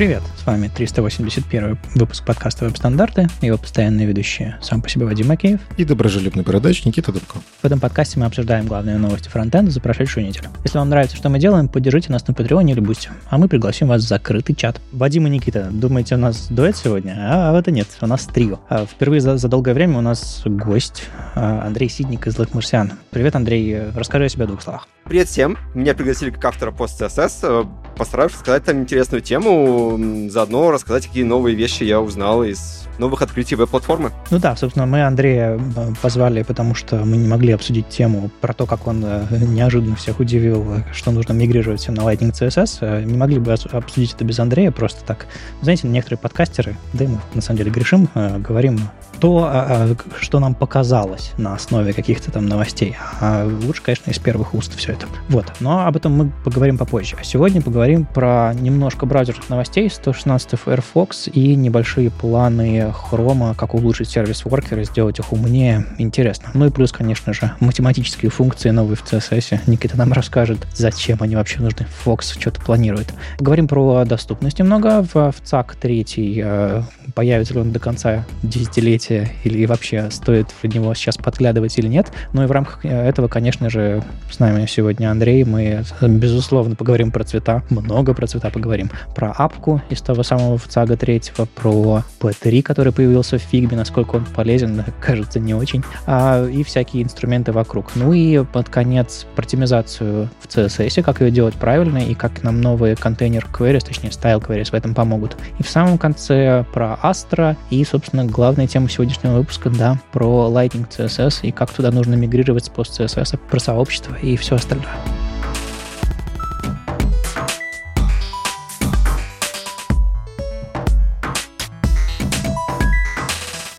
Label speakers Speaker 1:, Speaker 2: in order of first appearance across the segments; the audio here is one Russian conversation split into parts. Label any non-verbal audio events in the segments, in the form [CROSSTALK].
Speaker 1: Привет, с вами 381 выпуск подкаста «Веб-стандарты» и его постоянные ведущие сам по себе Вадим Макеев
Speaker 2: и доброжелюбный бородач Никита Дубко.
Speaker 1: В этом подкасте мы обсуждаем главные новости фронтенда за прошедшую неделю. Если вам нравится, что мы делаем, поддержите нас на Patreon или Boosty, а мы пригласим вас в закрытый чат. Вадим и Никита, думаете, у нас дуэт сегодня? А, а это нет, у нас трио. А впервые за, за долгое время у нас гость а, Андрей Сидник из Злых Марсиан. Привет, Андрей, расскажи о себе в двух словах.
Speaker 3: Привет всем, меня пригласили как автора пост CSS, постараюсь рассказать там интересную тему, заодно рассказать, какие новые вещи я узнал из новых открытий веб-платформы.
Speaker 1: Ну да, собственно, мы Андрея э, позвали, потому что мы не могли обсудить тему про то, как он э, неожиданно всех удивил, что нужно мигрировать все на Lightning CSS. Э, не могли бы обсудить это без Андрея, просто так. Знаете, некоторые подкастеры, да и мы на самом деле грешим, говорим то, а, а, что нам показалось на основе каких-то там новостей. А лучше, конечно, из первых уст все это. Вот. Но об этом мы поговорим попозже. А сегодня поговорим про немножко браузерных новостей, 116 Firefox и небольшие планы Chrome, как улучшить сервис воркеры, сделать их умнее. Интересно. Ну и плюс, конечно же, математические функции новые в CSS. Никита нам расскажет, зачем они вообще нужны. Fox что-то планирует. Поговорим про доступность немного. В, в ЦАК 3 э, появится ли он до конца десятилетия развития или вообще стоит в него сейчас подглядывать или нет. Ну и в рамках э, этого, конечно же, с нами сегодня Андрей. Мы, безусловно, поговорим про цвета, много про цвета поговорим. Про апку из того самого ВЦАГа 3, про P3, который появился в Figma, насколько он полезен, [LAUGHS] кажется, не очень, а, и всякие инструменты вокруг. Ну и под конец протимизацию в CSS, как ее делать правильно, и как нам новые контейнер queries, точнее style queries в этом помогут. И в самом конце про Astra и, собственно, главная тема сегодня сегодняшнего выпуска, да, про Lightning CSS и как туда нужно мигрировать с пост CSS, про сообщество и все остальное.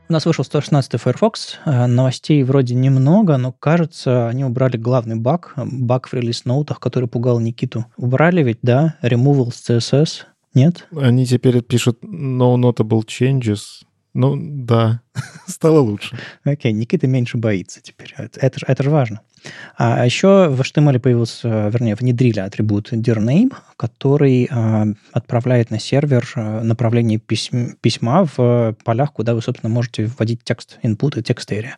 Speaker 1: У нас вышел 116 Firefox. Э, новостей вроде немного, но кажется, они убрали главный баг, баг в релиз-ноутах, который пугал Никиту. Убрали ведь, да, removal с CSS? Нет?
Speaker 2: Они теперь пишут no notable changes. Ну, да, [LAUGHS] стало лучше.
Speaker 1: Окей, okay, Никита меньше боится теперь. Это, это, это же важно. А еще в HTML появился, вернее, внедрили атрибут dirname, который а, отправляет на сервер а, направление письма, письма в полях, куда вы, собственно, можете вводить текст, input и текст area.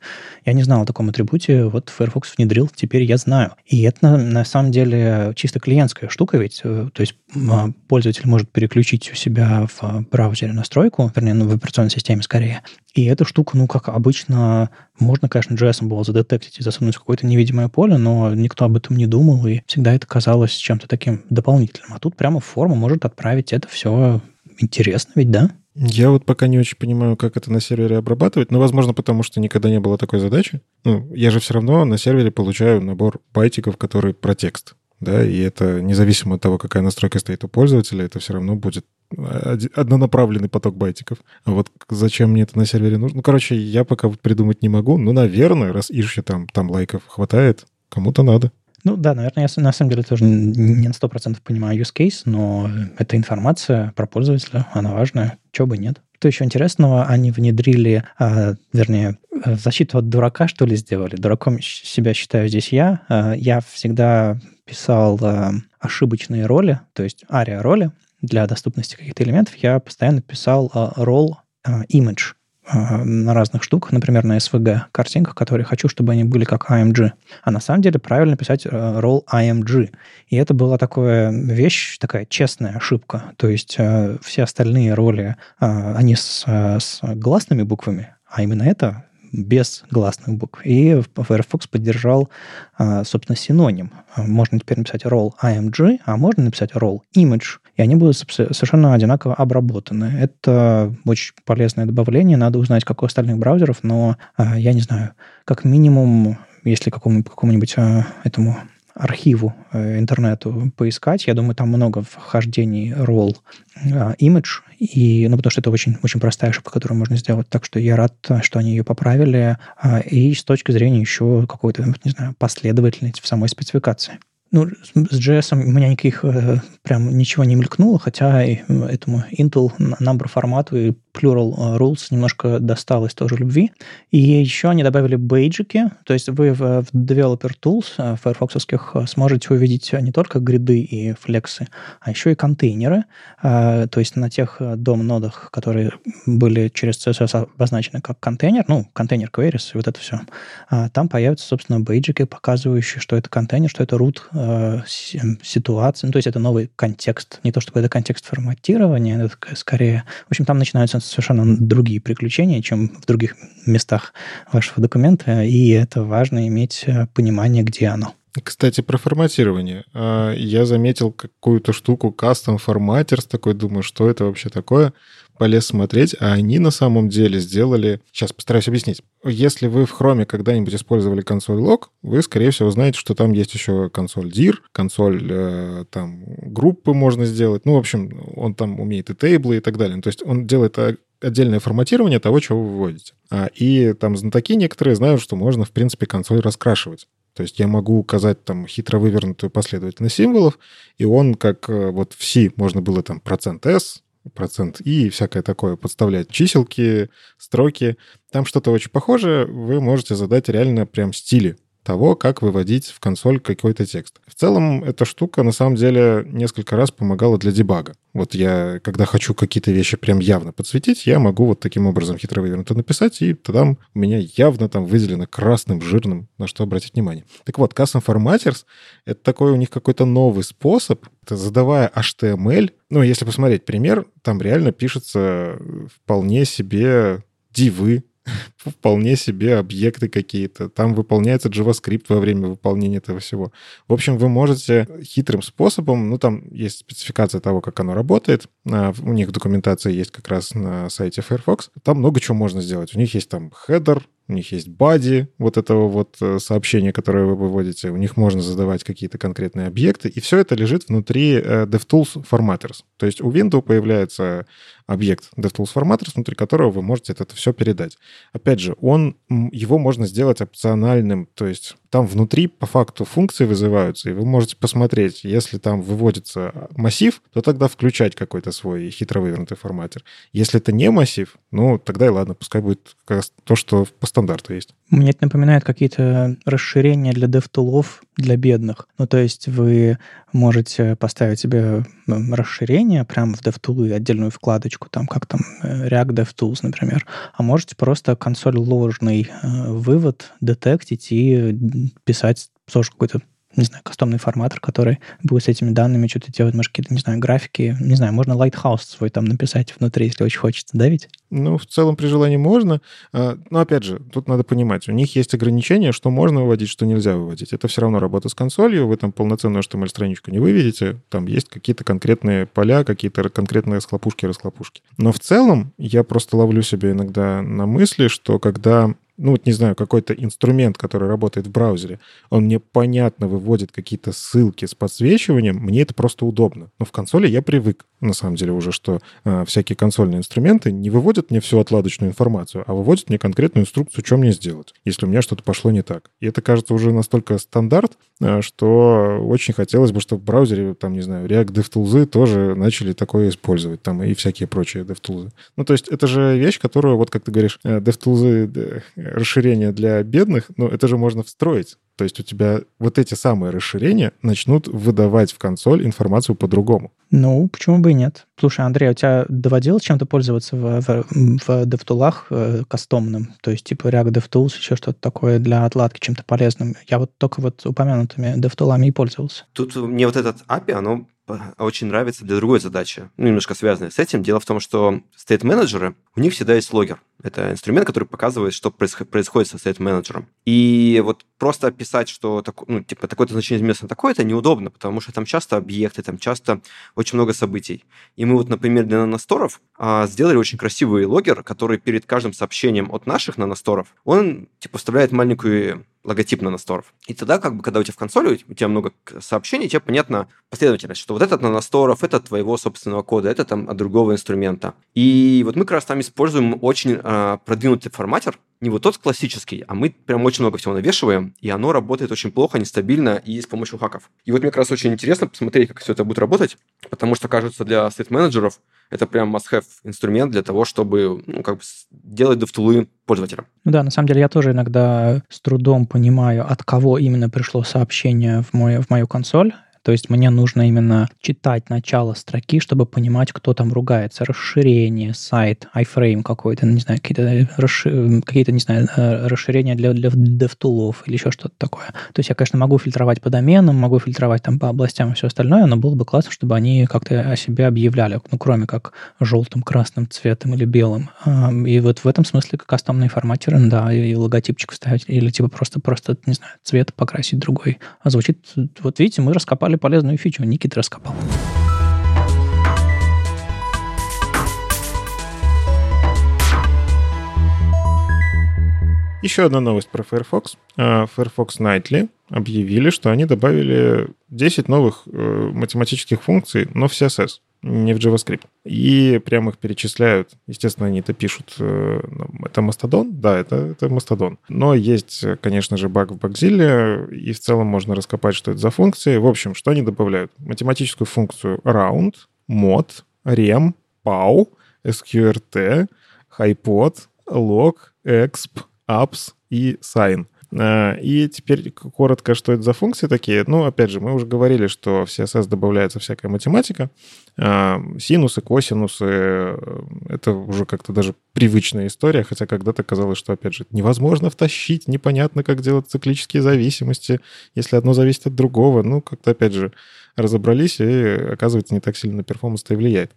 Speaker 1: Я не знал о таком атрибуте, вот Firefox внедрил, теперь я знаю. И это на, на самом деле чисто клиентская штука ведь, э, то есть а, пользователь может переключить у себя в браузере настройку, вернее, ну, в операционной системе скорее, и эта штука, ну, как обычно, можно, конечно, JS было задетектить и засунуть в какое-то невидимое поле, но никто об этом не думал, и всегда это казалось чем-то таким дополнительным. А тут прямо форма может отправить это все интересно ведь, да?
Speaker 2: Я вот пока не очень понимаю, как это на сервере обрабатывать, но, возможно, потому что никогда не было такой задачи. Ну, я же все равно на сервере получаю набор байтиков, который про текст да, и это независимо от того, какая настройка стоит у пользователя, это все равно будет однонаправленный поток байтиков. А вот зачем мне это на сервере нужно? Ну, короче, я пока придумать не могу. Ну, наверное, раз ищу там, там лайков хватает, кому-то надо.
Speaker 1: Ну да, наверное, я на самом деле тоже не на 100% понимаю use case, но эта информация про пользователя, она важная, чего бы нет. Что еще интересного, они внедрили, а, вернее, защиту от дурака, что ли, сделали. Дураком себя считаю здесь я. А, я всегда писал а, ошибочные роли, то есть ария роли для доступности каких-то элементов. Я постоянно писал а, role а, image на разных штуках, например, на SVG картинках, которые хочу, чтобы они были как IMG. А на самом деле правильно писать role IMG. И это была такая вещь, такая честная ошибка. То есть все остальные роли, они с, с гласными буквами, а именно это без гласных букв. И Firefox поддержал, а, собственно, синоним. Можно теперь написать role img, а можно написать role image, и они будут совершенно одинаково обработаны. Это очень полезное добавление. Надо узнать, как у остальных браузеров, но а, я не знаю, как минимум, если какому-нибудь, а, этому архиву э, интернету поискать. Я думаю, там много вхождений а, image, и, ну, потому что это очень, очень простая ошибка, которую можно сделать. Так что я рад, что они ее поправили. А, и с точки зрения еще какой-то, не знаю, последовательности в самой спецификации. Ну, с JS у меня никаких э, прям ничего не мелькнуло, хотя этому Intel number формату и plural rules немножко досталось тоже любви. И еще они добавили бейджики, то есть вы в, в Developer Tools Firefox сможете увидеть не только гриды и флексы, а еще и контейнеры. То есть на тех дом-нодах, которые были через CSS обозначены как контейнер, ну, контейнер queries и вот это все, там появятся, собственно, бейджики, показывающие, что это контейнер, что это root ситуации, ну, то есть это новый контекст. Не то чтобы это контекст форматирования, это скорее... В общем, там начинаются совершенно другие приключения, чем в других местах вашего документа, и это важно иметь э, понимание, где оно.
Speaker 2: Кстати, про форматирование. А, я заметил какую-то штуку Custom Formatters, такой думаю, что это вообще такое полез смотреть, а они на самом деле сделали... Сейчас постараюсь объяснить. Если вы в Chrome когда-нибудь использовали консоль log, вы, скорее всего, знаете, что там есть еще консоль dir, консоль э, там группы можно сделать. Ну, в общем, он там умеет и тейблы и так далее. То есть он делает отдельное форматирование того, чего вы выводите. А, и там знатоки некоторые знают, что можно, в принципе, консоль раскрашивать. То есть я могу указать там хитро вывернутую последовательность символов, и он, как э, вот в C можно было там процент %s, процент и всякое такое, подставлять чиселки, строки. Там что-то очень похожее, вы можете задать реально прям стили того, как выводить в консоль какой-то текст. В целом, эта штука на самом деле несколько раз помогала для дебага. Вот я, когда хочу какие-то вещи прям явно подсветить, я могу вот таким образом хитро вывернуто написать, и тогда у меня явно там выделено красным, жирным, на что обратить внимание. Так вот, Custom Formatters — это такой у них какой-то новый способ, задавая HTML, ну, если посмотреть пример, там реально пишется вполне себе дивы, [LAUGHS] вполне себе объекты какие-то. Там выполняется JavaScript во время выполнения этого всего. В общем, вы можете хитрым способом, ну, там есть спецификация того, как оно работает. А, у них документация есть как раз на сайте Firefox. Там много чего можно сделать. У них есть там хедер, у них есть бади вот этого вот э, сообщения, которое вы выводите. У них можно задавать какие-то конкретные объекты. И все это лежит внутри э, DevTools Formatters. То есть у Windows появляется объект DevTools Formatters, внутри которого вы можете это все передать. Опять же, он, его можно сделать опциональным, то есть там внутри по факту функции вызываются, и вы можете посмотреть, если там выводится массив, то тогда включать какой-то свой хитро вывернутый форматер. Если это не массив, ну, тогда и ладно, пускай будет как раз то, что по стандарту есть.
Speaker 1: Мне это напоминает какие-то расширения для DevTool'ов для бедных. Ну, то есть вы можете поставить себе расширение прямо в DevTools, отдельную вкладочку, там, как там э, React DevTools, например, а можете просто консоль ложный э, вывод детектить и писать тоже какой-то не знаю, кастомный форматор, который будет с этими данными что-то делать, может, какие-то, не знаю, графики, не знаю, можно Lighthouse свой там написать внутри, если очень хочется, давить?
Speaker 2: Ну, в целом, при желании можно. А, но, опять же, тут надо понимать, у них есть ограничения, что можно выводить, что нельзя выводить. Это все равно работа с консолью, вы там полноценную HTML-страничку не выведете, там есть какие-то конкретные поля, какие-то конкретные схлопушки-расхлопушки. Но в целом я просто ловлю себя иногда на мысли, что когда ну вот не знаю, какой-то инструмент, который работает в браузере, он мне понятно выводит какие-то ссылки с подсвечиванием, мне это просто удобно. Но в консоли я привык, на самом деле, уже, что э, всякие консольные инструменты не выводят мне всю отладочную информацию, а выводят мне конкретную инструкцию, что мне сделать, если у меня что-то пошло не так. И это, кажется, уже настолько стандарт, э, что очень хотелось бы, чтобы в браузере, там, не знаю, React DevTools тоже начали такое использовать, там, и всякие прочие DevTools. Ну, то есть это же вещь, которую, вот как ты говоришь, э, DevTools расширение для бедных, ну, это же можно встроить. То есть у тебя вот эти самые расширения начнут выдавать в консоль информацию по-другому.
Speaker 1: Ну, почему бы и нет? Слушай, Андрей, а у тебя доводилось чем-то пользоваться в, в, в DevTool'ах э, кастомным? То есть типа React DevTools, еще что-то такое для отладки чем-то полезным? Я вот только вот упомянутыми DevTool'ами и пользовался.
Speaker 3: Тут мне вот этот API, оно очень нравится для другой задачи, ну, немножко связанной с этим. Дело в том, что стейт-менеджеры, у них всегда есть логер. Это инструмент, который показывает, что происходит со стейт-менеджером. И вот просто писать, что так, ну, типа, такое-то значение вместо такое-то неудобно, потому что там часто объекты, там часто очень много событий. И мы вот, например, для наносторов а, сделали очень красивый логер, который перед каждым сообщением от наших наносторов, он, типа, вставляет маленькую логотип наносторов. И тогда, как бы, когда у тебя в консоли, у тебя много сообщений, тебе понятна последовательность, что вот этот наносторов, это твоего собственного кода, это там от другого инструмента. И вот мы как раз там используем очень э, продвинутый форматер, не вот тот классический, а мы прям очень много всего навешиваем, и оно работает очень плохо, нестабильно и с помощью хаков. И вот мне как раз очень интересно посмотреть, как все это будет работать, потому что, кажется, для стейт-менеджеров это прям must-have инструмент для того, чтобы ну, как бы делать девтулы пользователям.
Speaker 1: Ну да, на самом деле я тоже иногда с трудом понимаю, от кого именно пришло сообщение в, мой, в мою консоль. То есть мне нужно именно читать начало строки, чтобы понимать, кто там ругается. Расширение, сайт, iFrame какой-то, не знаю, какие-то, расши... какие не знаю, э, расширения для, для DevTools или еще что-то такое. То есть я, конечно, могу фильтровать по доменам, могу фильтровать там по областям и все остальное, но было бы классно, чтобы они как-то о себе объявляли, ну, кроме как желтым, красным цветом или белым. И вот в этом смысле кастомные форматеры, да, и логотипчик вставить, или типа просто, просто, не знаю, цвет покрасить другой. А звучит, вот видите, мы раскопали раскопали полезную фичу. Никита раскопал.
Speaker 2: Еще одна новость про Firefox. А, Firefox Nightly объявили, что они добавили 10 новых э, математических функций, но в CSS не в JavaScript. И прямо их перечисляют. Естественно, они это пишут. Э, это Мастодон? Да, это, это Мастодон. Но есть, конечно же, баг в Багзиле, и в целом можно раскопать, что это за функции. В общем, что они добавляют? Математическую функцию round, mod, rem, pow, sqrt, hypod, log, exp, apps и sign. А, и теперь коротко, что это за функции такие. Ну, опять же, мы уже говорили, что в CSS добавляется всякая математика. А, синусы, косинусы э, — это уже как-то даже привычная история, хотя когда-то казалось, что, опять же, невозможно втащить, непонятно, как делать циклические зависимости, если одно зависит от другого. Ну, как-то, опять же, разобрались, и, оказывается, не так сильно на перформанс-то и влияет.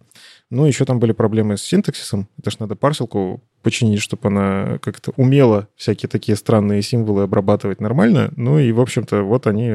Speaker 2: Ну, еще там были проблемы с синтаксисом. Это ж надо парсилку починить, чтобы она как-то умела всякие такие странные символы обрабатывать нормально. Ну и, в общем-то, вот они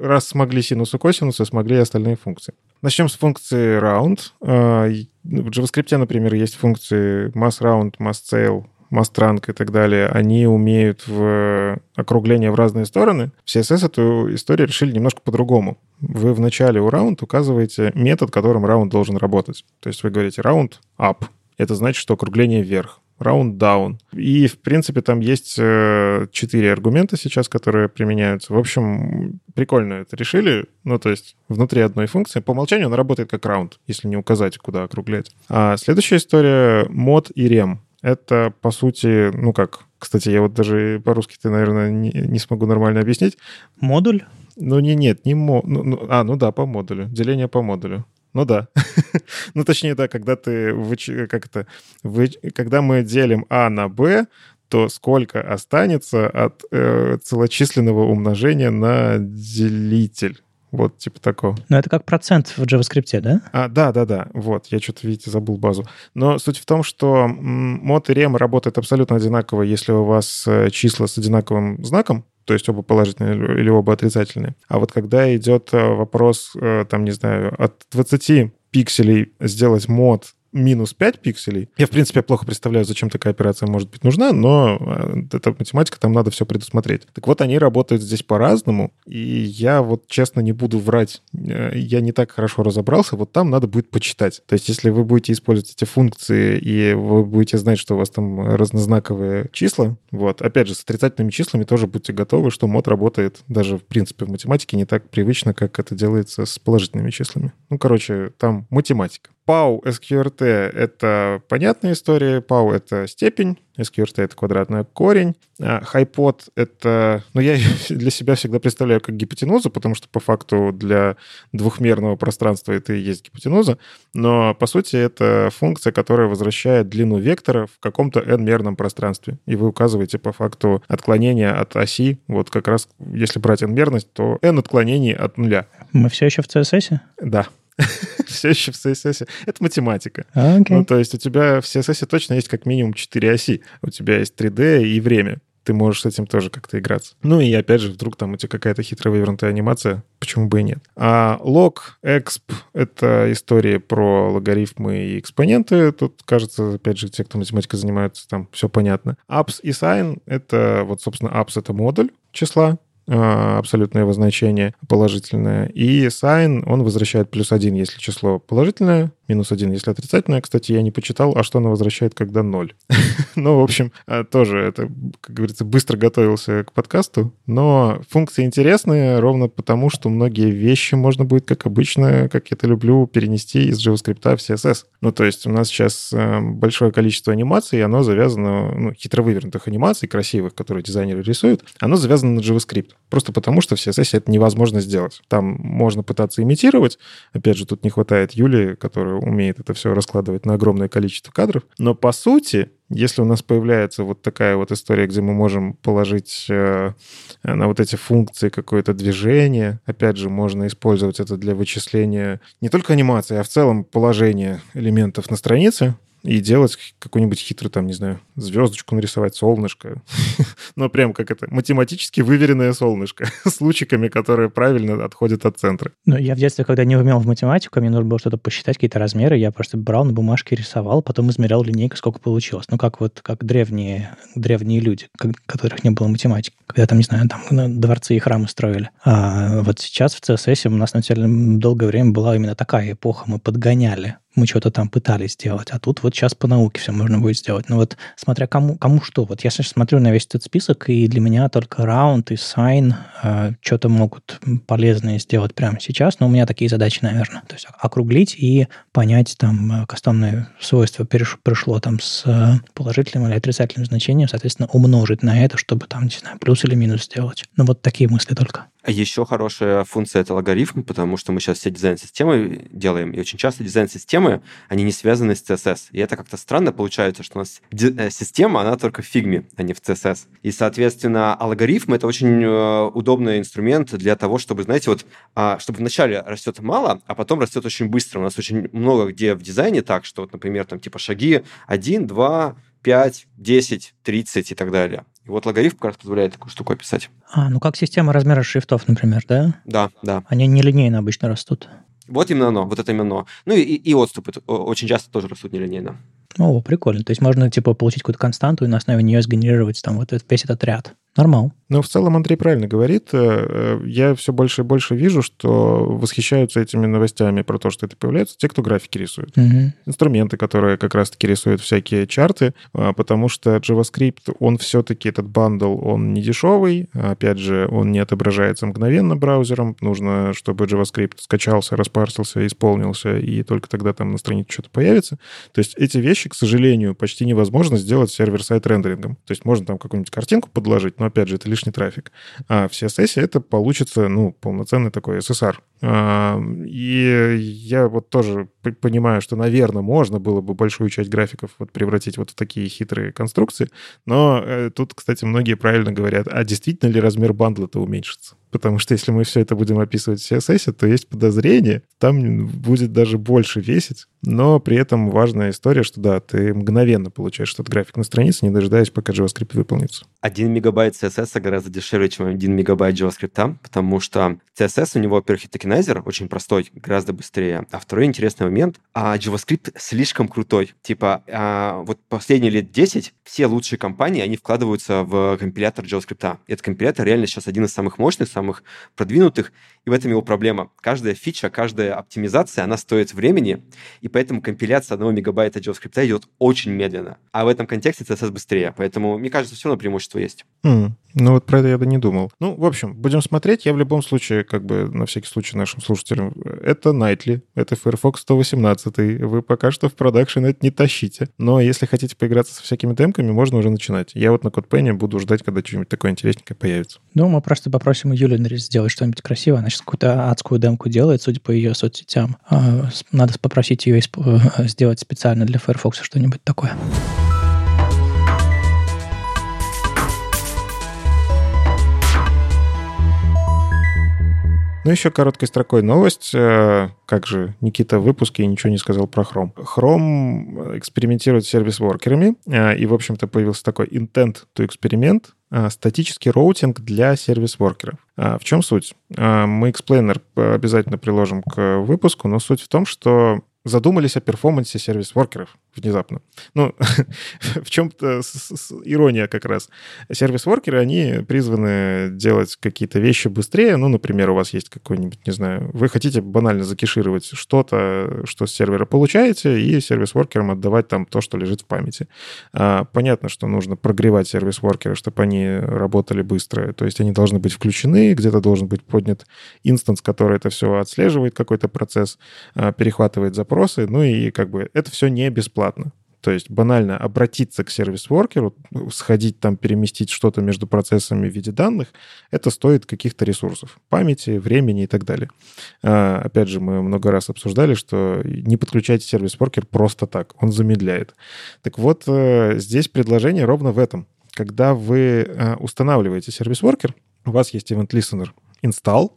Speaker 2: раз смогли синусу косинусы, смогли и остальные функции. Начнем с функции round. А, в JavaScript, например, есть функции mass round, mass scale, Мастранг и так далее, они умеют в округление в разные стороны. В CSS эту историю решили немножко по-другому. Вы в начале у раунд указываете метод, которым раунд должен работать. То есть вы говорите раунд up. Это значит, что округление вверх round down. И, в принципе, там есть э, четыре аргумента сейчас, которые применяются. В общем, прикольно это решили. Ну, то есть внутри одной функции. По умолчанию она работает как round, если не указать, куда округлять. А следующая история — мод и рем. Это, по сути, ну как, кстати, я вот даже по-русски ты, наверное, не, не смогу нормально объяснить.
Speaker 1: Модуль?
Speaker 2: Ну, не, нет, не мо... Ну, ну, а, ну да, по модулю. Деление по модулю. Ну да. [LAUGHS] ну, точнее, да, когда ты... Выч... Как это? Вы... Когда мы делим А на Б, то сколько останется от э, целочисленного умножения на делитель? Вот, типа такого.
Speaker 1: Но это как процент в JavaScript, да?
Speaker 2: А, да, да, да. Вот, я что-то, видите, забыл базу. Но суть в том, что мод и рем работают абсолютно одинаково, если у вас э, числа с одинаковым знаком, то есть оба положительные или оба отрицательные. А вот когда идет э, вопрос, э, там, не знаю, от 20 пикселей сделать мод минус 5 пикселей. Я, в принципе, плохо представляю, зачем такая операция может быть нужна, но э, эта математика, там надо все предусмотреть. Так вот, они работают здесь по-разному, и я вот честно не буду врать, э, я не так хорошо разобрался, вот там надо будет почитать. То есть, если вы будете использовать эти функции, и вы будете знать, что у вас там разнознаковые числа, вот, опять же, с отрицательными числами тоже будьте готовы, что мод работает даже, в принципе, в математике не так привычно, как это делается с положительными числами. Ну, короче, там математика. PAU SQRT — это понятная история. PAU — это степень, SQRT — это квадратный корень. А Хайпод — это... Ну, я [LAUGHS] для себя всегда представляю как гипотенузу, потому что по факту для двухмерного пространства это и есть гипотенуза. Но, по сути, это функция, которая возвращает длину вектора в каком-то n-мерном пространстве. И вы указываете по факту отклонение от оси. Вот как раз, если брать n-мерность, то n отклонений от нуля.
Speaker 1: Мы все еще в CSS?
Speaker 2: Да. [LAUGHS] все еще в CSS. Это математика.
Speaker 1: Okay.
Speaker 2: Ну, то есть у тебя в CSS точно есть как минимум 4 оси. У тебя есть 3D и время. Ты можешь с этим тоже как-то играться. Ну и опять же, вдруг там у тебя какая-то хитрая вывернутая анимация, почему бы и нет. А лог, exp — это история про логарифмы и экспоненты. Тут, кажется, опять же, те, кто математикой занимаются, там все понятно. Apps и sign — это вот, собственно, apps — это модуль числа, а, абсолютное его значение положительное. И sign, он возвращает плюс один, если число положительное, минус один, если отрицательное. Кстати, я не почитал, а что она возвращает, когда ноль. [LAUGHS] ну, в общем, а, тоже это, как говорится, быстро готовился к подкасту, но функции интересные ровно потому, что многие вещи можно будет, как обычно, как я это люблю, перенести из JavaScript в CSS. Ну, то есть у нас сейчас э, большое количество анимаций, оно завязано, ну, хитро вывернутых анимаций, красивых, которые дизайнеры рисуют, оно завязано на JavaScript. Просто потому, что в CSS это невозможно сделать. Там можно пытаться имитировать. Опять же, тут не хватает Юли, которая умеет это все раскладывать на огромное количество кадров. Но по сути, если у нас появляется вот такая вот история, где мы можем положить э, на вот эти функции какое-то движение, опять же, можно использовать это для вычисления не только анимации, а в целом положения элементов на странице, и делать какой-нибудь хитрый, там, не знаю, звездочку нарисовать, солнышко. [LAUGHS] Но прям как это, математически выверенное солнышко [LAUGHS] с лучиками, которые правильно отходят от центра.
Speaker 1: Ну, я в детстве, когда не умел в математику, мне нужно было что-то посчитать, какие-то размеры, я просто брал на бумажке, рисовал, потом измерял линейку, сколько получилось. Ну, как вот, как древние, древние люди, которых не было математики, когда там, не знаю, там ну, дворцы и храмы строили. А вот сейчас в CSS у нас, на самом деле, долгое время была именно такая эпоха, мы подгоняли мы что-то там пытались сделать, а тут вот сейчас по науке все можно будет сделать. Но вот смотря кому, кому что. Вот я сейчас смотрю на весь этот список, и для меня только раунд и sign э, что-то могут полезное сделать прямо сейчас, но у меня такие задачи, наверное. То есть округлить и понять, там, кастомное свойство переш, пришло там с э, положительным или отрицательным значением, соответственно, умножить на это, чтобы там, не знаю, плюс или минус сделать. Ну, вот такие мысли только.
Speaker 3: А еще хорошая функция — это логарифм, потому что мы сейчас все дизайн-системы делаем, и очень часто дизайн-системы, они не связаны с CSS. И это как-то странно получается, что у нас э, система, она только в фигме, а не в CSS. И, соответственно, алгоритм — это очень э, удобный инструмент для того, чтобы, знаете, вот, а, чтобы вначале растет мало, а потом растет очень быстро. У нас очень много где в дизайне так, что, вот, например, там типа шаги 1, 2, 5, 10, 30 и так далее. И вот логарифм как раз позволяет такую штуку описать.
Speaker 1: А, ну как система размера шрифтов, например, да?
Speaker 3: Да, да.
Speaker 1: Они нелинейно обычно растут.
Speaker 3: Вот именно оно, вот это именно оно. Ну и, и отступы очень часто тоже растут нелинейно.
Speaker 1: О, прикольно. То есть можно типа получить какую-то константу и на основе нее сгенерировать там вот весь этот ряд. Нормал.
Speaker 2: Ну, в целом Андрей правильно говорит. Э, э, я все больше и больше вижу, что восхищаются этими новостями про то, что это появляется, те, кто графики рисуют. Угу. Инструменты, которые как раз-таки рисуют всякие чарты, а, потому что JavaScript, он все-таки, этот бандл, он не дешевый. Опять же, он не отображается мгновенно браузером. Нужно, чтобы JavaScript скачался, распарсился, исполнился, и только тогда там на странице что-то появится. То есть эти вещи, к сожалению, почти невозможно сделать server-side рендерингом. То есть можно там какую-нибудь картинку подложить, но, опять же, это лишний трафик. А в CSS это получится, ну, полноценный такой SSR. И я вот тоже понимаю, что, наверное, можно было бы большую часть графиков вот превратить вот в такие хитрые конструкции, но э, тут, кстати, многие правильно говорят, а действительно ли размер бандла-то уменьшится? Потому что если мы все это будем описывать в CSS, то есть подозрение, там будет даже больше весить. Но при этом важная история, что да, ты мгновенно получаешь этот график на странице, не дожидаясь, пока JavaScript выполнится.
Speaker 3: Один мегабайт CSS гораздо дешевле, чем один мегабайт JavaScript, потому что CSS у него, во-первых, и токенайзер очень простой, гораздо быстрее. А второй интересный момент, а JavaScript слишком крутой. Типа, а, вот последние лет 10 все лучшие компании, они вкладываются в компилятор JavaScript. Этот компилятор реально сейчас один из самых мощных, самых продвинутых, и в этом его проблема. Каждая фича, каждая оптимизация, она стоит времени, и поэтому компиляция одного мегабайта JavaScript идет очень медленно. А в этом контексте CSS быстрее. Поэтому, мне кажется, все равно преимущество есть.
Speaker 2: Mm. Ну вот про это я бы не думал. Ну, в общем, будем смотреть. Я в любом случае, как бы на всякий случай нашим слушателям, это Nightly, это Firefox 118. Вы пока что в продакшн это не тащите. Но если хотите поиграться со всякими демками, можно уже начинать. Я вот на CodePen буду ждать, когда что-нибудь такое интересненькое появится.
Speaker 1: Ну, мы просто попросим Юлю сделать что-нибудь красивое. Она сейчас какую-то адскую демку делает, судя по ее соцсетям. А, надо попросить ее э, сделать специально для Firefox что-нибудь такое.
Speaker 2: Ну, еще короткой строкой новость. Э, как же Никита в выпуске ничего не сказал про Chrome. Chrome экспериментирует с сервис-воркерами, э, и, в общем-то, появился такой intent to э, статический роутинг для сервис-воркеров. В чем суть? Мы эксплейнер обязательно приложим к выпуску, но суть в том, что задумались о перформансе сервис-воркеров внезапно. Ну, [LAUGHS] в чем-то ирония как раз. Сервис-воркеры, они призваны делать какие-то вещи быстрее. Ну, например, у вас есть какой-нибудь, не знаю, вы хотите банально закишировать что-то, что с сервера получаете, и сервис-воркерам отдавать там то, что лежит в памяти. А, понятно, что нужно прогревать сервис-воркеры, чтобы они работали быстро. То есть они должны быть включены, где-то должен быть поднят инстанс, который это все отслеживает, какой-то процесс, а, перехватывает запросы. Ну и как бы это все не бесплатно бесплатно. То есть банально обратиться к сервис-воркеру, сходить там, переместить что-то между процессами в виде данных, это стоит каких-то ресурсов, памяти, времени и так далее. А, опять же, мы много раз обсуждали, что не подключайте сервис-воркер просто так, он замедляет. Так вот, э, здесь предложение ровно в этом. Когда вы э, устанавливаете сервис-воркер, у вас есть Event Listener install,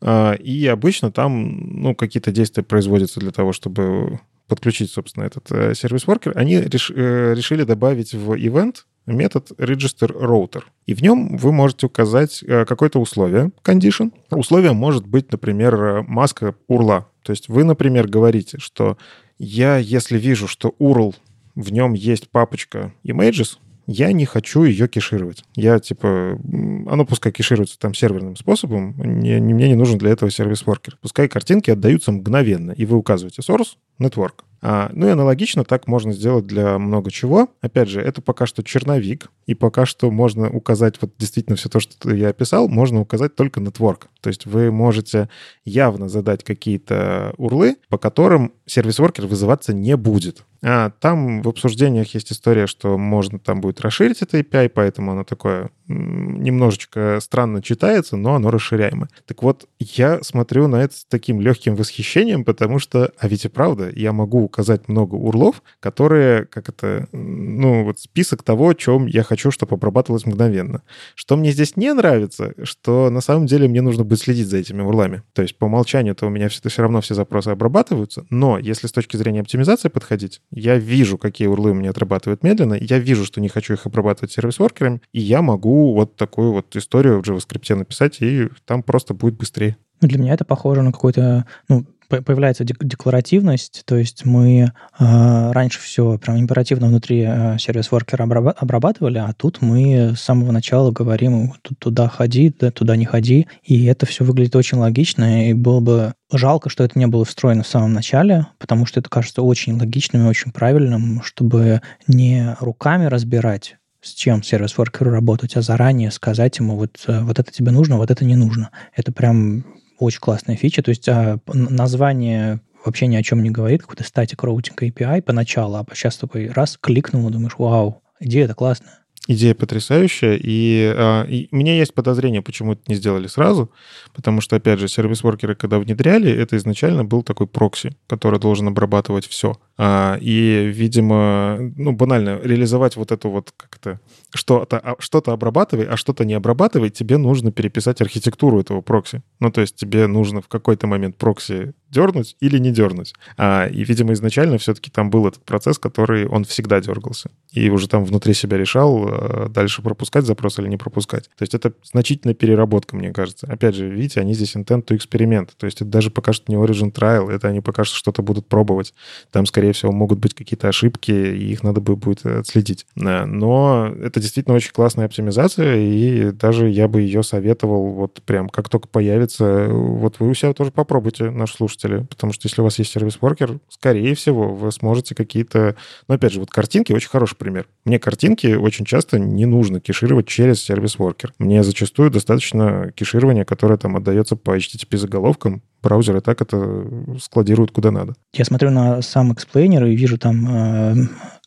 Speaker 2: э, и обычно там ну, какие-то действия производятся для того, чтобы подключить, собственно, этот э, сервис-воркер, они реш, э, решили добавить в event метод register router. И в нем вы можете указать э, какое-то условие, condition. Условие может быть, например, маска URL. То есть вы, например, говорите, что я, если вижу, что URL, в нем есть папочка images, я не хочу ее кешировать. Я, типа, оно пускай кешируется там серверным способом, не, не, мне не нужен для этого сервис-воркер. Пускай картинки отдаются мгновенно, и вы указываете source, network. А, ну и аналогично так можно сделать для много чего. Опять же, это пока что черновик, и пока что можно указать вот действительно все то, что я описал, можно указать только network. То есть вы можете явно задать какие-то урлы, по которым сервис-воркер вызываться не будет. А там в обсуждениях есть история, что можно там будет расширить это API, поэтому оно такое немножечко странно читается, но оно расширяемо. Так вот, я смотрю на это с таким легким восхищением, потому что, а ведь и правда, я могу указать много урлов, которые, как это, ну, вот список того, чем я хочу, чтобы обрабатывалось мгновенно. Что мне здесь не нравится, что на самом деле мне нужно будет следить за этими урлами. То есть по умолчанию-то у меня все, все равно все запросы обрабатываются, но если с точки зрения оптимизации подходить, я вижу, какие урлы у меня отрабатывают медленно, я вижу, что не хочу их обрабатывать сервис-воркерами, и я могу вот такую вот историю в JavaScript написать, и там просто будет быстрее.
Speaker 1: Ну, для меня это похоже на какой-то, ну, появляется декларативность, то есть мы э, раньше все прям императивно внутри э, сервис-воркера обрабатывали, а тут мы с самого начала говорим туда ходи, да, туда не ходи, и это все выглядит очень логично, и было бы жалко, что это не было встроено в самом начале, потому что это кажется очень логичным и очень правильным, чтобы не руками разбирать с чем сервис-воркеру работать, а заранее сказать ему, вот, вот это тебе нужно, вот это не нужно. Это прям очень классная фича. То есть а, название вообще ни о чем не говорит, какой-то static routing API поначалу, а сейчас такой раз кликнул думаешь, вау, идея-то классная.
Speaker 2: Идея потрясающая, и, а, и у меня есть подозрение, почему это не сделали сразу, потому что, опять же, сервис-воркеры, когда внедряли, это изначально был такой прокси, который должен обрабатывать все. А, и, видимо, ну, банально, реализовать вот эту вот как-то что-то а, что обрабатывай, а что-то не обрабатывай, тебе нужно переписать архитектуру этого прокси. Ну, то есть тебе нужно в какой-то момент прокси дернуть или не дернуть. А, и, видимо, изначально все-таки там был этот процесс, который он всегда дергался. И уже там внутри себя решал, дальше пропускать запрос или не пропускать. То есть это значительная переработка, мне кажется. Опять же, видите, они здесь intent to experiment. То есть это даже пока что не origin trial, это они пока что что-то будут пробовать. Там, скорее всего, могут быть какие-то ошибки, и их надо будет отследить. Но это действительно очень классная оптимизация, и даже я бы ее советовал вот прям как только появится. Вот вы у себя тоже попробуйте, наш слушатель слушатели, потому что если у вас есть сервис-воркер, скорее всего, вы сможете какие-то... Ну, опять же, вот картинки очень хороший пример. Мне картинки очень часто не нужно кешировать через сервис-воркер. Мне зачастую достаточно кеширования, которое там отдается по HTTP-заголовкам, браузер и так это складирует куда надо.
Speaker 1: Я смотрю на сам эксплейнер и вижу там э,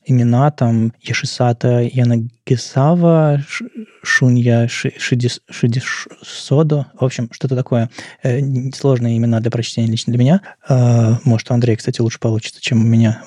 Speaker 1: имена там Ёшисато Янагисава, Шунья Шишидо, в общем, что-то такое. Э, сложные имена для прочтения лично для меня. Э, может, у Андрея, кстати, лучше получится, чем у меня.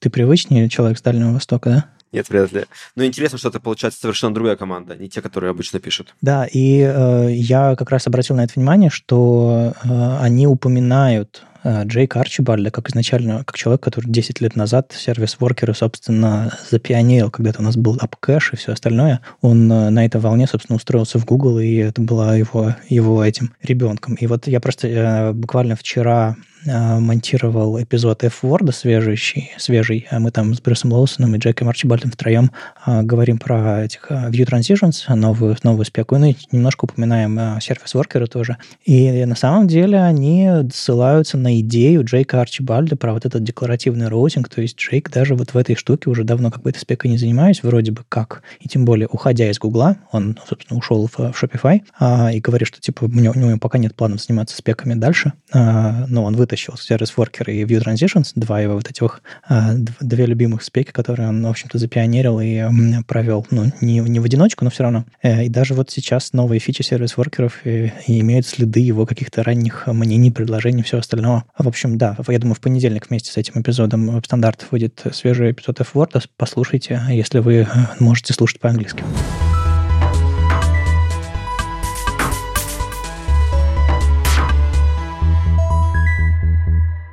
Speaker 1: Ты привычнее человек с Дальнего Востока, да?
Speaker 3: Нет, вряд ли. Но интересно, что это получается совершенно другая команда, не те, которые обычно пишут.
Speaker 1: Да, и э, я как раз обратил на это внимание, что э, они упоминают Э, Джейк Арчибальда, как изначально, как человек, который 10 лет назад сервис-воркеры, собственно, запионерил, когда-то у нас был AppCache и все остальное. Он э, на этой волне, собственно, устроился в Google, и это была его, его этим ребенком. И вот я просто э, буквально вчера монтировал эпизод F-Word свежий, свежий. Мы там с Брюсом Лоусоном и Джейком Арчибальдом втроем говорим про этих View Transitions, новую, новую спеку, ну и немножко упоминаем сервис-воркеры тоже. И на самом деле они ссылаются на идею Джейка Арчибальда про вот этот декларативный роутинг, то есть Джейк даже вот в этой штуке уже давно как бы этой спекой не занимается, вроде бы как, и тем более уходя из Гугла, он, собственно, ушел в, в Shopify а, и говорит, что типа у него, у него пока нет планов заниматься спеками дальше, а, но он вытащил Service Worker и View Transitions, два его вот этих, а, две любимых спеки, которые он, в общем-то, запионерил и провел, ну, не, не в одиночку, но все равно. Э, и даже вот сейчас новые фичи сервис-воркеров и, и имеют следы его каких-то ранних мнений, предложений, все остального. В общем, да, я думаю, в понедельник вместе с этим эпизодом веб-стандартов выйдет свежий эпизод F-Word. Послушайте, если вы э, можете слушать по-английски.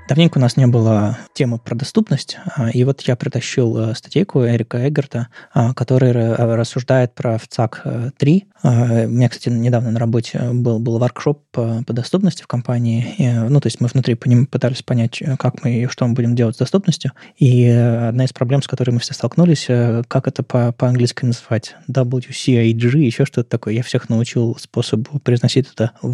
Speaker 1: Давненько у нас не было темы про доступность, а, и вот я притащил э, статейку Эрика Эггерта, а, который рассуждает про ВЦАК 3. А, у меня, кстати, недавно на работе был, был воркшоп по, по доступности в компании. И, ну, то есть мы внутри по ним пытались понять, как мы и что мы будем делать с доступностью. И одна из проблем, с которой мы все столкнулись, э, как это по, по-английски называть? WCAG, еще что-то такое. Я всех научил способу произносить это а,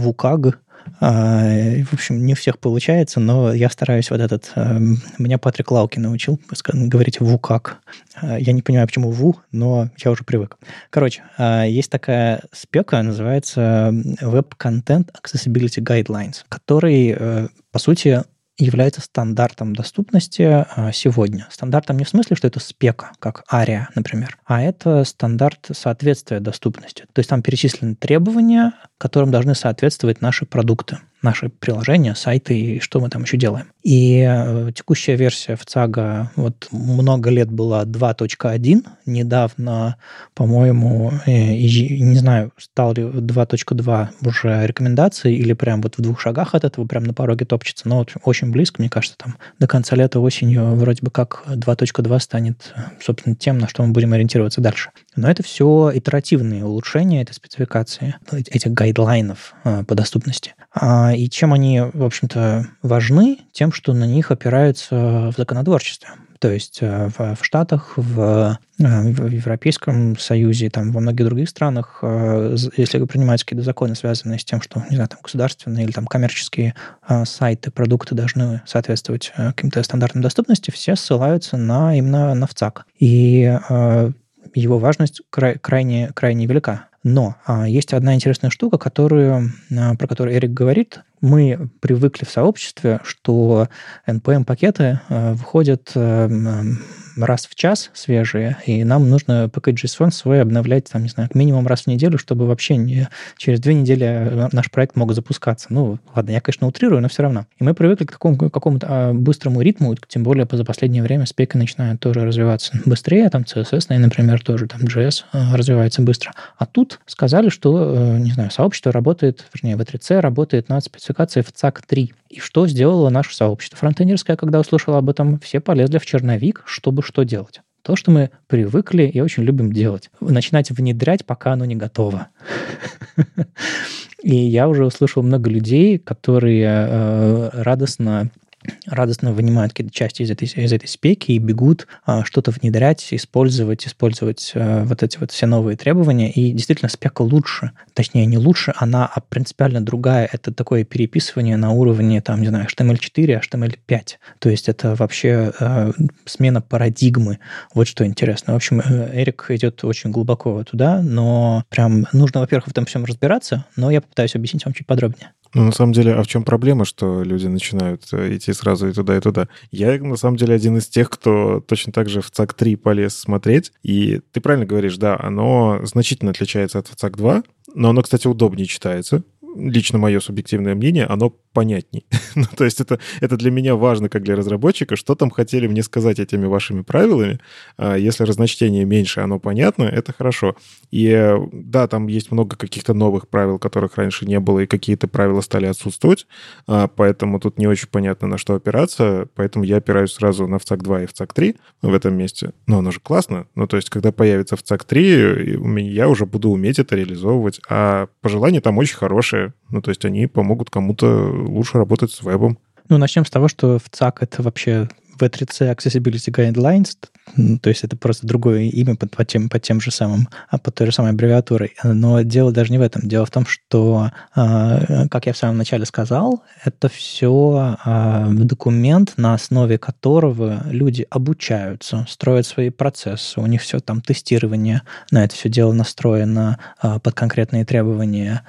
Speaker 1: в общем, не у всех получается, но я стараюсь вот этот... Эм, меня Патрик Лауки научил говорить «ву как». А, я не понимаю, почему «ву», но я уже привык. Короче, а, есть такая спека, называется Web Content Accessibility Guidelines, который, э, по сути, является стандартом доступности а, сегодня. Стандартом не в смысле, что это спека, как ARIA, например, а это стандарт соответствия доступности. То есть там перечислены требования, которым должны соответствовать наши продукты наши приложения, сайты и что мы там еще делаем. И э, текущая версия в ЦАГа вот много лет была 2.1. Недавно, по-моему, э, не знаю, стал ли 2.2 уже рекомендацией или прям вот в двух шагах от этого, прям на пороге топчется. Но вот очень близко, мне кажется, там до конца лета осенью вроде бы как 2.2 станет, собственно, тем, на что мы будем ориентироваться дальше. Но это все итеративные улучшения этой спецификации, этих гайдлайнов э, по доступности. И чем они, в общем-то, важны? Тем, что на них опираются в законотворчестве. То есть э, в, в Штатах, в, э, в Европейском Союзе, там, во многих других странах, э, если вы принимаете какие-то законы, связанные с тем, что, не знаю, там, государственные или там коммерческие сайты, продукты должны соответствовать каким-то стандартам доступности, все ссылаются на именно на ВЦАК. И его важность край, крайне, крайне велика. Но а, есть одна интересная штука, которую, а, про которую Эрик говорит. Мы привыкли в сообществе, что NPM-пакеты а, выходят а, раз в час свежие, и нам нужно package.json свой обновлять, там, не знаю, минимум раз в неделю, чтобы вообще не, через две недели э, наш проект мог запускаться. Ну, ладно, я, конечно, утрирую, но все равно. И мы привыкли к такому какому-то а, быстрому ритму, тем более за последнее время спеки начинают тоже развиваться быстрее, там CSS, например, тоже, там JS а, развивается быстро. А тут сказали, что, э, не знаю, сообщество работает, вернее, V3C работает над спецификацией в CAC 3. И что сделало наше сообщество? Фронтендерское, когда услышало об этом, все полезли в черновик, чтобы что делать? То, что мы привыкли и очень любим делать. Начинать внедрять, пока оно не готово. [LAUGHS] И я уже услышал много людей, которые э, радостно радостно вынимают какие-то части из этой, из этой спеки и бегут а, что-то внедрять, использовать, использовать а, вот эти вот все новые требования. И действительно спека лучше. Точнее, не лучше, она а принципиально другая. Это такое переписывание на уровне, там, не знаю, HTML4, HTML5. То есть это вообще а, смена парадигмы. Вот что интересно. В общем, э, Эрик идет очень глубоко туда, но прям нужно, во-первых, в этом всем разбираться, но я попытаюсь объяснить вам чуть подробнее.
Speaker 2: Ну, на самом деле, а в чем проблема, что люди начинают идти сразу и туда, и туда? Я, на самом деле, один из тех, кто точно так же в ЦАК 3 полез смотреть. И ты правильно говоришь, да, оно значительно отличается от ЦАК 2, но оно, кстати, удобнее читается лично мое субъективное мнение, оно понятней. [LAUGHS] ну, то есть это, это для меня важно, как для разработчика, что там хотели мне сказать этими вашими правилами. А, если разночтение меньше, оно понятно, это хорошо. И да, там есть много каких-то новых правил, которых раньше не было, и какие-то правила стали отсутствовать, а, поэтому тут не очень понятно, на что опираться, поэтому я опираюсь сразу на ВЦАК 2 и ВЦАК 3 в этом месте. Но оно же классно. Ну, то есть, когда появится ВЦАК 3, я уже буду уметь это реализовывать, а пожелания там очень хорошие, ну, то есть они помогут кому-то лучше работать с вебом.
Speaker 1: Ну, начнем с того, что в ЦАК это вообще V3C Accessibility Guidelines, то есть это просто другое имя под, под, тем, под тем же самым, а под той же самой аббревиатурой. Но дело даже не в этом. Дело в том, что, а, как я в самом начале сказал, это все а, документ, на основе которого люди обучаются, строят свои процессы, у них все там тестирование на это все дело настроено а, под конкретные требования,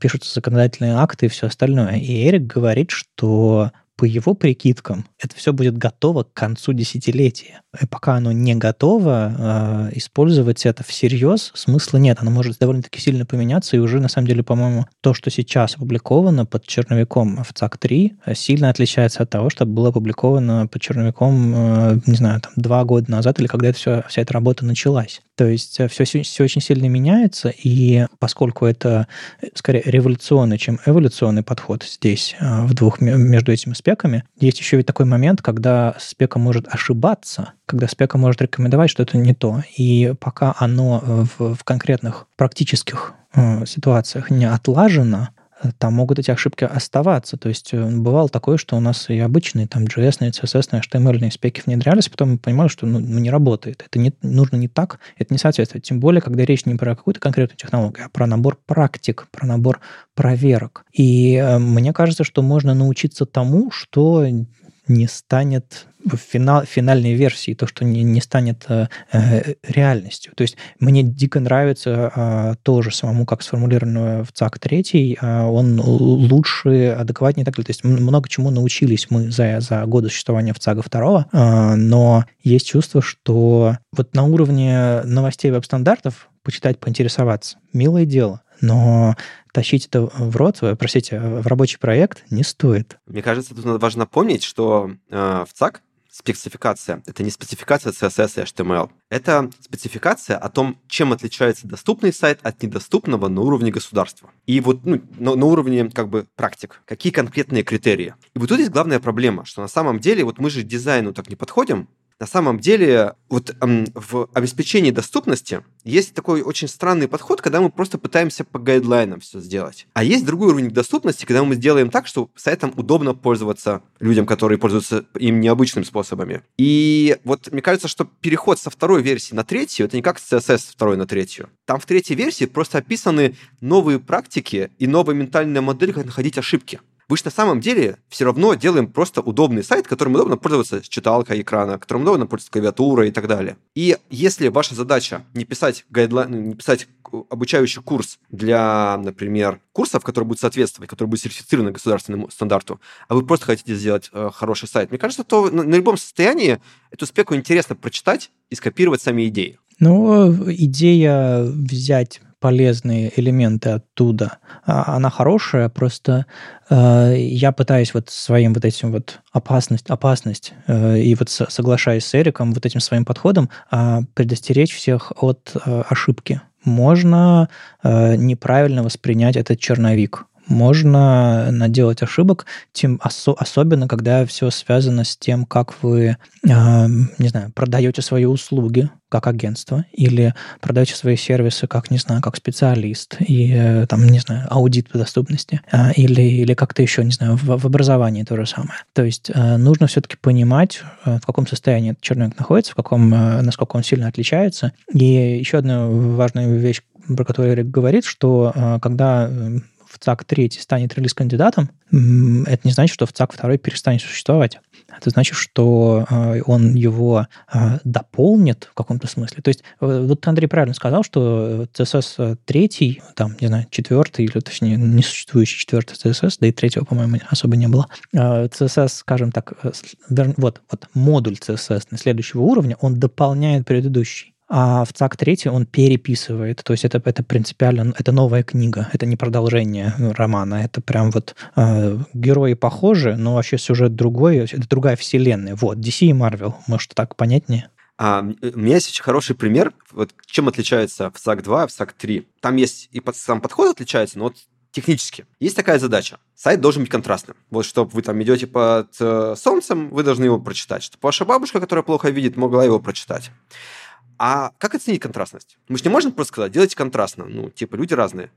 Speaker 1: пишутся законодательные акты и все остальное. И Эрик говорит, что по его прикидкам, это все будет готово к концу десятилетия. И пока оно не готово, э, использовать это всерьез смысла нет. Оно может довольно-таки сильно поменяться, и уже, на самом деле, по-моему, то, что сейчас опубликовано под черновиком в ЦАК-3, сильно отличается от того, что было опубликовано под черновиком, э, не знаю, там, два года назад, или когда это все, вся эта работа началась. То есть все, э, все очень сильно меняется, и поскольку это скорее революционный, чем эволюционный подход здесь, в двух, между этими спеками, есть еще ведь такой момент, когда спека может ошибаться, когда спека может рекомендовать, что это не то. И пока оно в, в конкретных практических э, ситуациях не отлажено, там могут эти ошибки оставаться. То есть э, бывало такое, что у нас и обычные там JS, CSS, HTML спеки внедрялись, потом мы понимали, что ну, ну, не работает. Это не, нужно не так, это не соответствует. Тем более, когда речь не про какую-то конкретную технологию, а про набор практик, про набор проверок. И э, мне кажется, что можно научиться тому, что не станет в финал, финальной версии, то, что не, не станет э, э, реальностью. То есть мне дико нравится э, тоже самому, как сформулировано в ЦАК 3, э, он лучше, адекватнее так далее. То есть много чему научились мы за, за годы существования в ЦАГа 2, э, но есть чувство, что вот на уровне новостей веб-стандартов почитать, поинтересоваться, милое дело, но тащить это в рот, простите, в рабочий проект не стоит.
Speaker 3: Мне кажется, тут важно помнить, что э, в ЦАК спецификация. Это не спецификация CSS и HTML. Это спецификация о том, чем отличается доступный сайт от недоступного на уровне государства. И вот ну, на, на уровне как бы практик. Какие конкретные критерии. И вот тут есть главная проблема, что на самом деле вот мы же дизайну так не подходим, на самом деле, вот эм, в обеспечении доступности есть такой очень странный подход, когда мы просто пытаемся по гайдлайнам все сделать. А есть другой уровень доступности, когда мы сделаем так, что сайтом удобно пользоваться людям, которые пользуются им необычными способами. И вот мне кажется, что переход со второй версии на третью, это не как с CSS второй на третью. Там в третьей версии просто описаны новые практики и новая ментальная модель, как находить ошибки. Мы же на самом деле все равно делаем просто удобный сайт, которым удобно пользоваться с читалкой экрана, которым удобно пользоваться клавиатурой и так далее. И если ваша задача не писать гайдлайн, не писать обучающий курс для, например, курсов, которые будут соответствовать, которые будут сертифицированы государственному стандарту, а вы просто хотите сделать э, хороший сайт, мне кажется, то на, на любом состоянии эту спеку интересно прочитать и скопировать сами идеи.
Speaker 1: Ну, идея взять полезные элементы оттуда. А, она хорошая, просто э, я пытаюсь вот своим вот этим вот опасность, опасность э, и вот соглашаясь с Эриком вот этим своим подходом э, предостеречь всех от э, ошибки. Можно э, неправильно воспринять этот черновик можно наделать ошибок, тем осо- особенно когда все связано с тем, как вы, э, не знаю, продаете свои услуги как агентство или продаете свои сервисы как, не знаю, как специалист и э, там, не знаю, аудит по доступности э, или, или как-то еще, не знаю, в, в образовании то же самое. То есть э, нужно все-таки понимать, э, в каком состоянии этот черновик находится, в каком, э, насколько он сильно отличается. И еще одна важная вещь, про которую Эрик говорит, что э, когда в ЦАК 3 станет релиз-кандидатом, это не значит, что в ЦАК 2 перестанет существовать. Это значит, что э, он его э, дополнит в каком-то смысле. То есть э, вот Андрей правильно сказал, что CSS 3, там, не знаю, четвертый, или точнее, несуществующий четвертый CSS, да и третьего, по-моему, особо не было. CSS, скажем так, вот, вот модуль CSS следующего уровня, он дополняет предыдущий а в ЦАК 3 он переписывает. То есть это, это принципиально, это новая книга, это не продолжение романа, это прям вот э, герои похожи, но вообще сюжет другой, это другая вселенная. Вот, DC и Marvel, может, так понятнее?
Speaker 3: А, у меня есть очень хороший пример, вот чем отличается в САК 2 и в САК 3. Там есть и под, сам подход отличается, но вот технически. Есть такая задача. Сайт должен быть контрастным. Вот чтобы вы там идете под э, солнцем, вы должны его прочитать. Чтобы ваша бабушка, которая плохо видит, могла его прочитать. А как оценить контрастность? Мы же не можем просто сказать, делайте контрастно. Ну, типа, люди разные.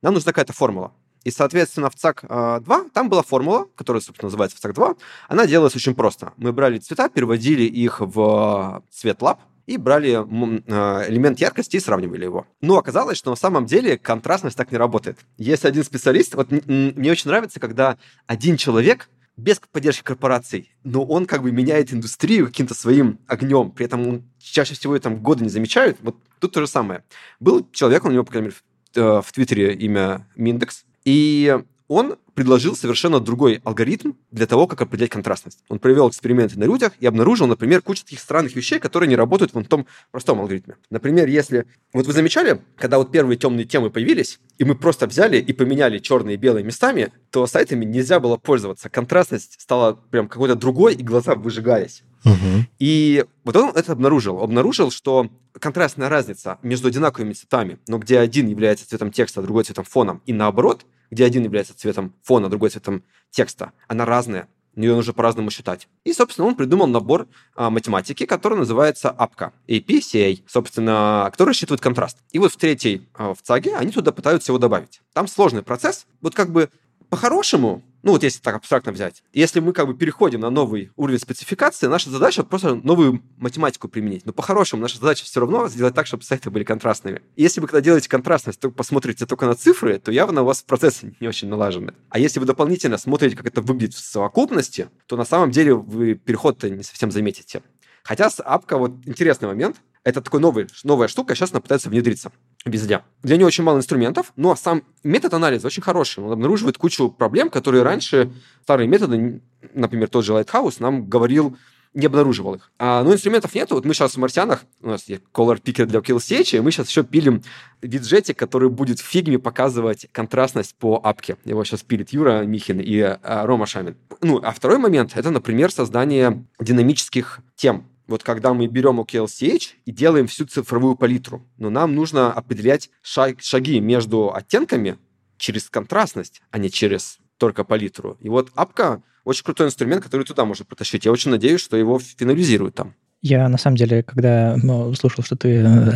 Speaker 3: Нам нужна какая-то формула. И, соответственно, в ЦАК 2 там была формула, которая, собственно, называется в ЦАК 2. Она делалась очень просто. Мы брали цвета, переводили их в цвет лап, и брали элемент яркости и сравнивали его. Но оказалось, что на самом деле контрастность так не работает. Есть один специалист, вот мне очень нравится, когда один человек без поддержки корпораций, но он как бы меняет индустрию каким-то своим огнем, при этом он чаще всего там годы не замечают. Вот тут то же самое. Был человек, у него, по крайней мере, в, э, в Твиттере имя Миндекс, и он предложил совершенно другой алгоритм для того, как определять контрастность. Он провел эксперименты на людях и обнаружил, например, кучу таких странных вещей, которые не работают в том простом алгоритме. Например, если... Вот вы замечали, когда вот первые темные темы появились, и мы просто взяли и поменяли черные и белые местами, то сайтами нельзя было пользоваться. Контрастность стала прям какой-то другой, и глаза выжигались. Угу. И вот он это обнаружил. Обнаружил, что контрастная разница между одинаковыми цветами, но где один является цветом текста, а другой цветом фоном, и наоборот, где один является цветом фона, другой цветом текста, она разная, ее нужно по-разному считать. И, собственно, он придумал набор а, математики, который называется APCA, APCA, собственно, который рассчитывает контраст. И вот в третьей, а, в ЦАГе, они туда пытаются его добавить. Там сложный процесс. Вот как бы по-хорошему, ну вот если так абстрактно взять, если мы как бы переходим на новый уровень спецификации, наша задача просто новую математику применить. Но по-хорошему наша задача все равно сделать так, чтобы сайты были контрастными. Если вы когда делаете контрастность, то посмотрите только на цифры, то явно у вас процессы [LAUGHS] не очень налажены. А если вы дополнительно смотрите, как это выглядит в совокупности, то на самом деле вы переход-то не совсем заметите. Хотя с апка вот интересный момент – это такой новый, новая штука, сейчас она пытается внедриться везде. Для нее очень мало инструментов, но сам метод анализа очень хороший. Он обнаруживает кучу проблем, которые раньше старые методы, например, тот же Lighthouse, нам говорил, не обнаруживал их. А, ну, инструментов нету. Вот мы сейчас в «Марсианах», у нас есть color picker для KillStage, и мы сейчас еще пилим виджетик, который будет в фигме показывать контрастность по апке. Его сейчас пилит Юра Михин и а, Рома Шамин. Ну, а второй момент – это, например, создание динамических тем вот когда мы берем OKLCH и делаем всю цифровую палитру, но нам нужно определять шаг, шаги между оттенками через контрастность, а не через только палитру. И вот апка очень крутой инструмент, который туда можно протащить. Я очень надеюсь, что его финализируют там.
Speaker 1: Я, на самом деле, когда ну, слушал, что ты э,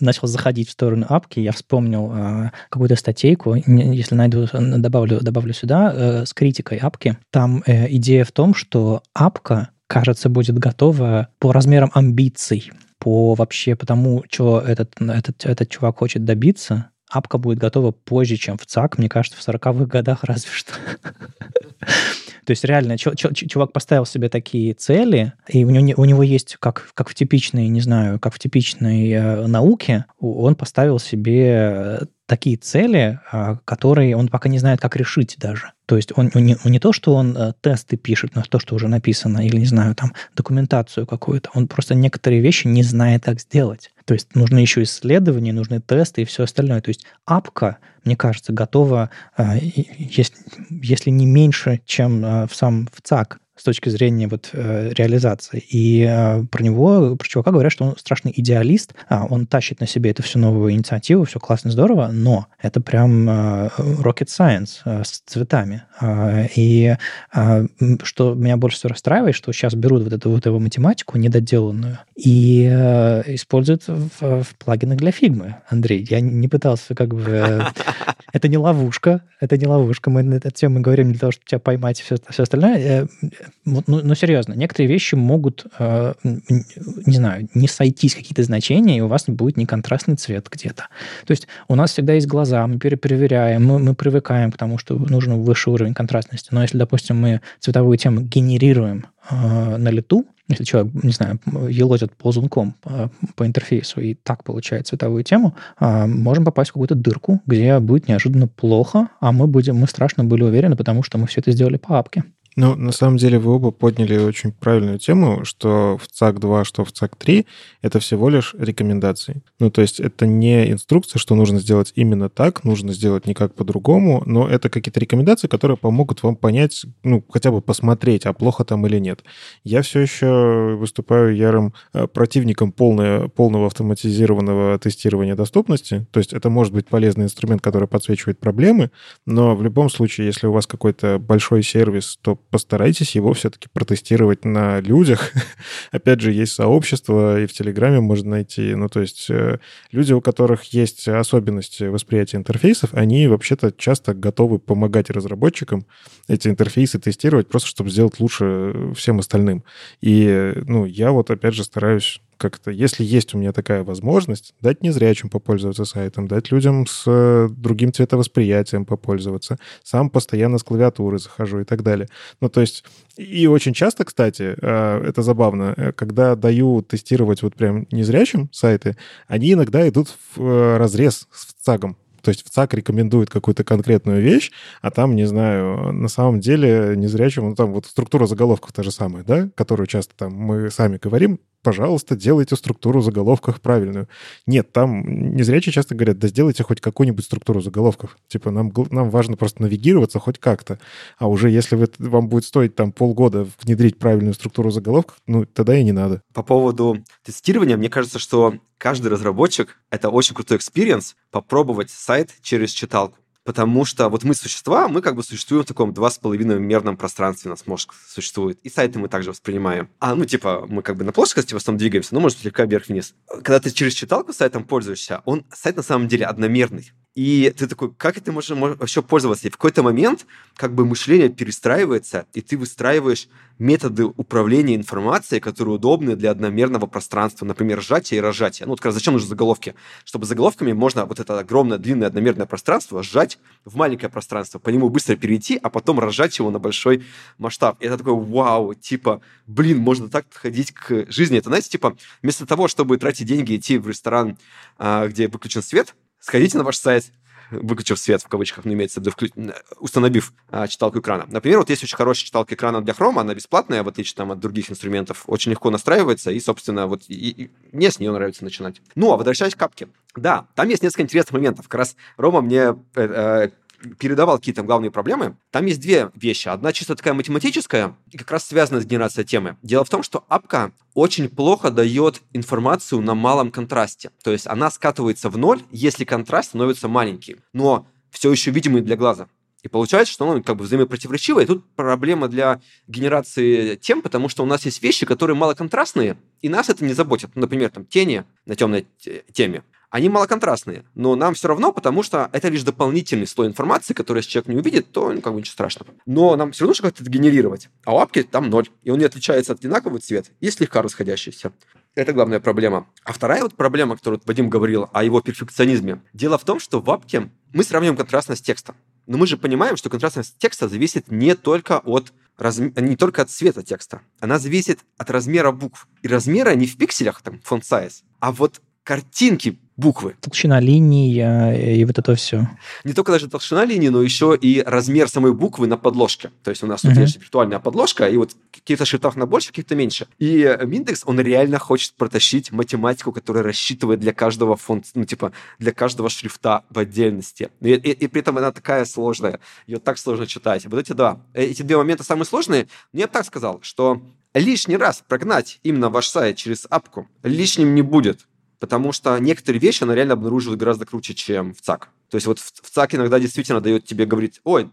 Speaker 1: начал заходить в сторону апки, я вспомнил э, какую-то статейку, если найду, добавлю, добавлю сюда, э, с критикой апки. Там э, идея в том, что апка кажется, будет готова по размерам амбиций, по вообще потому, что этот, этот, этот чувак хочет добиться, апка будет готова позже, чем в ЦАК, мне кажется, в 40-х годах разве что. [LAUGHS] То есть реально чувак поставил себе такие цели, и у него, у него есть, как, как в типичной, не знаю, как в типичной э, науке, он поставил себе такие цели, а, которые он пока не знает, как решить даже. То есть он, он, не, он не то, что он э, тесты пишет на то, что уже написано, или, не знаю, там, документацию какую-то, он просто некоторые вещи не знает, как сделать. То есть нужны еще исследования, нужны тесты и все остальное. То есть апка, мне кажется, готова, э, если, если не меньше, чем э, в сам в ЦАК, с точки зрения вот э, реализации. И э, про него, про чувака говорят, что он страшный идеалист, а он тащит на себе эту всю новую инициативу, все классно, здорово, но это прям э, rocket science э, с цветами. Э, и э, что меня больше всего расстраивает, что сейчас берут вот эту вот его математику недоделанную и э, используют в, в плагинах для фигмы. Андрей, я не пытался как бы... Э, [LAUGHS] это не ловушка, это не ловушка. Мы на эту тему говорим для того, чтобы тебя поймать и все, все остальное. Ну, ну, серьезно, некоторые вещи могут, э, не знаю, не сойтись какие-то значения, и у вас будет неконтрастный цвет где-то. То есть у нас всегда есть глаза, мы перепроверяем, мы, мы привыкаем к тому, что нужен высший уровень контрастности. Но если, допустим, мы цветовую тему генерируем э, на лету, если человек, не знаю, елозит ползунком по, по интерфейсу и так получает цветовую тему, э, можем попасть в какую-то дырку, где будет неожиданно плохо, а мы будем, мы страшно были уверены, потому что мы все это сделали по апке.
Speaker 2: Ну, на самом деле вы оба подняли очень правильную тему, что в ЦАК-2, что в ЦАК-3 это всего лишь рекомендации. Ну, то есть это не инструкция, что нужно сделать именно так, нужно сделать никак по-другому, но это какие-то рекомендации, которые помогут вам понять, ну, хотя бы посмотреть, а плохо там или нет. Я все еще выступаю ярым э, противником полное, полного автоматизированного тестирования доступности. То есть это может быть полезный инструмент, который подсвечивает проблемы, но в любом случае, если у вас какой-то большой сервис, то постарайтесь его все-таки протестировать на людях. [LAUGHS] Опять же, есть сообщество, и в Телеграме можно найти. Ну, то есть э, люди, у которых есть особенности восприятия интерфейсов, они вообще-то часто готовы помогать разработчикам эти интерфейсы тестировать, просто чтобы сделать лучше всем остальным. И, ну, я вот, опять же, стараюсь как-то, если есть у меня такая возможность, дать незрячим попользоваться сайтом, дать людям с э, другим цветовосприятием попользоваться, сам постоянно с клавиатуры захожу и так далее. Ну, то есть, и очень часто, кстати, э, это забавно, э, когда даю тестировать вот прям незрячим сайты, они иногда идут в разрез с ЦАГом. То есть в ЦАК рекомендует какую-то конкретную вещь, а там, не знаю, на самом деле незрячим, ну там вот структура заголовков та же самая, да, которую часто там мы сами говорим, пожалуйста, делайте структуру заголовков правильную. Нет, там незрячие часто говорят, да сделайте хоть какую-нибудь структуру заголовков. Типа нам, нам важно просто навигироваться хоть как-то. А уже если вы, вам будет стоить там полгода внедрить правильную структуру заголовков, ну тогда и не надо.
Speaker 3: По поводу тестирования, мне кажется, что каждый разработчик — это очень крутой experience попробовать сайт через читалку потому что вот мы существа, мы как бы существуем в таком два с половиной мерном пространстве, у нас мозг существует, и сайты мы также воспринимаем. А, ну, типа, мы как бы на плоскости в основном двигаемся, но, может, слегка вверх-вниз. Когда ты через читалку сайтом пользуешься, он, сайт на самом деле одномерный. И ты такой, как это можно вообще пользоваться? И в какой-то момент как бы мышление перестраивается, и ты выстраиваешь методы управления информацией, которые удобны для одномерного пространства, например, сжатие и разжатие. Ну, вот зачем нужны заголовки? Чтобы заголовками можно вот это огромное, длинное, одномерное пространство сжать в маленькое пространство, по нему быстро перейти, а потом разжать его на большой масштаб. И это такой, вау, типа, блин, можно так подходить к жизни. Это, знаете, типа, вместо того, чтобы тратить деньги, идти в ресторан, а, где выключен свет, сходите на ваш сайт, выключив свет, в кавычках, ну, имеется в виду, вклю... установив а, читалку экрана. Например, вот есть очень хорошая читалка экрана для Chrome, она бесплатная, в отличие там, от других инструментов, очень легко настраивается, и, собственно, вот и, и мне с нее нравится начинать. Ну, а возвращаясь к капке. Да, там есть несколько интересных моментов. Как раз Рома мне э, э, передавал какие-то главные проблемы. Там есть две вещи. Одна чисто такая математическая и как раз связана с генерацией темы. Дело в том, что апка очень плохо дает информацию на малом контрасте. То есть она скатывается в ноль, если контраст становится маленький, но все еще видимый для глаза. И получается, что оно как бы взаимопротиворечиво. И тут проблема для генерации тем, потому что у нас есть вещи, которые малоконтрастные, и нас это не заботит. Ну, например, там тени на темной теме они малоконтрастные, но нам все равно, потому что это лишь дополнительный слой информации, который если человек не увидит, то ну, как бы ничего страшного. Но нам все равно что-то это генерировать. А у апки там ноль, и он не отличается от одинакового цвета и слегка расходящийся. Это главная проблема. А вторая вот проблема, которую Вадим говорил о его перфекционизме. Дело в том, что в апке мы сравниваем контрастность текста. Но мы же понимаем, что контрастность текста зависит не только от раз... не только от цвета текста. Она зависит от размера букв. И размера не в пикселях, там, font size, а вот картинки буквы.
Speaker 1: Толщина линий э, и вот это все.
Speaker 3: Не только даже толщина линии, но еще и размер самой буквы на подложке. То есть у нас uh-huh. тут есть виртуальная подложка, и вот в каких-то шрифтах на больше, каких-то меньше. И Миндекс, он реально хочет протащить математику, которая рассчитывает для каждого фонта, ну, типа, для каждого шрифта в отдельности. И, и, и при этом она такая сложная. Ее так сложно читать. Вот эти, да, эти две момента самые сложные. Мне так сказал, что лишний раз прогнать именно ваш сайт через апку лишним не будет потому что некоторые вещи она реально обнаруживает гораздо круче, чем в ЦАК. То есть вот в, ЦАК иногда действительно дает тебе говорить, ой,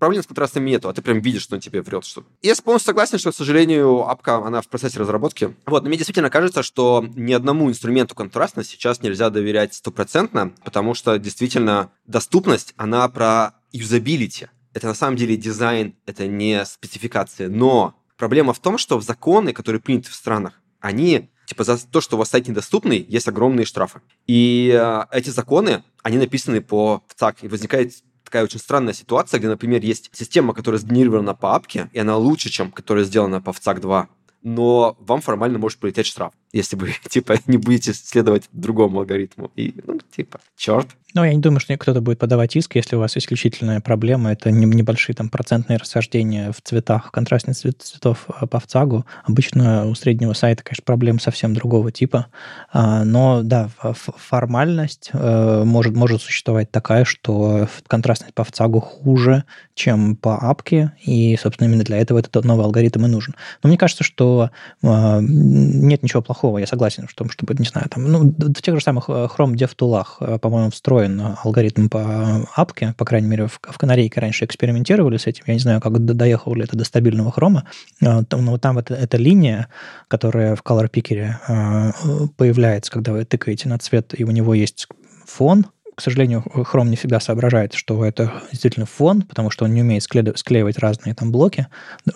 Speaker 3: проблем с контрастами нету, а ты прям видишь, что он тебе врет что-то. Я полностью согласен, что, к сожалению, апка, она в процессе разработки. Вот, но мне действительно кажется, что ни одному инструменту контрастность сейчас нельзя доверять стопроцентно, потому что действительно доступность, она про юзабилити. Это на самом деле дизайн, это не спецификация. Но проблема в том, что в законы, которые приняты в странах, они типа за то, что у вас сайт недоступный, есть огромные штрафы. И э, эти законы, они написаны по ВЦАК, и возникает такая очень странная ситуация, где, например, есть система, которая сгенерирована по апке, и она лучше, чем которая сделана по ВЦАК 2 но вам формально может прилететь штраф, если вы, [LAUGHS] типа, не будете следовать другому алгоритму. И, ну, типа, черт.
Speaker 1: Ну, я не думаю, что кто-то будет подавать иск, если у вас исключительная проблема. Это небольшие там процентные расхождения в цветах, контрастность цветов э, по ВЦАГу. Обычно у среднего сайта, конечно, проблем совсем другого типа. А, но, да, формальность э, может, может существовать такая, что контрастность по ВЦАГу хуже, чем по апке, и, собственно, именно для этого этот новый алгоритм и нужен. Но мне кажется, что а, нет ничего плохого плохого, я согласен, что, чтобы, не знаю, там, ну, в тех же самых э, Chrome DevTool'ах, по-моему, встроен алгоритм по апке, по крайней мере, в, в канарейке раньше экспериментировали с этим, я не знаю, как доехал ли это до стабильного хрома, но там это, эта линия, которая в Color Picker появляется, когда вы тыкаете на цвет, и у него есть фон, к сожалению, Chrome не всегда соображает, что это действительно фон, потому что он не умеет склеивать разные там блоки.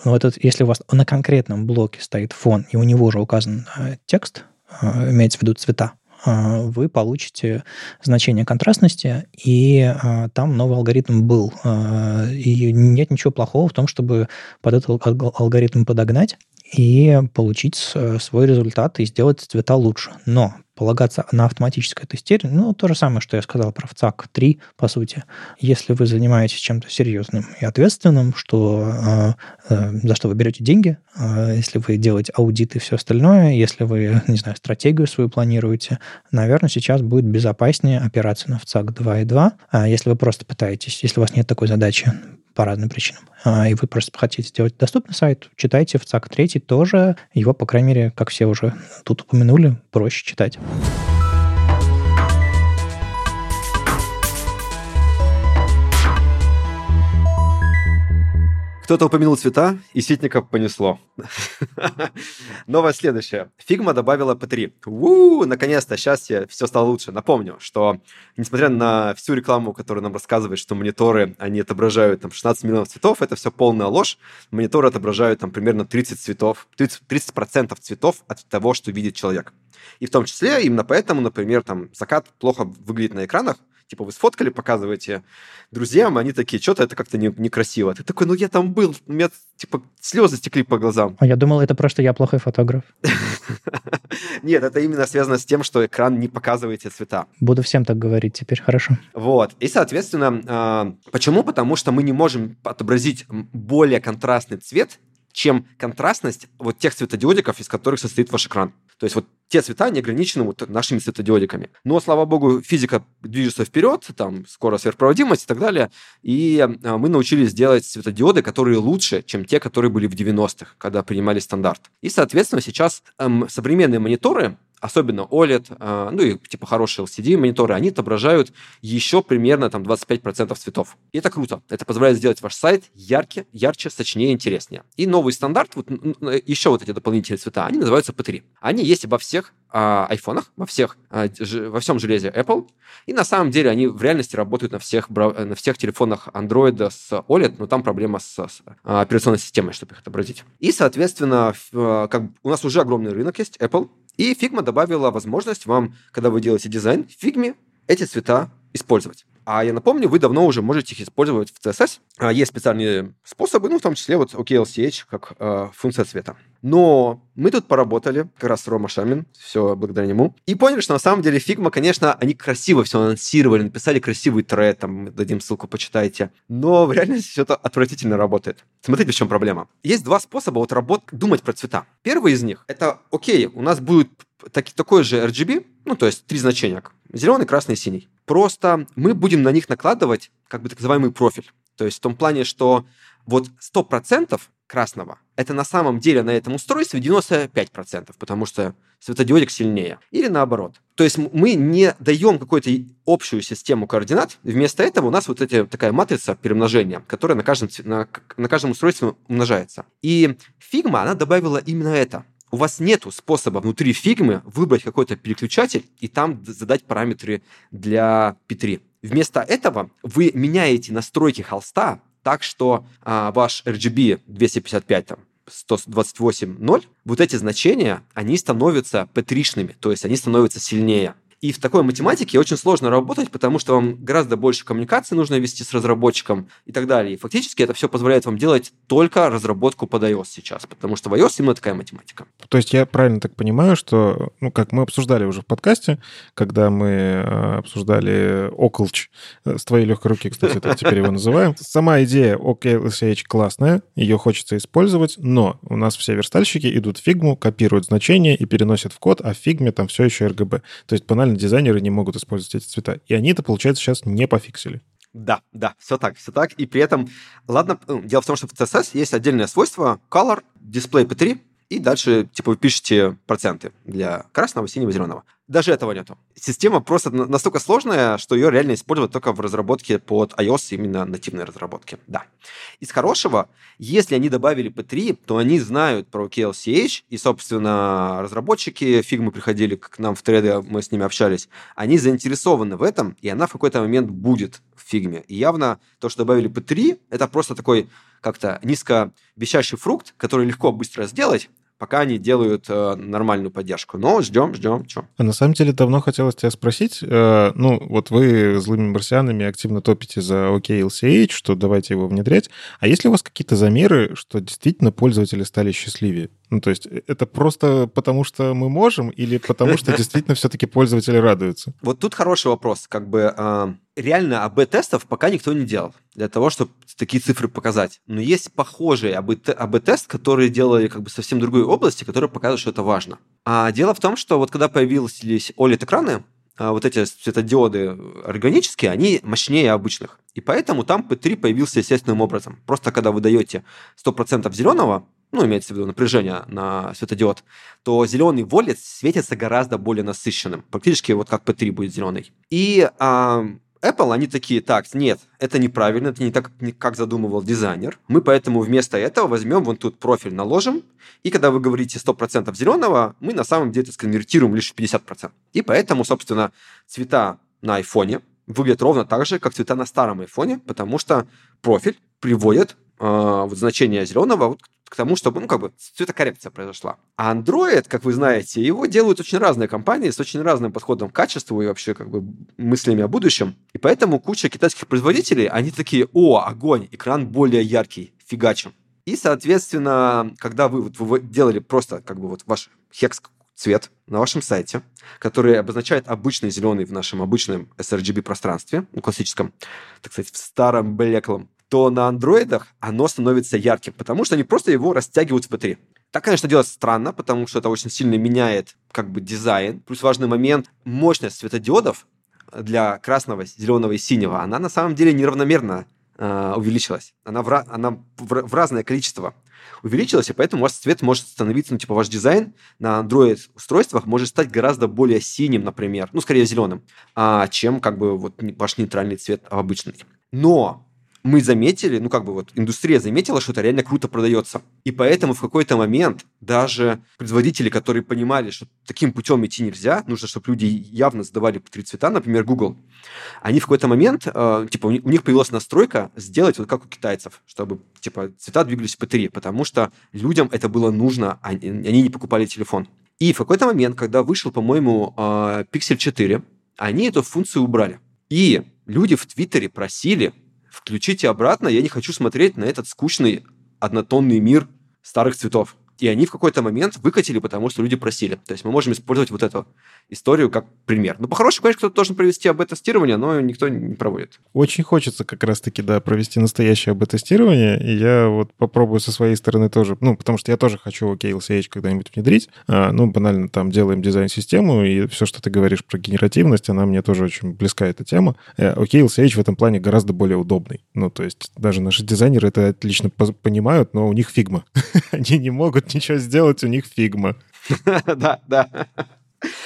Speaker 1: Но этот, если у вас на конкретном блоке стоит фон, и у него уже указан э, текст, э, имеется в виду цвета, э, вы получите значение контрастности, и там новый алгоритм был. И нет ничего плохого в том, чтобы под этот алгоритм подогнать и получить свой результат и сделать цвета лучше. Но полагаться на автоматическое тестирование, ну, то же самое, что я сказал про ВЦАК 3, по сути. Если вы занимаетесь чем-то серьезным и ответственным, что, э, э, за что вы берете деньги, э, если вы делаете аудит и все остальное, если вы, не знаю, стратегию свою планируете, наверное, сейчас будет безопаснее опираться на ВЦАК 2.2. А если вы просто пытаетесь, если у вас нет такой задачи, по разным причинам, а, и вы просто хотите сделать доступный сайт, читайте в ЦАК 3 тоже. Его, по крайней мере, как все уже тут упомянули, проще читать.
Speaker 3: Кто-то упомянул цвета, и Ситника понесло. [LAUGHS] Новое следующее. Фигма добавила P3. У, наконец-то, сейчас все стало лучше. Напомню, что несмотря на всю рекламу, которая нам рассказывает, что мониторы, они отображают там 16 миллионов цветов, это все полная ложь. Мониторы отображают там примерно 30 цветов, 30%, 30 цветов от того, что видит человек. И в том числе именно поэтому, например, там закат плохо выглядит на экранах, типа, вы сфоткали, показываете друзьям, они такие, что-то это как-то не, некрасиво. Ты такой, ну я там был, у меня, типа, слезы стекли по глазам.
Speaker 1: А я думал, это просто я плохой фотограф. [LAUGHS]
Speaker 3: Нет, это именно связано с тем, что экран не показывает цвета.
Speaker 1: Буду всем так говорить теперь, хорошо.
Speaker 3: Вот. И, соответственно, а, почему? Потому что мы не можем отобразить более контрастный цвет, чем контрастность вот тех светодиодиков, из которых состоит ваш экран. То есть вот те цвета не ограничены вот нашими светодиодиками. Но, слава богу, физика движется вперед, там скоро сверхпроводимость и так далее, и а, мы научились делать светодиоды, которые лучше, чем те, которые были в 90-х, когда принимали стандарт. И, соответственно, сейчас эм, современные мониторы, особенно OLED, а, ну и типа хорошие LCD-мониторы, они отображают еще примерно там 25% цветов. И это круто. Это позволяет сделать ваш сайт ярче, ярче, сочнее, интереснее. И новый стандарт, вот еще вот эти дополнительные цвета, они называются P3. Они есть во всех а, айфонах, во, всех, а, во всем железе Apple. И на самом деле они в реальности работают на всех, на всех телефонах Android с OLED, но там проблема с, с операционной системой, чтобы их отобразить. И, соответственно, как у нас уже огромный рынок есть, Apple, и Figma добавила возможность вам, когда вы делаете дизайн, в Figma эти цвета использовать. А я напомню, вы давно уже можете их использовать в CSS. А, есть специальные способы, ну, в том числе вот OKLCH, как э, функция цвета. Но мы тут поработали, как раз Рома Шамин, все благодаря нему, и поняли, что на самом деле Figma, конечно, они красиво все анонсировали, написали красивый тред, там, дадим ссылку, почитайте. Но в реальности все это отвратительно работает. Смотрите, в чем проблема. Есть два способа вот работ, думать про цвета. Первый из них — это, окей, у нас будет так, такой же RGB, ну, то есть три значения, зеленый, красный, синий. Просто мы будем на них накладывать как бы так называемый профиль. То есть в том плане, что вот 100% красного — это на самом деле на этом устройстве 95%, потому что светодиодик сильнее. Или наоборот. То есть мы не даем какую-то общую систему координат, вместо этого у нас вот эта такая матрица перемножения, которая на каждом, на, на каждом устройстве умножается. И Figma, она добавила именно это у вас нет способа внутри фигмы выбрать какой-то переключатель и там задать параметры для P3. Вместо этого вы меняете настройки холста так, что а, ваш RGB 255 там, 128.0, вот эти значения, они становятся p то есть они становятся сильнее. И в такой математике очень сложно работать, потому что вам гораздо больше коммуникации нужно вести с разработчиком и так далее. И фактически это все позволяет вам делать только разработку под iOS сейчас, потому что в iOS именно такая математика.
Speaker 2: То есть я правильно так понимаю, что, ну, как мы обсуждали уже в подкасте, когда мы э, обсуждали Околч, э, с твоей легкой руки, кстати, так теперь его называем. [LAUGHS] Сама идея OKLCH классная, ее хочется использовать, но у нас все верстальщики идут в фигму, копируют значения и переносят в код, а в фигме там все еще RGB. То есть банально дизайнеры не могут использовать эти цвета. И они это, получается, сейчас не пофиксили.
Speaker 3: Да, да, все так, все так. И при этом, ладно, дело в том, что в CSS есть отдельное свойство color display p3, и дальше, типа, вы пишете проценты для красного, синего, зеленого. Даже этого нету. Система просто настолько сложная, что ее реально использовать только в разработке под iOS, именно нативной разработке. Да. Из хорошего, если они добавили P3, то они знают про KLCH, и, собственно, разработчики фигмы приходили к нам в треды, мы с ними общались, они заинтересованы в этом, и она в какой-то момент будет в фигме. И явно то, что добавили P3, это просто такой как-то низко вещащий фрукт, который легко быстро сделать, пока они делают э, нормальную поддержку. Но ждем, ждем, что.
Speaker 2: А на самом деле давно хотелось тебя спросить. Э, ну, вот вы злыми марсианами активно топите за OKLCH, что давайте его внедрять. А есть ли у вас какие-то замеры, что действительно пользователи стали счастливее? Ну, то есть э, это просто потому, что мы можем, или потому, что [LAUGHS] действительно все-таки пользователи радуются?
Speaker 3: Вот тут хороший вопрос. Как бы а, реально АБ-тестов пока никто не делал для того, чтобы такие цифры показать. Но есть похожие АБ-тест, которые делали как бы совсем другой области, которые показывают, что это важно. А дело в том, что вот когда появились OLED-экраны, а, вот эти светодиоды органические, они мощнее обычных. И поэтому там P3 появился естественным образом. Просто когда вы даете 100% зеленого, ну, имеется в виду напряжение на светодиод, то зеленый волец светится гораздо более насыщенным. Практически вот как P3 будет зеленый. И а, Apple, они такие, так, нет, это неправильно, это не так, как задумывал дизайнер. Мы поэтому вместо этого возьмем вон тут профиль, наложим, и когда вы говорите 100% зеленого, мы на самом деле это сконвертируем лишь в 50%. И поэтому, собственно, цвета на айфоне выглядят ровно так же, как цвета на старом айфоне, потому что профиль приводит э, вот значение зеленого вот к тому, чтобы, ну, как бы, цветокоррекция произошла. А Android, как вы знаете, его делают очень разные компании с очень разным подходом к качеству и вообще, как бы, мыслями о будущем. И поэтому куча китайских производителей, они такие, о, огонь, экран более яркий, фигачим. И, соответственно, когда вы, вот, вы делали просто, как бы, вот ваш хекс цвет на вашем сайте, который обозначает обычный зеленый в нашем обычном sRGB пространстве, ну, классическом, так сказать, в старом блеклом, то на андроидах оно становится ярким, потому что они просто его растягивают в P3. Так, конечно, делать странно, потому что это очень сильно меняет как бы дизайн. Плюс важный момент, мощность светодиодов для красного, зеленого и синего, она на самом деле неравномерно э, увеличилась. Она, в, она в, в разное количество увеличилась, и поэтому у вас цвет может становиться, ну, типа, ваш дизайн на Android-устройствах может стать гораздо более синим, например, ну, скорее зеленым, а, чем, как бы, вот ваш нейтральный цвет обычный. Но мы заметили, ну как бы вот индустрия заметила, что это реально круто продается. И поэтому в какой-то момент даже производители, которые понимали, что таким путем идти нельзя, нужно, чтобы люди явно сдавали по три цвета, например, Google, они в какой-то момент, э, типа, у них появилась настройка сделать вот как у китайцев, чтобы, типа, цвета двигались по три, потому что людям это было нужно, а они не покупали телефон. И в какой-то момент, когда вышел, по-моему, э, Pixel 4, они эту функцию убрали. И люди в Твиттере просили, включите обратно, я не хочу смотреть на этот скучный однотонный мир старых цветов. И они в какой-то момент выкатили, потому что люди просили. То есть мы можем использовать вот эту историю как пример. Ну, по-хорошему, конечно, кто-то должен провести АБ-тестирование, но никто не проводит.
Speaker 2: Очень хочется как раз-таки, да, провести настоящее АБ-тестирование, и я вот попробую со своей стороны тоже, ну, потому что я тоже хочу OKLCH когда-нибудь внедрить. А, ну, банально там делаем дизайн-систему, и все, что ты говоришь про генеративность, она мне тоже очень близка, эта тема. OKLCH э, в этом плане гораздо более удобный. Ну, то есть даже наши дизайнеры это отлично понимают, но у них фигма. [LAUGHS] Они не могут ничего сделать, у них фигма. [LAUGHS]
Speaker 3: Да, да.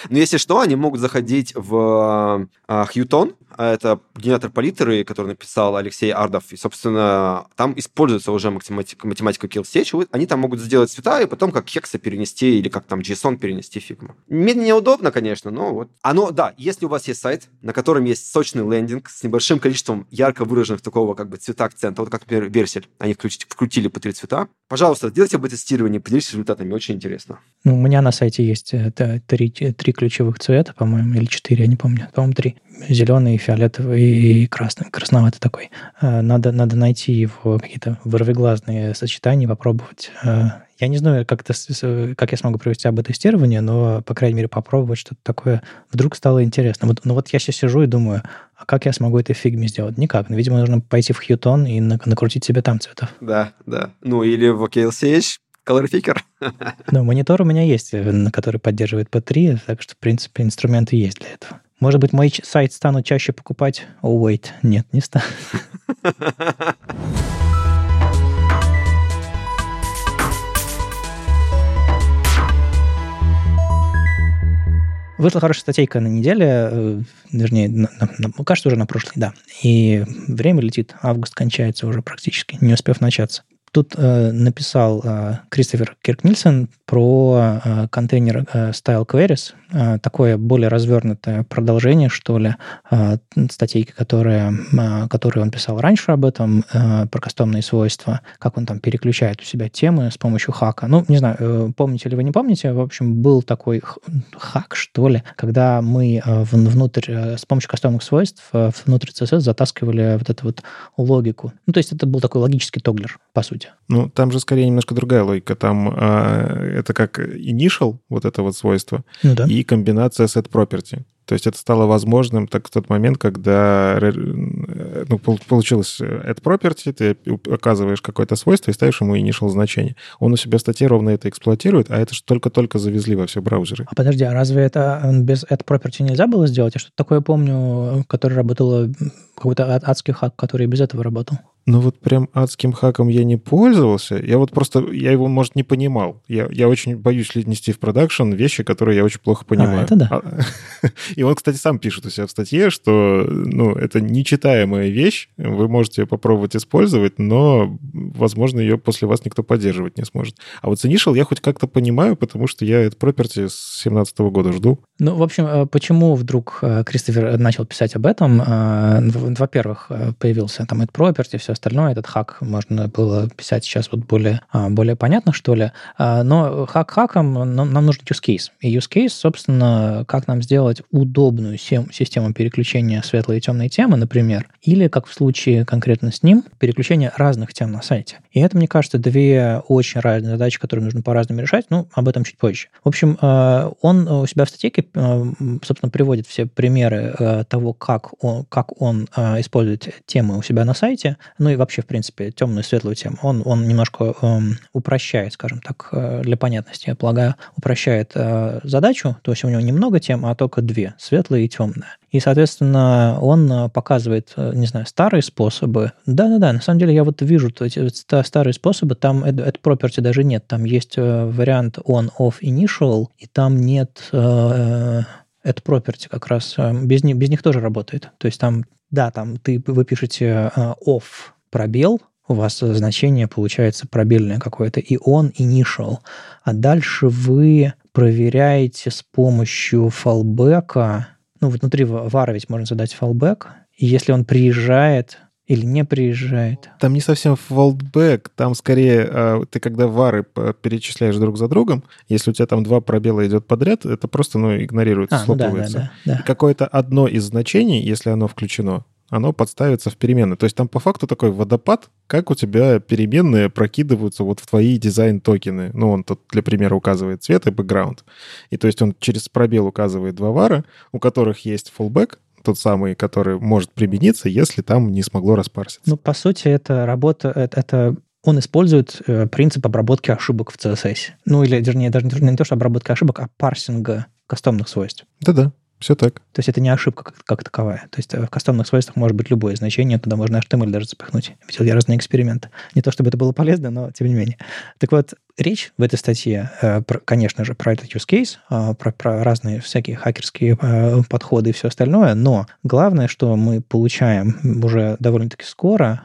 Speaker 3: Но если что, они могут заходить в Хьютон, а это генератор палитры, который написал Алексей Ардов. И, собственно, там используется уже математика, математика Kill Они там могут сделать цвета и потом как хекса перенести или как там JSON перенести фигму. Медленнее удобно, конечно, но вот. Оно, да, если у вас есть сайт, на котором есть сочный лендинг с небольшим количеством ярко выраженных такого как бы цвета акцента, вот как, например, Версель, они вкрутили, вкрутили по три цвета, пожалуйста, сделайте об тестирование, поделитесь результатами, очень интересно.
Speaker 1: Ну, у меня на сайте есть это, три, три ключевых цвета, по-моему, или четыре, я не помню, по-моему, три. Зеленый, фиолетовый и красный, красноватый такой. Э, надо, надо найти его какие-то вырвиглазные сочетания, попробовать. Э, я не знаю, как, это, как я смогу провести АБ-тестирование, но, по крайней мере, попробовать что-то такое. Вдруг стало интересно. Вот, ну вот я сейчас сижу и думаю, а как я смогу это в фигме сделать? Никак. Ну, видимо, нужно пойти в Хьютон и накрутить себе там цветов.
Speaker 3: Да, да. Ну, или в OKLCH, Colorfaker? [LAUGHS]
Speaker 1: Ну, монитор у меня есть, э, на который поддерживает P3, так что, в принципе, инструменты есть для этого. Может быть, мой сайт стану чаще покупать? О, oh, wait, нет, не стану. Вышла хорошая статейка на неделе, э, вернее, на, на, на, ну, кажется, уже на прошлой, да. И время летит, август кончается уже практически, не успев начаться. Тут э, написал э, Кристофер Кирк-Нильсон про э, контейнер э, Style Queries, э, такое более развернутое продолжение, что ли, э, статейки, которые, э, которые он писал раньше об этом, э, про кастомные свойства, как он там переключает у себя темы с помощью хака. Ну, не знаю, э, помните ли вы, не помните, в общем, был такой хак, что ли, когда мы э, внутрь, э, с помощью кастомных свойств э, внутрь CSS затаскивали вот эту вот логику. Ну, то есть это был такой логический тоглер, по сути сути.
Speaker 2: Ну, там же скорее немножко другая логика. Там а, это как initial, вот это вот свойство, ну, да. и комбинация set property. То есть это стало возможным так в тот момент, когда ну, получилось add property, ты оказываешь какое-то свойство и ставишь ему initial значение. Он у себя в статье ровно это эксплуатирует, а это же только-только завезли во все браузеры.
Speaker 1: А подожди, а разве это без add property нельзя было сделать? Я что-то такое помню, которое работало, какой-то адский хак, который без этого работал.
Speaker 2: Ну вот прям адским хаком я не пользовался. Я вот просто, я его, может, не понимал. Я, я очень боюсь нести в продакшн вещи, которые я очень плохо понимаю. А,
Speaker 1: это да. [LAUGHS]
Speaker 2: И он, кстати, сам пишет у себя в статье, что ну, это нечитаемая вещь. Вы можете ее попробовать использовать, но, возможно, ее после вас никто поддерживать не сможет. А вот Initial я хоть как-то понимаю, потому что я это property с 2017 года жду.
Speaker 1: Ну, в общем, э, почему вдруг э, Кристофер начал писать об этом? Э, во-первых, появился там это property, все остальное, этот хак можно было писать сейчас вот более, а, более понятно, что ли. А, но хак хаком нам, нужен use case. И use case, собственно, как нам сделать удобную систему переключения светлой и темной темы, например, или, как в случае конкретно с ним, переключение разных тем на сайте. И это, мне кажется, две очень разные задачи, которые нужно по-разному решать, ну, об этом чуть позже. В общем, а, он у себя в статейке, собственно, приводит все примеры того, как он, как он использует темы у себя на сайте, ну и вообще, в принципе, темную и светлую тему, он, он немножко эм, упрощает, скажем так, э, для понятности, я полагаю, упрощает э, задачу, то есть у него немного тем, а только две, светлая и темная. И, соответственно, он э, показывает, э, не знаю, старые способы. Да-да-да, на самом деле я вот вижу эти старые способы, там это property даже нет, там есть вариант on, off, initial, и там нет это property как раз. Без без них тоже работает. То есть там, да, там ты, вы пишете off пробел, у вас значение получается пробельное какое-то, и он initial. А дальше вы проверяете с помощью фалбека, ну, внутри вара ведь можно задать фалбек, если он приезжает, или не приезжает.
Speaker 2: Там не совсем fallback, там скорее а, ты когда вары перечисляешь друг за другом, если у тебя там два пробела идет подряд, это просто ну, игнорируется, а, слопывается. Ну да, да, да, да. какое-то одно из значений, если оно включено, оно подставится в переменные. То есть там по факту такой водопад, как у тебя переменные прокидываются вот в твои дизайн-токены. Ну, он тут, для примера, указывает цвет и бэкграунд. И то есть он через пробел указывает два var а, у которых есть fallback, тот самый, который может примениться, если там не смогло распарситься.
Speaker 1: Ну, по сути, это работа, это, это он использует э, принцип обработки ошибок в CSS. Ну, или, вернее, даже не то, что обработка ошибок, а парсинга кастомных свойств.
Speaker 2: Да-да. Все так.
Speaker 1: То есть это не ошибка как, как таковая. То есть э, в кастомных свойствах может быть любое значение, туда можно HTML даже запихнуть. Видел я разные эксперименты. Не то чтобы это было полезно, но тем не менее. Так вот, речь в этой статье, э, конечно же, про этот use case, э, про, про разные всякие хакерские подходы и все остальное, но главное, что мы получаем уже довольно-таки скоро,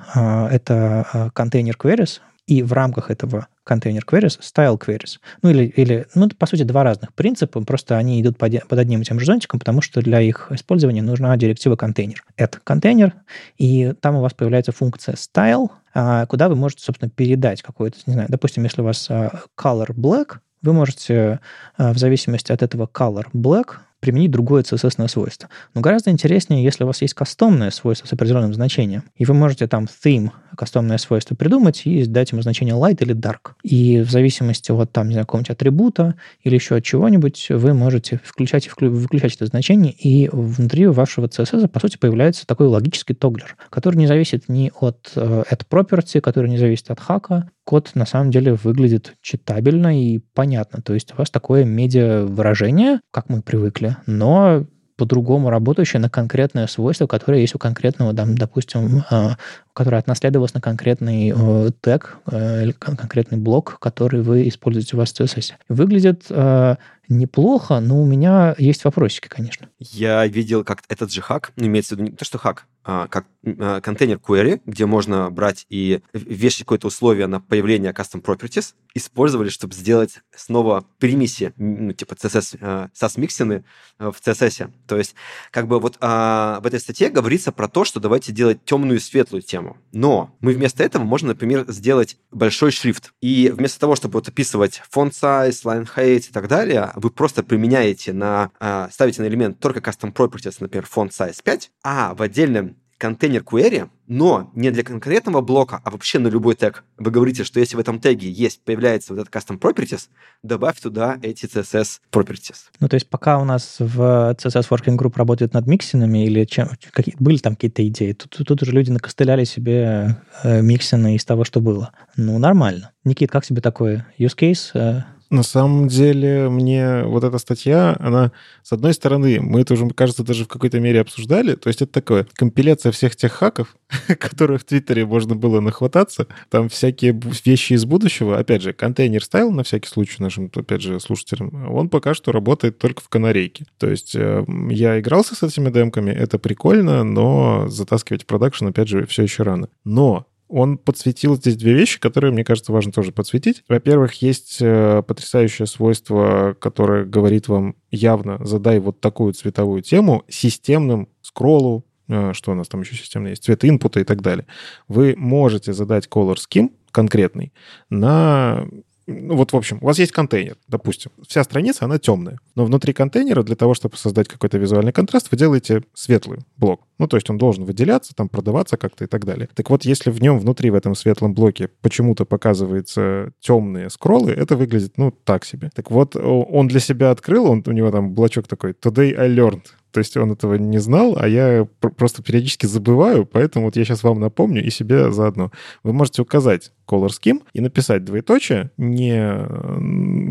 Speaker 1: это контейнер queries, и в рамках этого контейнер queries, style queries. Ну, или, или, ну, по сути, два разных принципа, просто они идут под, под одним и тем же зонтиком, потому что для их использования нужна директива контейнер. Это контейнер, и там у вас появляется функция style, а, куда вы можете, собственно, передать какой-то, не знаю, допустим, если у вас а, color black, вы можете а, в зависимости от этого color black применить другое CSS свойство. Но гораздо интереснее, если у вас есть кастомное свойство с определенным значением, и вы можете там theme кастомное свойство придумать и дать ему значение light или dark. И в зависимости от там, не знаю, какого-нибудь атрибута или еще от чего-нибудь, вы можете включать и выключать это значение, и внутри вашего CSS, по сути, появляется такой логический тоглер, который не зависит ни от э, at property, который не зависит от хака. Код на самом деле выглядит читабельно и понятно. То есть у вас такое медиа-выражение, как мы привыкли, но по-другому работающее на конкретное свойство, которое есть у конкретного, там, допустим, которая отнаследовалась на конкретный э, тег э, или конкретный блок, который вы используете у вас в CSS. Выглядит э, неплохо, но у меня есть вопросики, конечно.
Speaker 3: Я видел, как этот же хак, ну, имеется в виду не то, что хак, а, как а, контейнер query, где можно брать и вешать какое-то условие на появление custom properties, использовали, чтобы сделать снова примеси, ну, типа CSS, а, SAS-миксины в CSS. То есть, как бы вот а, в этой статье говорится про то, что давайте делать темную и светлую тему. Но мы вместо этого можем, например, сделать большой шрифт. И вместо того, чтобы вот описывать font size, line height и так далее, вы просто применяете на, ставите на элемент только custom properties, например, font size 5, а в отдельном контейнер query, но не для конкретного блока, а вообще на любой тег. Вы говорите, что если в этом теге есть, появляется вот этот custom properties, добавь туда эти CSS properties.
Speaker 1: Ну, то есть пока у нас в CSS Working Group работают над миксинами или чем, какие, были там какие-то идеи, тут, тут уже люди накостыляли себе э, миксины из того, что было. Ну, нормально. Никит, как тебе такое use case?
Speaker 2: На самом деле, мне вот эта статья, она, с одной стороны, мы это уже, кажется, даже в какой-то мере обсуждали, то есть это такое, компиляция всех тех хаков, [LAUGHS] которые в Твиттере можно было нахвататься, там всякие вещи из будущего, опять же, контейнер стайл, на всякий случай нашим, опять же, слушателям, он пока что работает только в канарейке. То есть э, я игрался с этими демками, это прикольно, но затаскивать в продакшн, опять же, все еще рано. Но он подсветил здесь две вещи, которые, мне кажется, важно тоже подсветить. Во-первых, есть э, потрясающее свойство, которое говорит вам явно, задай вот такую цветовую тему системным скроллу, э, что у нас там еще системно есть, цвет инпута и так далее. Вы можете задать color scheme конкретный на ну вот, в общем, у вас есть контейнер, допустим. Вся страница, она темная. Но внутри контейнера для того, чтобы создать какой-то визуальный контраст, вы делаете светлый блок. Ну, то есть он должен выделяться, там продаваться как-то и так далее. Так вот, если в нем внутри, в этом светлом блоке почему-то показываются темные скроллы, это выглядит, ну, так себе. Так вот, он для себя открыл, он, у него там блочок такой «Today I learned». То есть он этого не знал, а я просто периодически забываю, поэтому вот я сейчас вам напомню и себе заодно. Вы можете указать color scheme и написать двоеточие, не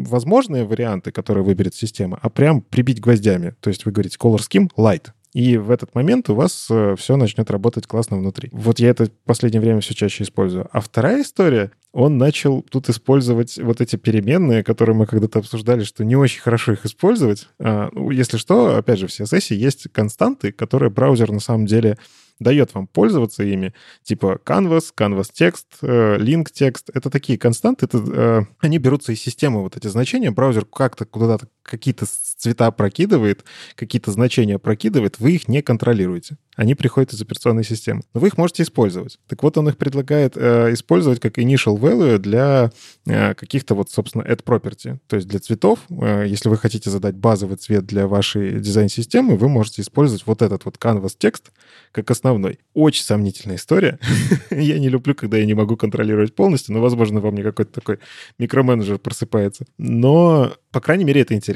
Speaker 2: возможные варианты, которые выберет система, а прям прибить гвоздями. То есть вы говорите color scheme light, и в этот момент у вас э, все начнет работать классно внутри. Вот я это в последнее время все чаще использую. А вторая история, он начал тут использовать вот эти переменные, которые мы когда-то обсуждали, что не очень хорошо их использовать. А, ну, если что, опять же, в CSS есть константы, которые браузер на самом деле дает вам пользоваться ими, типа canvas, canvas текст, э, link текст. Это такие константы, это, э, они берутся из системы, вот эти значения. Браузер как-то куда-то какие-то цвета прокидывает, какие-то значения прокидывает, вы их не контролируете. Они приходят из операционной системы. Но вы их можете использовать. Так вот, он их предлагает э, использовать как initial value для э, каких-то вот, собственно, add property. То есть для цветов, э, если вы хотите задать базовый цвет для вашей дизайн-системы, вы можете использовать вот этот вот canvas текст как основной. Очень сомнительная история. [LAUGHS] я не люблю, когда я не могу контролировать полностью, но, возможно, во мне какой-то такой микроменеджер просыпается. Но, по крайней мере, это интересно.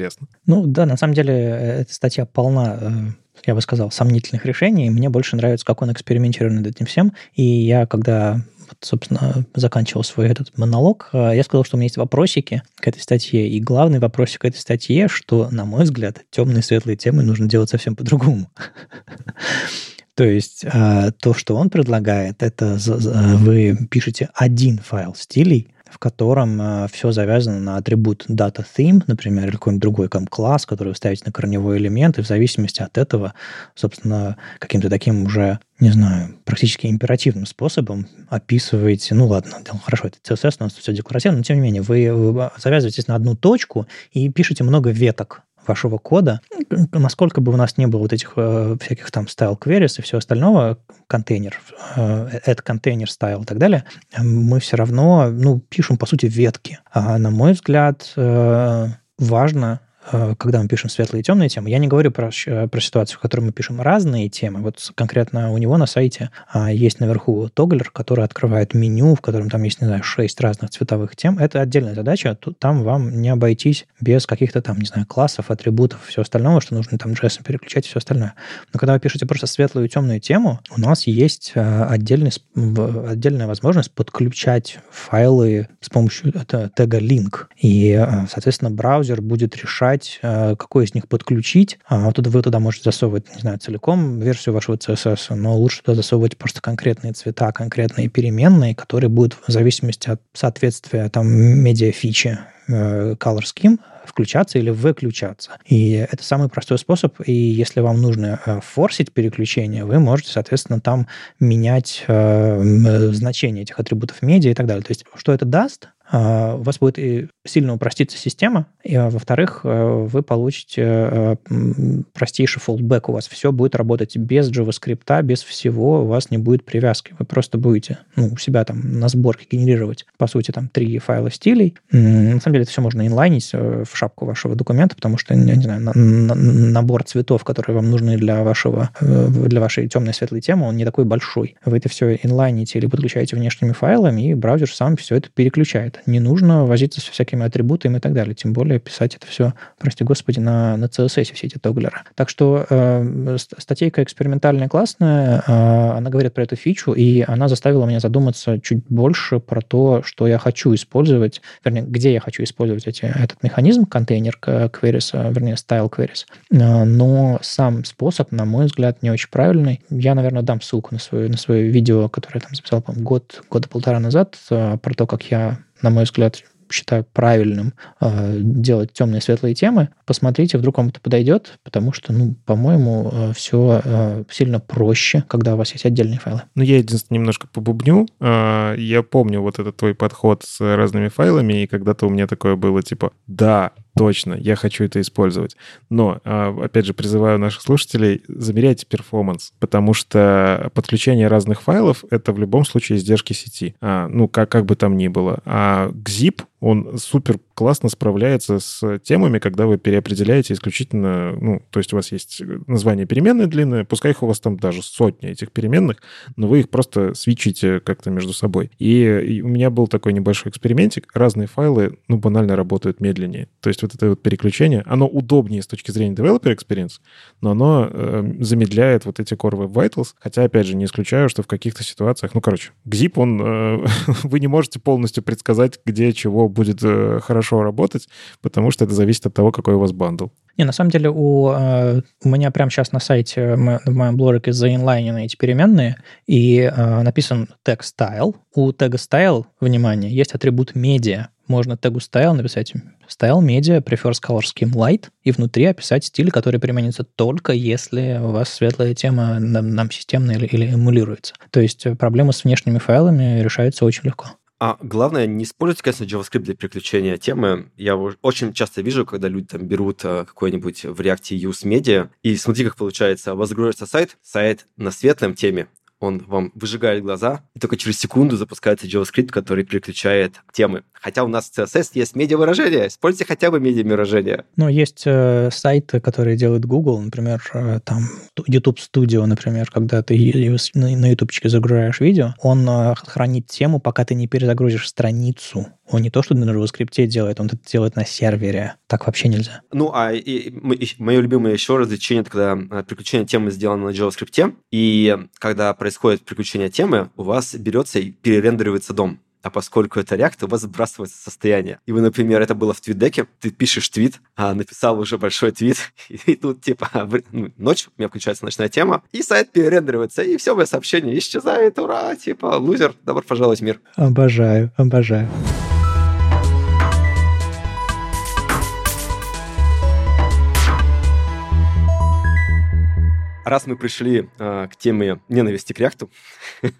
Speaker 1: Ну да, на самом деле, э, эта статья полна э, я бы сказал, сомнительных решений. Мне больше нравится, как он экспериментирует над этим всем. И я, когда вот, собственно, заканчивал свой этот монолог, э, я сказал, что у меня есть вопросики к этой статье. И главный вопросик к этой статье, что, на мой взгляд, темные и светлые темы нужно делать совсем по-другому. [LAUGHS] То есть то, что он предлагает, это вы пишете один файл стилей, в котором э, все завязано на атрибут data theme, например, или какой-нибудь другой там, класс, который вы ставите на корневой элемент, и в зависимости от этого, собственно, каким-то таким уже, не знаю, практически императивным способом описываете, ну ладно, хорошо, это CSS, у нас все декларативно, но тем не менее, вы, вы завязываетесь на одну точку и пишете много веток вашего кода, насколько бы у нас не было вот этих э, всяких там style queries и все остального, контейнер, э, add контейнер style и так далее, мы все равно, ну, пишем, по сути, ветки. А, на мой взгляд, э, важно когда мы пишем светлые и темные темы, я не говорю про, э, про ситуацию, в которой мы пишем разные темы. Вот конкретно у него на сайте а, есть наверху тоглер, который открывает меню, в котором там есть, не знаю, шесть разных цветовых тем. Это отдельная задача. Тут, там вам не обойтись без каких-то там, не знаю, классов, атрибутов, все остальное, что нужно там JS переключать и все остальное. Но когда вы пишете просто светлую и темную тему, у нас есть э, отдельный, отдельная возможность подключать файлы с помощью тега link. И, соответственно, браузер будет решать, выбирать, какой из них подключить. А вот вы туда можете засовывать, не знаю, целиком версию вашего CSS, но лучше туда засовывать просто конкретные цвета, конкретные переменные, которые будут в зависимости от соответствия там медиа-фичи color scheme включаться или выключаться. И это самый простой способ. И если вам нужно э, форсить переключение, вы можете, соответственно, там менять э, значение этих атрибутов медиа и так далее. То есть, что это даст? А, у вас будет и сильно упроститься система, и, а, во-вторых, э, вы получите э, простейший фолдбэк. У вас все будет работать без JavaScript, без всего, у вас не будет привязки. Вы просто будете ну, у себя там на сборке генерировать, по сути, там три файла стилей. На самом деле это все можно инлайнить э, в шапку вашего документа, потому что, я не знаю, на, на, набор цветов, которые вам нужны для вашего, для вашей темной светлой темы, он не такой большой. Вы это все инлайните или подключаете внешними файлами, и браузер сам все это переключает не нужно возиться со всякими атрибутами и так далее. Тем более писать это все, прости господи, на, на CSS все эти тоглеры. Так что э, статейка экспериментальная, классная, э, она говорит про эту фичу, и она заставила меня задуматься чуть больше про то, что я хочу использовать, вернее, где я хочу использовать эти, этот механизм, контейнер queries, э, вернее, style queries. Э, но сам способ, на мой взгляд, не очень правильный. Я, наверное, дам ссылку на свое, на свое видео, которое я там записал, по год, года полтора назад, э, про то, как я на мой взгляд, считаю правильным э, делать темные и светлые темы, посмотрите, вдруг вам это подойдет, потому что, ну, по-моему, э, все э, сильно проще, когда у вас есть отдельные файлы.
Speaker 2: Ну, я единственное немножко побубню. Э, я помню вот этот твой подход с разными файлами, и когда-то у меня такое было, типа, да, точно, я хочу это использовать. Но, а, опять же, призываю наших слушателей, замеряйте перформанс, потому что подключение разных файлов — это в любом случае издержки сети. А, ну, как, как бы там ни было. А GZIP он супер классно справляется с темами, когда вы переопределяете исключительно, ну, то есть у вас есть название переменной длинное, пускай их у вас там даже сотни этих переменных, но вы их просто свечите как-то между собой. И, и у меня был такой небольшой экспериментик. Разные файлы, ну, банально работают медленнее. То есть вот это вот переключение, оно удобнее с точки зрения developer experience, но оно э, замедляет вот эти Core Web Vitals, хотя, опять же, не исключаю, что в каких-то ситуациях, ну, короче, GZIP, он, э, [LAUGHS] вы не можете полностью предсказать, где чего будет э, хорошо работать, потому что это зависит от того, какой у вас бандл.
Speaker 1: Не, на самом деле у, э, у меня прямо сейчас на сайте, в моем блоге заинлайнены эти переменные, и э, написан тег style. У тега style, внимание, есть атрибут media. Можно тегу style написать style media prefers color scheme light и внутри описать стиль, который применится только если у вас светлая тема нам, нам системно или, или эмулируется. То есть проблема с внешними файлами решается очень легко.
Speaker 3: А главное, не используйте, конечно, JavaScript для переключения темы. Я очень часто вижу, когда люди там берут э, какой-нибудь в React Use Media, и смотри, как получается, у вас загружается сайт, сайт на светлом теме, он вам выжигает глаза, и только через секунду запускается JavaScript, который переключает темы. Хотя у нас в CSS есть медиа-выражение. Используйте хотя бы медиа-выражение.
Speaker 1: Ну, есть э, сайты, которые делает Google, например, э, там YouTube Studio, например, когда ты на, YouTube загружаешь видео, он э, хранит тему, пока ты не перезагрузишь страницу. Он не то, что на JavaScript делает, он это делает на сервере. Так вообще нельзя.
Speaker 3: Ну, а и, и, мое любимое еще развлечение, это когда э, приключение темы сделано на JavaScript, и когда происходит приключение темы, у вас берется и перерендеривается дом а поскольку это React, у вас сбрасывается состояние. И вы, например, это было в твитдеке, ты пишешь твит, а написал уже большой твит, [LAUGHS] и тут типа ну, ночь, у меня включается ночная тема, и сайт перерендеривается, и все, мое сообщение исчезает, ура, типа, лузер, добро пожаловать в мир.
Speaker 1: Обожаю, обожаю.
Speaker 3: Раз мы пришли э, к теме ненависти к React, [LAUGHS]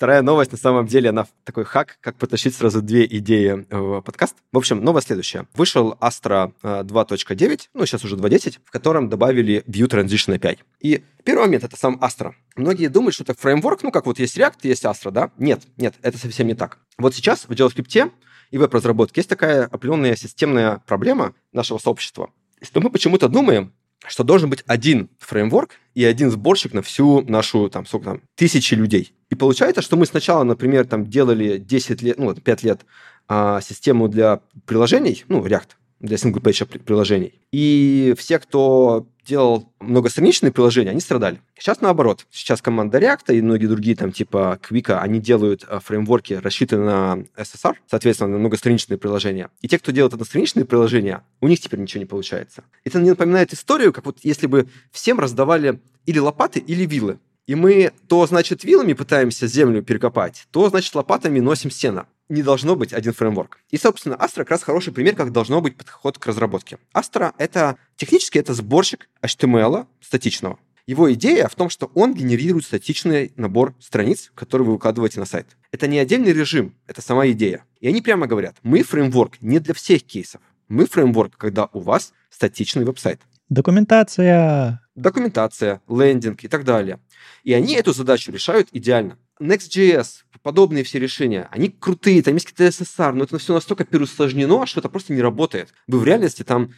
Speaker 3: Вторая новость, на самом деле, она такой хак, как потащить сразу две идеи в подкаст. В общем, новость следующая. Вышел Astra 2.9, ну, сейчас уже 2.10, в котором добавили View Transition API. И первый момент — это сам Astra. Многие думают, что это фреймворк, ну, как вот есть React, есть Astra, да? Нет, нет, это совсем не так. Вот сейчас в JavaScript и веб-разработке есть такая определенная системная проблема нашего сообщества, что мы почему-то думаем, что должен быть один фреймворк и один сборщик на всю нашу, там, сколько там, тысячи людей. И получается, что мы сначала, например, там делали 10 лет, ну, 5 лет а, систему для приложений, ну, React, для single-page приложений. И все, кто делал многостраничные приложения, они страдали. Сейчас наоборот. Сейчас команда React и многие другие, там, типа Quick, они делают э, фреймворки, рассчитанные на SSR, соответственно, на многостраничные приложения. И те, кто делает одностраничные приложения, у них теперь ничего не получается. Это мне напоминает историю, как вот если бы всем раздавали или лопаты, или вилы. И мы то, значит, вилами пытаемся землю перекопать, то, значит, лопатами носим сено не должно быть один фреймворк. И, собственно, Astra как раз хороший пример, как должно быть подход к разработке. Astra — это технически это сборщик HTML статичного. Его идея в том, что он генерирует статичный набор страниц, которые вы выкладываете на сайт. Это не отдельный режим, это сама идея. И они прямо говорят, мы фреймворк не для всех кейсов. Мы фреймворк, когда у вас статичный веб-сайт.
Speaker 1: Документация.
Speaker 3: Документация, лендинг и так далее. И они эту задачу решают идеально. Next.js, подобные все решения, они крутые, там есть какие-то SSR, но это все настолько переусложнено, что это просто не работает. Вы в реальности там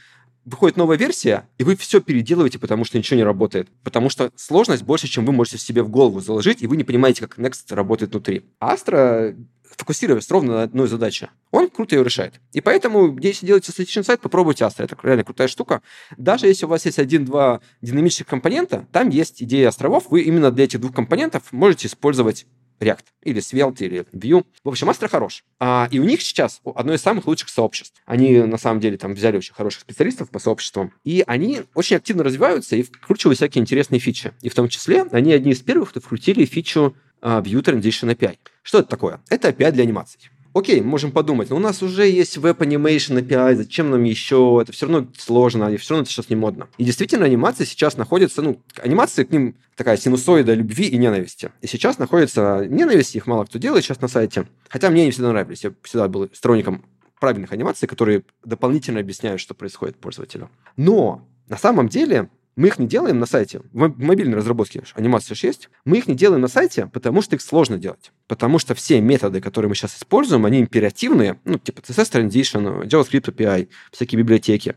Speaker 3: выходит новая версия, и вы все переделываете, потому что ничего не работает. Потому что сложность больше, чем вы можете себе в голову заложить, и вы не понимаете, как Next работает внутри. Astra фокусироваться ровно на одной задаче. Он круто ее решает. И поэтому, если делаете статичный сайт, попробуйте Astra. Это реально крутая штука. Даже если у вас есть один-два динамических компонента, там есть идея островов. Вы именно для этих двух компонентов можете использовать React или Svelte или Vue. В общем, Astra хорош. А, и у них сейчас одно из самых лучших сообществ. Они, на самом деле, там взяли очень хороших специалистов по сообществам. И они очень активно развиваются и вкручивают всякие интересные фичи. И в том числе они одни из первых, кто вкрутили фичу uh, View Transition API. Что это такое? Это API для анимаций. Окей, можем подумать, но у нас уже есть Animation API, зачем нам еще? Это все равно сложно, и все равно это сейчас не модно. И действительно, анимации сейчас находятся, ну, анимации к ним такая синусоида любви и ненависти. И сейчас находится ненависть, их мало кто делает сейчас на сайте. Хотя мне они всегда нравились, я всегда был сторонником правильных анимаций, которые дополнительно объясняют, что происходит пользователю. Но на самом деле мы их не делаем на сайте. В мобильной разработке анимация же есть. Мы их не делаем на сайте, потому что их сложно делать. Потому что все методы, которые мы сейчас используем, они императивные, ну, типа CSS Transition, JavaScript API, всякие библиотеки.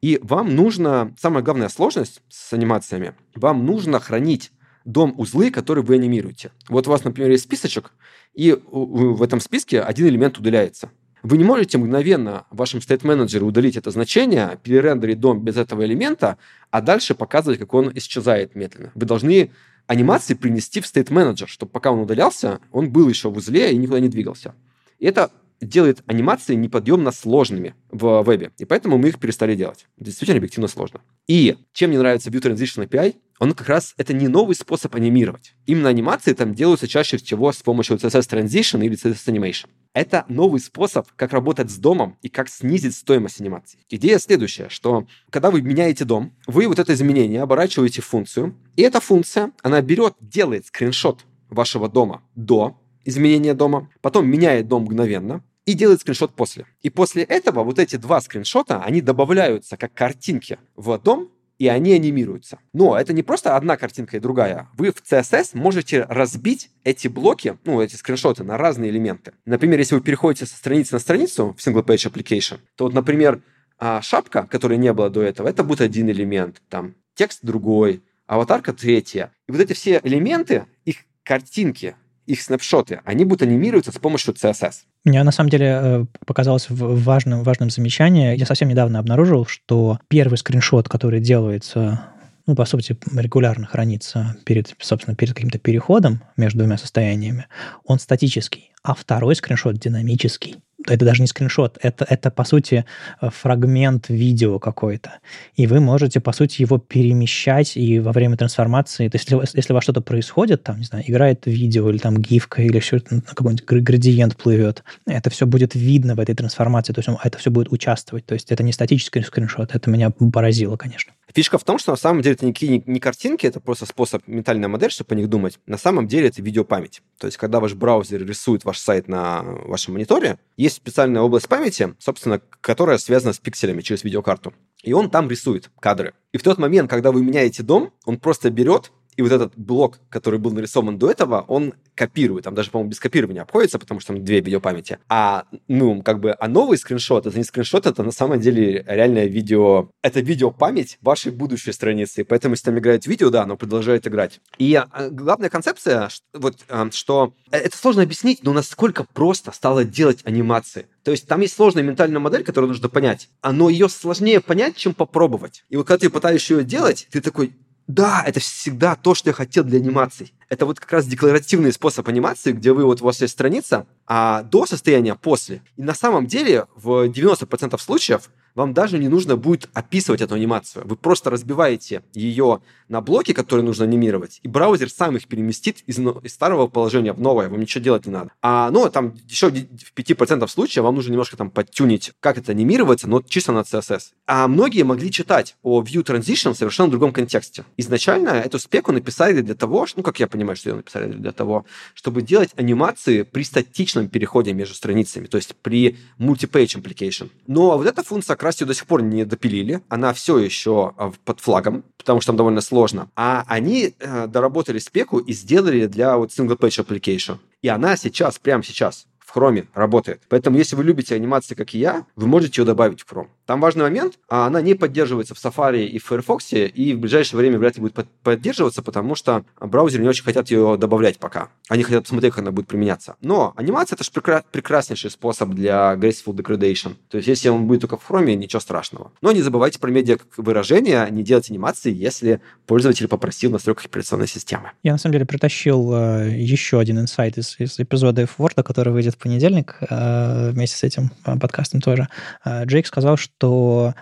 Speaker 3: И вам нужно, самая главная сложность с анимациями, вам нужно хранить дом-узлы, которые вы анимируете. Вот у вас, например, есть списочек, и в этом списке один элемент удаляется. Вы не можете мгновенно в вашем state менеджере удалить это значение, перерендерить дом без этого элемента, а дальше показывать, как он исчезает медленно. Вы должны анимации принести в state менеджер, чтобы пока он удалялся, он был еще в узле и никуда не двигался. И это делает анимации неподъемно сложными в вебе. И поэтому мы их перестали делать. Действительно, объективно сложно. И чем мне нравится View Transition API, он как раз это не новый способ анимировать. Именно анимации там делаются чаще всего с помощью CSS Transition или CSS Animation. Это новый способ, как работать с домом и как снизить стоимость анимации. Идея следующая, что когда вы меняете дом, вы вот это изменение оборачиваете в функцию, и эта функция, она берет, делает скриншот вашего дома до изменения дома, потом меняет дом мгновенно, и делает скриншот после. И после этого вот эти два скриншота, они добавляются как картинки в дом, и они анимируются. Но это не просто одна картинка и другая. Вы в CSS можете разбить эти блоки, ну, эти скриншоты на разные элементы. Например, если вы переходите со страницы на страницу в Single Page Application, то вот, например, а, шапка, которой не было до этого, это будет один элемент, там, текст другой, аватарка третья. И вот эти все элементы, их картинки, их снапшоты, они будут анимироваться с помощью CSS.
Speaker 1: Мне на самом деле э, показалось важным, важным замечание. Я совсем недавно обнаружил, что первый скриншот, который делается ну, по сути, регулярно хранится перед, собственно, перед каким-то переходом между двумя состояниями, он статический, а второй скриншот динамический это даже не скриншот, это, это, по сути, фрагмент видео какой-то. И вы можете, по сути, его перемещать и во время трансформации, то есть если, если у вас что-то происходит, там, не знаю, играет видео или там гифка или все какой-нибудь градиент плывет, это все будет видно в этой трансформации, то есть это все будет участвовать. То есть это не статический скриншот, это меня поразило, конечно.
Speaker 3: Фишка в том, что на самом деле это не, не картинки, это просто способ, ментальная модель, чтобы о них думать. На самом деле это видеопамять. То есть, когда ваш браузер рисует ваш сайт на вашем мониторе, есть специальная область памяти, собственно, которая связана с пикселями через видеокарту. И он там рисует кадры. И в тот момент, когда вы меняете дом, он просто берет и вот этот блок, который был нарисован до этого, он копирует. Там даже, по-моему, без копирования обходится, потому что там две видеопамяти. А, ну, как бы, а новый скриншот, это не скриншот, это на самом деле реальное видео, это видеопамять вашей будущей страницы. Поэтому, если там играет видео, да, оно продолжает играть. И а, главная концепция, вот, а, что э, это сложно объяснить, но насколько просто стало делать анимации. То есть там есть сложная ментальная модель, которую нужно понять. Но ее сложнее понять, чем попробовать. И вот когда ты пытаешься ее делать, ты такой, да, это всегда то, что я хотел для анимаций. Это вот как раз декларативный способ анимации, где вы вот у вас есть страница, а до состояния после. И на самом деле в 90% случаев вам даже не нужно будет описывать эту анимацию. Вы просто разбиваете ее на блоки, которые нужно анимировать, и браузер сам их переместит из, из старого положения в новое. Вам ничего делать не надо. А, ну, там еще в 5% случаев вам нужно немножко там подтюнить, как это анимировать, но чисто на CSS. А многие могли читать о View Transition в совершенно другом контексте. Изначально эту спеку написали для того, ну, как я понимаю, что ее написали для того, чтобы делать анимации при статичном переходе между страницами, то есть при multi-page application. Но вот эта функция как ее до сих пор не допилили. Она все еще а, под флагом, потому что там довольно сложно. А они э, доработали спеку и сделали для вот single page application. И она сейчас, прямо сейчас, в Chrome работает. Поэтому, если вы любите анимации, как и я, вы можете ее добавить в Chrome. Там важный момент, а она не поддерживается в Safari и в Firefox, и в ближайшее время вряд ли будет поддерживаться, потому что браузеры не очень хотят ее добавлять пока. Они хотят посмотреть, как она будет применяться. Но анимация это же прекра- прекраснейший способ для graceful degradation. То есть, если он будет только в Chrome, ничего страшного. Но не забывайте про медиа выражения, не делать анимации, если пользователь попросил в настройках операционной системы.
Speaker 1: Я на самом деле притащил э, еще один инсайт из, из эпизода F-Word, который выйдет понедельник э, вместе с этим э, подкастом тоже. Э, Джейк сказал, что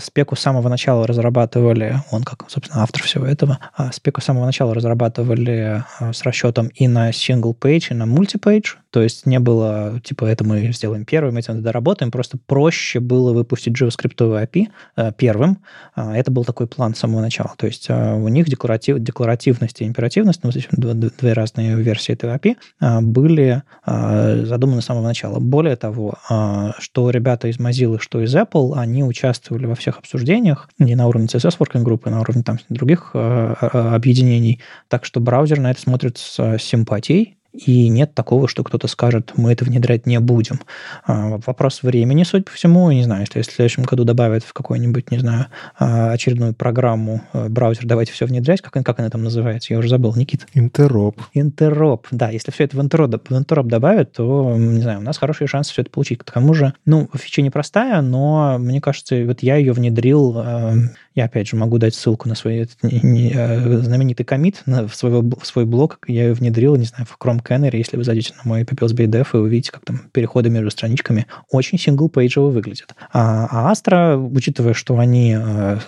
Speaker 1: спеку с самого начала разрабатывали, он как, собственно, автор всего этого, спеку с самого начала разрабатывали с расчетом и на single page, и на multi-page, то есть не было, типа, это мы сделаем первым, этим доработаем, просто проще было выпустить JavaScript API первым. Это был такой план с самого начала. То есть у них декларатив, декларативность и императивность, ну, здесь две разные версии этого API, были задуманы с самого начала. Более того, а, что ребята из Mozilla, что из Apple, они участвовали во всех обсуждениях, не на уровне CSS Working Group, а на уровне там других а, а, объединений. Так что браузер на это смотрит с симпатией, и нет такого, что кто-то скажет, мы это внедрять не будем. А, вопрос времени, судя по всему, не знаю, если в следующем году добавят в какую-нибудь, не знаю, а, очередную программу э, браузер, давайте все внедрять, как, как она там называется, я уже забыл, Никит.
Speaker 2: Interop.
Speaker 1: Interop, да, если все это в Interop, в Interop добавят, то, не знаю, у нас хорошие шансы все это получить. К тому же, ну, фича непростая, но мне кажется, вот я ее внедрил э, я, опять же, могу дать ссылку на свой этот, не, не, э, знаменитый коммит, на, в, свой, в свой блог. Я ее внедрил, не знаю, в Chrome Canary. Если вы зайдете на мой pepelsbey.dev, и увидите, как там переходы между страничками очень single-page ево выглядят. А, а Astro, учитывая, что они э,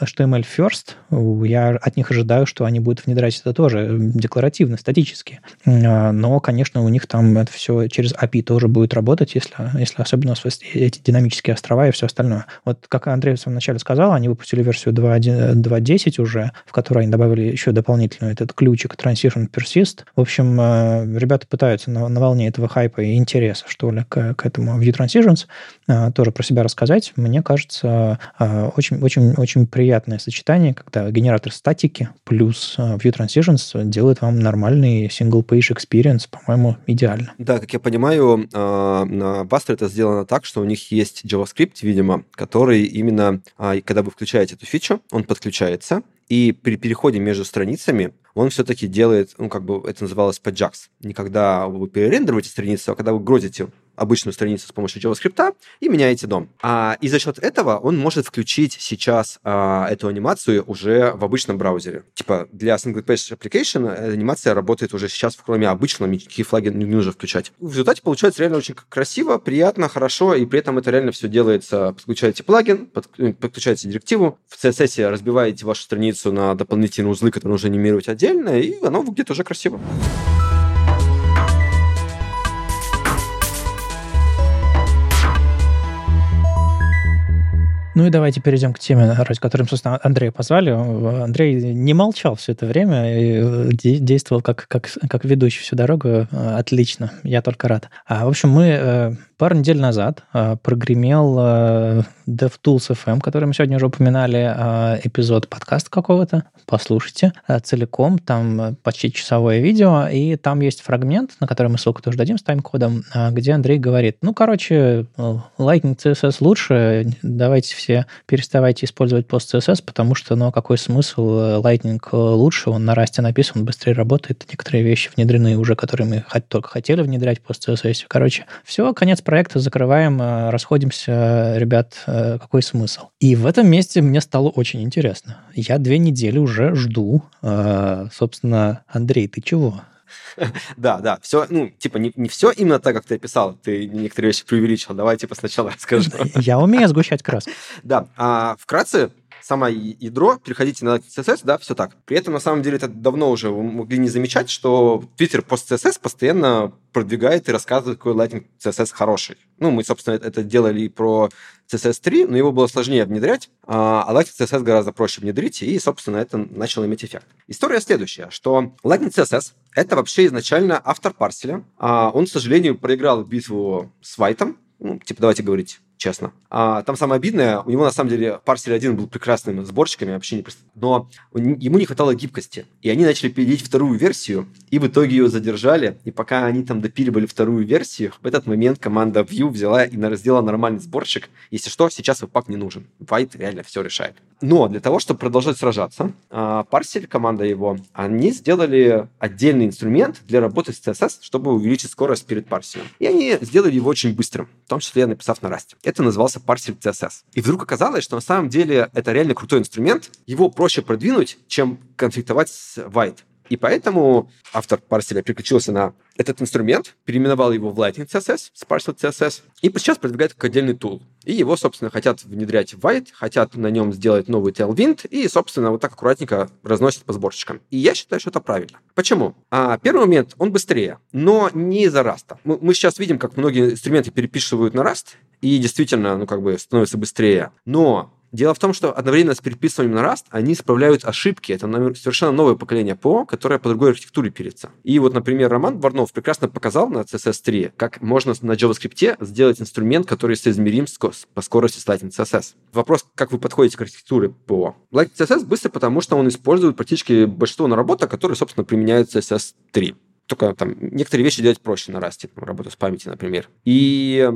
Speaker 1: HTML first, я от них ожидаю, что они будут внедрять это тоже декларативно, статически. А, но, конечно, у них там это все через API тоже будет работать, если, если особенно эти динамические острова и все остальное. Вот как Андрей в самом начале сказал, они выпустили версию 2.10 уже, в которой они добавили еще дополнительный этот ключик Transition Persist. В общем, э, ребята пытаются на, на волне этого хайпа и интереса, что ли, к, к этому View Transitions э, тоже про себя рассказать. Мне кажется, очень-очень-очень э, приятное сочетание, когда генератор статики плюс э, View Transitions делает вам нормальный single-page experience, по-моему, идеально.
Speaker 3: Да, как я понимаю, э, на Buster это сделано так, что у них есть JavaScript, видимо, который именно, а, когда вы включаете эту фичу, он подключается, и при переходе между страницами он все-таки делает, ну, как бы это называлось PageJax. Не когда вы перерендеруете страницу, а когда вы грозите обычную страницу с помощью JavaScript и меняете дом. А, и за счет этого он может включить сейчас а, эту анимацию уже в обычном браузере. Типа для single page application анимация работает уже сейчас в Chrome обычном, никакие флаги не нужно включать. В результате получается реально очень красиво, приятно, хорошо, и при этом это реально все делается. Подключаете плагин, э, подключаете директиву, в CSS разбиваете вашу страницу на дополнительные узлы, которые нужно анимировать отдельно, и оно выглядит уже красиво.
Speaker 1: Ну и давайте перейдем к теме, ради которой, собственно, Андрея позвали. Андрей не молчал все это время и э, действовал как, как, как ведущий всю дорогу. Отлично, я только рад. А, в общем, мы э, Пару недель назад э, прогремел э, DevTools FM, который мы сегодня уже упоминали, э, эпизод подкаста какого-то. Послушайте э, целиком, там почти часовое видео, и там есть фрагмент, на который мы ссылку тоже дадим с тайм-кодом, э, где Андрей говорит, ну, короче, Lightning CSS лучше, давайте все переставайте использовать PostCSS, потому что, ну, какой смысл, Lightning лучше, он на расте написан, быстрее работает, некоторые вещи внедрены уже, которые мы только хотели внедрять в PostCSS. Короче, все, конец проекта, закрываем, э, расходимся, ребят, э, какой смысл? И в этом месте мне стало очень интересно. Я две недели уже жду, э, собственно, Андрей, ты чего? [LAUGHS]
Speaker 3: Да, да, все, ну, типа, не, не все именно так, как ты описал, ты некоторые вещи преувеличил. Давай, типа, сначала [LAUGHS] расскажу.
Speaker 1: Я умею сгущать краску. [LAUGHS]
Speaker 3: Да, а вкратце, самое ядро, переходите на CSS, да, все так. При этом, на самом деле, это давно уже вы могли не замечать, что Twitter пост CSS постоянно продвигает и рассказывает, какой Lightning CSS хороший. Ну, мы, собственно, это делали и про CSS 3, но его было сложнее внедрять, а Lightning CSS гораздо проще внедрить, и, собственно, это начало иметь эффект. История следующая, что Lightning CSS — это вообще изначально автор парселя. А он, к сожалению, проиграл битву с Вайтом, ну, типа, давайте говорить честно. А, там самое обидное, у него на самом деле парсер один был прекрасным сборщиками, вообще не но ему не хватало гибкости. И они начали пилить вторую версию, и в итоге ее задержали. И пока они там допиливали вторую версию, в этот момент команда Vue взяла и сделала нормальный сборщик. Если что, сейчас пак не нужен. White реально все решает. Но для того, чтобы продолжать сражаться, а, парсель, команда его, они сделали отдельный инструмент для работы с CSS, чтобы увеличить скорость перед парселем. И они сделали его очень быстрым, в том числе написав на Rust. Это назывался парсель CSS. И вдруг оказалось, что на самом деле это реально крутой инструмент. Его проще продвинуть, чем конфликтовать с White. И поэтому автор парселя переключился на этот инструмент, переименовал его в Lightning CSS, с Parcel CSS, и сейчас продвигает как отдельный тул. И его, собственно, хотят внедрять в White, хотят на нем сделать новый Tailwind, и, собственно, вот так аккуратненько разносят по сборщикам. И я считаю, что это правильно. Почему? А, первый момент, он быстрее, но не из-за раста. Мы, мы сейчас видим, как многие инструменты переписывают на Rust, и действительно, ну, как бы становится быстрее. Но Дело в том, что одновременно с переписыванием на Rust они исправляют ошибки. Это совершенно новое поколение ПО, которое по другой архитектуре пилится. И вот, например, Роман Барнов прекрасно показал на CSS 3, как можно на JavaScript сделать инструмент, который соизмерим по скорости с Lightning CSS. Вопрос, как вы подходите к архитектуре ПО. Lightning CSS быстро, потому что он использует практически большинство наработок, которые, собственно, применяют CSS 3 только там некоторые вещи делать проще на расте, там, работу с памятью, например. И,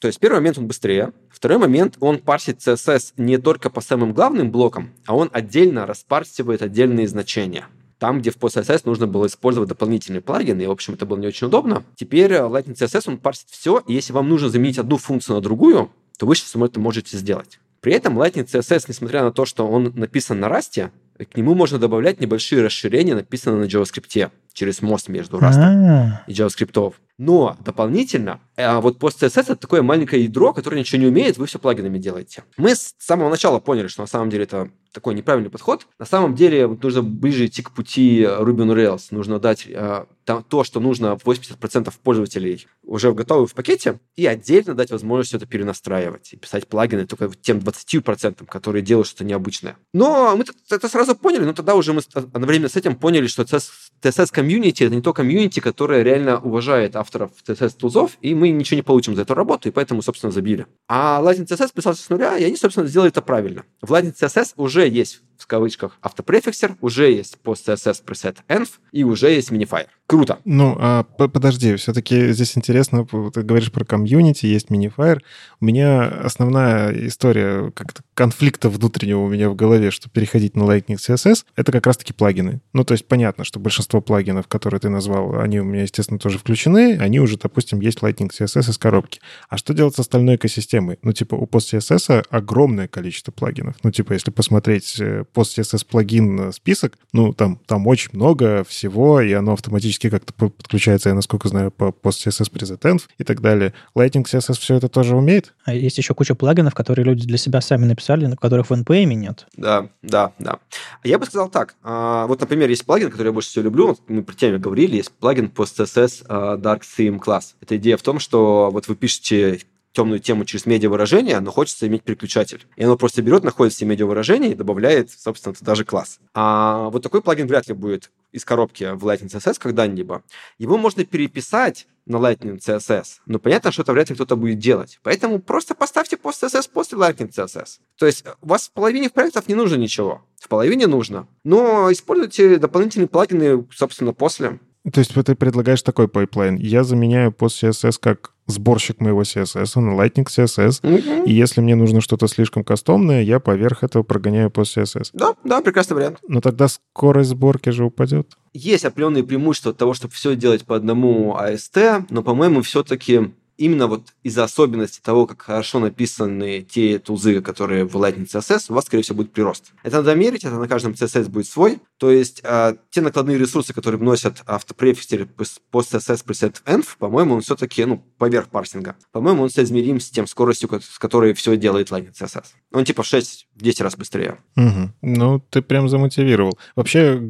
Speaker 3: то есть, первый момент он быстрее. Второй момент, он парсит CSS не только по самым главным блокам, а он отдельно распарсивает отдельные значения. Там, где в PostCSS нужно было использовать дополнительные плагины, и, в общем, это было не очень удобно. Теперь Lightning CSS, он парсит все, и если вам нужно заменить одну функцию на другую, то вы сейчас это можете сделать. При этом Lightning CSS, несмотря на то, что он написан на расте, к нему можно добавлять небольшие расширения, написанные на JavaScript через мост между Rust А-а-а. и JavaScript. Но дополнительно, а вот PostCSS это такое маленькое ядро, которое ничего не умеет, вы все плагинами делаете. Мы с самого начала поняли, что на самом деле это такой неправильный подход. На самом деле нужно ближе идти к пути Ruby on Rails. Нужно дать э, то, что нужно 80% пользователей уже готовы в пакете, и отдельно дать возможность это перенастраивать и писать плагины только тем 20%, которые делают что-то необычное. Но мы это сразу поняли, но тогда уже мы одновременно с этим поняли, что TSS комьюнити это не то комьюнити, которое реально уважает авторов TSS тулзов, и мы ничего не получим за эту работу, и поэтому, собственно, забили. А Lightning CSS писался с нуля, и они, собственно, сделали это правильно. В Lightning CSS уже есть в кавычках автопрефиксер, уже есть пост CSS preset env и уже есть minifire. Круто.
Speaker 2: Ну, а подожди, все-таки здесь интересно, ты говоришь про комьюнити, есть minifire. У меня основная история как-то конфликта внутреннего у меня в голове, что переходить на Lightning CSS, это как раз-таки плагины. Ну, то есть понятно, что большинство плагинов, которые ты назвал, они у меня, естественно, тоже включены, они уже, допустим, есть Lightning CSS из коробки. А что делать с остальной экосистемой? Ну, типа, у PostCSS огромное количество плагинов. Ну, типа, если посмотреть э, PostCSS плагин список, ну, там, там очень много всего, и оно автоматически как-то подключается, я насколько знаю, по PostCSS PresetEnv и так далее. Lightning CSS все это тоже умеет?
Speaker 1: А есть еще куча плагинов, которые люди для себя сами написали, на которых в NPM нет.
Speaker 3: Да, да, да. Я бы сказал так. А, вот, например, есть плагин, который я больше всего люблю, мы при теме говорили, есть плагин PostCSS а, Dark Theme Class. Это идея в том, что вот вы пишете темную тему через медиавыражение, но хочется иметь переключатель. И оно просто берет, находит все медиавыражения и добавляет, собственно, туда же класс. А вот такой плагин вряд ли будет из коробки в Lightning CSS когда-либо. Его можно переписать на Lightning CSS, но понятно, что это вряд ли кто-то будет делать. Поэтому просто поставьте пост CSS после Lightning CSS. То есть у вас в половине проектов не нужно ничего. В половине нужно. Но используйте дополнительные плагины, собственно, после.
Speaker 2: То есть ты предлагаешь такой пайплайн. Я заменяю PostCSS как сборщик моего CSS на Lightning CSS. Mm-hmm. И если мне нужно что-то слишком кастомное, я поверх этого прогоняю PostCSS.
Speaker 3: Да, да, прекрасный вариант.
Speaker 2: Но тогда скорость сборки же упадет.
Speaker 3: Есть определенные преимущества того, чтобы все делать по одному AST, но, по-моему, все-таки именно вот из-за особенностей того, как хорошо написаны те тулзы, которые в Lightning CSS, у вас, скорее всего, будет прирост. Это надо мерить, это на каждом CSS будет свой. То есть э, те накладные ресурсы, которые вносят Autoprefixer и PostCSS preset env, по-моему, он все-таки ну, поверх парсинга. По-моему, он соизмерим с тем скоростью, с которой все делает Lightning CSS. Он типа в 6-10 раз быстрее.
Speaker 2: Угу. Ну, ты прям замотивировал. Вообще,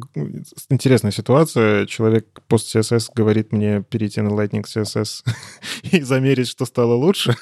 Speaker 2: интересная ситуация. Человек пост CSS говорит мне перейти на Lightning CSS [LAUGHS] и за замерить, что стало лучше.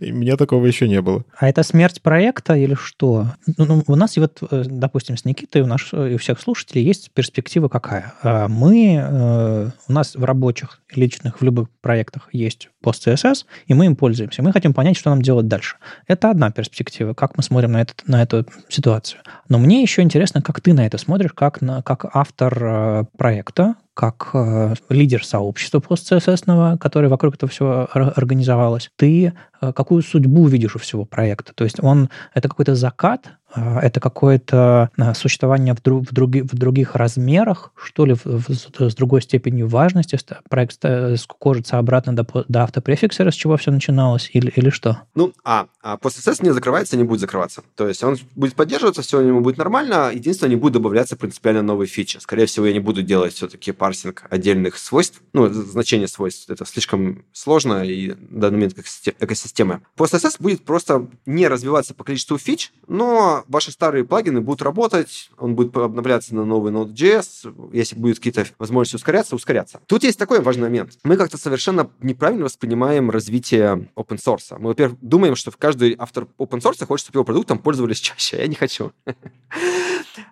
Speaker 2: И меня такого еще не было.
Speaker 1: А это смерть проекта или что? Ну, ну у нас, и вот, э, допустим, с Никитой, у, нас, и у всех слушателей есть перспектива какая? А мы, э, у нас в рабочих, личных, в любых проектах есть пост CSS, и мы им пользуемся. Мы хотим понять, что нам делать дальше. Это одна перспектива, как мы смотрим на, этот, на эту ситуацию. Но мне еще интересно, как ты на это смотришь, как, на, как автор э, проекта, как э, лидер сообщества пост-CSS, который вокруг этого всего организовалось, ты э, какую судьбу видишь у всего проекта? То есть он это какой-то закат, это какое-то а, существование в, друг, в, други, в других размерах, что ли, в, в, с другой степенью важности. Проект скукожится обратно до, до автопрефиксера, с чего все начиналось, или, или что?
Speaker 3: Ну, а, а PostSS не закрывается, не будет закрываться. То есть он будет поддерживаться, все у него будет нормально. Единственное, не будет добавляться принципиально новые фичи. Скорее всего, я не буду делать все-таки парсинг отдельных свойств. Ну, значение свойств. Это слишком сложно и в данный момент экосистемы. PostSS будет просто не развиваться по количеству фич, но ваши старые плагины будут работать, он будет обновляться на новый Node.js, если будет какие-то возможности ускоряться, ускоряться. Тут есть такой важный момент. Мы как-то совершенно неправильно воспринимаем развитие open source. Мы, во-первых, думаем, что каждый автор open source хочет, чтобы его продуктом пользовались чаще. А я не хочу. [LAUGHS]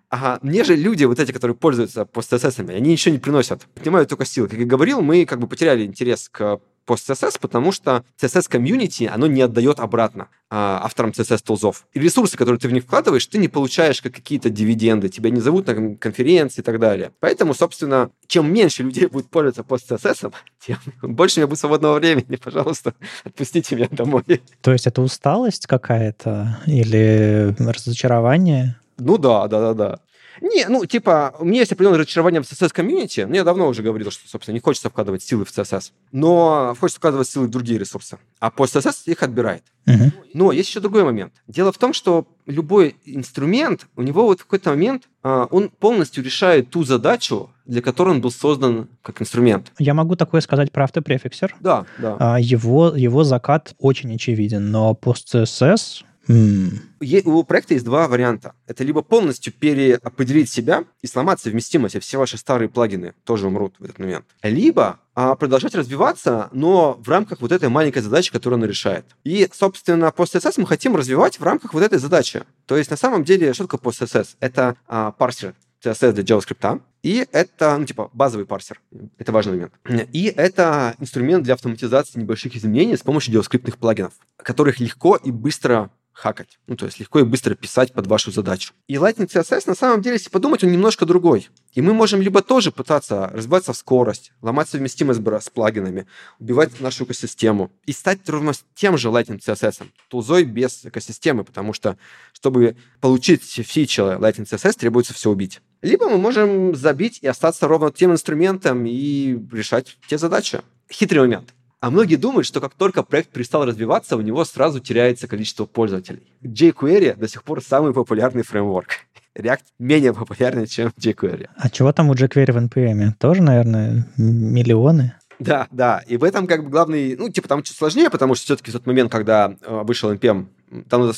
Speaker 3: Ага, мне же люди, вот эти, которые пользуются пост-CSS, они ничего не приносят. Поднимают только силы. Как я говорил, мы как бы потеряли интерес к пост CSS, потому что CSS комьюнити, оно не отдает обратно а, авторам CSS тулзов. И ресурсы, которые ты в них вкладываешь, ты не получаешь как какие-то дивиденды, тебя не зовут на конференции и так далее. Поэтому, собственно, чем меньше людей будет пользоваться пост CSS, тем [LAUGHS] больше у меня будет свободного времени. Пожалуйста, [LAUGHS] отпустите меня домой.
Speaker 1: То есть это усталость какая-то или разочарование?
Speaker 3: Ну да, да, да, да. Не, ну, типа, у меня есть определенное разочарование в CSS-комьюнити. Ну, я давно уже говорил, что, собственно, не хочется вкладывать силы в CSS. Но хочется вкладывать силы в другие ресурсы. А по CSS их отбирает. Uh-huh. Но есть еще другой момент. Дело в том, что любой инструмент, у него вот в какой-то момент а, он полностью решает ту задачу, для которой он был создан как инструмент.
Speaker 1: Я могу такое сказать про автопрефиксер.
Speaker 3: Да, да.
Speaker 1: А, его, его закат очень очевиден, но пост-CSS
Speaker 3: Mm. У проекта есть два варианта. Это либо полностью переопределить себя и сломать совместимость, и все ваши старые плагины тоже умрут в этот момент. Либо а, продолжать развиваться, но в рамках вот этой маленькой задачи, которую он решает. И, собственно, PostCSS мы хотим развивать в рамках вот этой задачи. То есть, на самом деле, что такое PostCSS? Это а, парсер CSS для JavaScript, и это, ну, типа, базовый парсер. Это важный момент. И это инструмент для автоматизации небольших изменений с помощью JavaScript плагинов, которых легко и быстро хакать. Ну, то есть легко и быстро писать под вашу задачу. И Lightning CSS, на самом деле, если подумать, он немножко другой. И мы можем либо тоже пытаться разбиваться в скорость, ломать совместимость с плагинами, убивать нашу экосистему и стать ровно тем же Lightning CSS, тулзой без экосистемы, потому что, чтобы получить фичи Lightning CSS, требуется все убить. Либо мы можем забить и остаться ровно тем инструментом и решать те задачи. Хитрый момент. А многие думают, что как только проект перестал развиваться, у него сразу теряется количество пользователей. jQuery до сих пор самый популярный фреймворк. [LAUGHS] React менее популярный, чем jQuery.
Speaker 1: А чего там у jQuery в NPM? Тоже, наверное, миллионы?
Speaker 3: Да, да. И в этом как бы главный... Ну, типа там чуть сложнее, потому что все-таки в тот момент, когда э, вышел NPM, там надо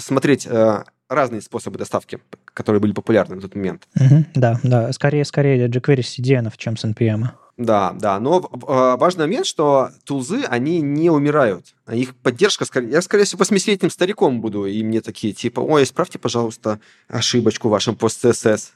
Speaker 3: смотреть э, разные способы доставки, которые были популярны в тот момент.
Speaker 1: Угу, да, да. Скорее, скорее jQuery с CDN, чем с NPM.
Speaker 3: Да, да, но важный момент, что тулзы, они не умирают. Их поддержка, я, скорее всего, 80-летним стариком буду, и мне такие, типа, ой, исправьте, пожалуйста, ошибочку в вашем пост-CSS.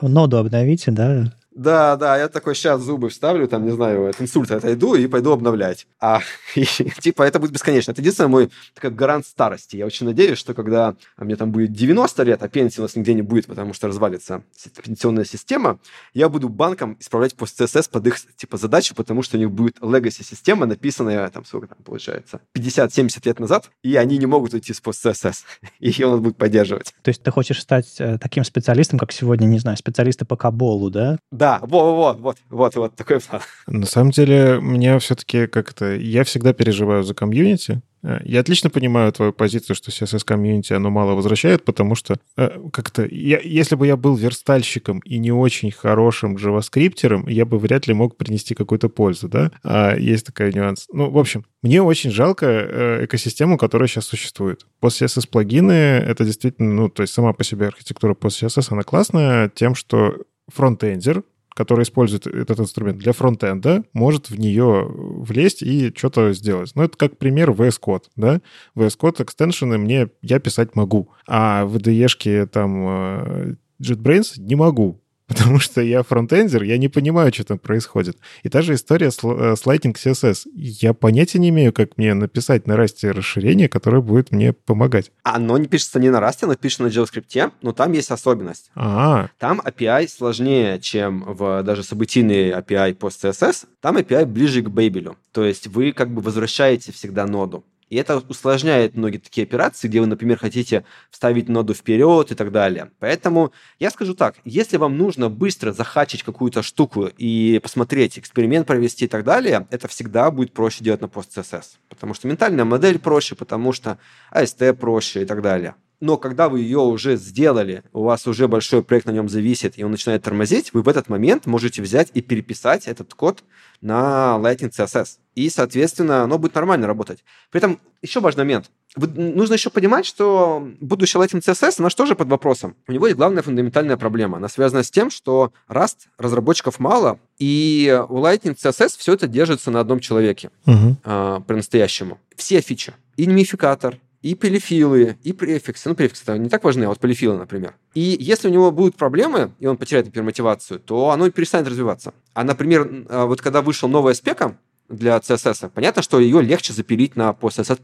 Speaker 1: Ноду обновите, да?
Speaker 3: Да, да, я такой сейчас зубы вставлю, там, не знаю, от инсульта отойду и пойду обновлять. А [LAUGHS] и, типа это будет бесконечно. Это единственный мой такой гарант старости. Я очень надеюсь, что когда мне там будет 90 лет, а пенсии у нас нигде не будет, потому что развалится пенсионная система, я буду банком исправлять пост CSS под их типа задачу, потому что у них будет legacy система, написанная там, сколько там получается, 50-70 лет назад, и они не могут уйти с пост CSS, [LAUGHS] и он будет поддерживать.
Speaker 1: То есть ты хочешь стать э, таким специалистом, как сегодня, не знаю, специалисты по Каболу, да?
Speaker 3: Да, вот, вот, вот, вот такой план.
Speaker 2: На самом деле, мне все-таки как то я всегда переживаю за комьюнити, Э, я отлично понимаю твою позицию, что CSS комьюнити оно мало возвращает, потому что э, как-то я, если бы я был верстальщиком и не очень хорошим джаваскриптером, я бы вряд ли мог принести какую-то пользу, да? А есть такой нюанс. Ну, в общем, мне очень жалко э, экосистему, которая сейчас существует. PostCSS плагины — это действительно, ну, то есть сама по себе архитектура PostCSS, она классная тем, что фронтендер который использует этот инструмент для фронтенда, может в нее влезть и что-то сделать. Ну, это как пример VS Code, да? VS Code экстеншены мне я писать могу, а в IDE-шке там э, JetBrains не могу потому что я фронтендер, я не понимаю, что там происходит. И та же история с, э, с Lightning CSS. Я понятия не имею, как мне написать на расте расширение, которое будет мне помогать.
Speaker 3: Оно не пишется не на расте, оно пишется на JavaScript, но там есть особенность.
Speaker 2: А-а.
Speaker 3: Там API сложнее, чем в даже событийный API пост CSS. Там API ближе к Babel. То есть вы как бы возвращаете всегда ноду. И это усложняет многие такие операции, где вы, например, хотите вставить ноду вперед и так далее. Поэтому я скажу так, если вам нужно быстро захачить какую-то штуку и посмотреть, эксперимент провести и так далее, это всегда будет проще делать на PostCSS. Потому что ментальная модель проще, потому что AST проще и так далее. Но когда вы ее уже сделали, у вас уже большой проект на нем зависит, и он начинает тормозить, вы в этот момент можете взять и переписать этот код на Lightning CSS. И, соответственно, оно будет нормально работать. При этом еще важный момент. Вы, нужно еще понимать, что будущее Lightning CSS, она тоже под вопросом. У него есть главная фундаментальная проблема. Она связана с тем, что Rust разработчиков мало, и у Lightning CSS все это держится на одном человеке
Speaker 2: угу.
Speaker 3: э, по-настоящему. Все фичи. И мификатор, и полифилы, и префиксы. Ну, префиксы не так важны, а вот полифилы, например. И если у него будут проблемы, и он потеряет, например, мотивацию, то оно перестанет развиваться. А, например, а, вот когда вышла новая спека для CSS, понятно, что ее легче запилить на по CSS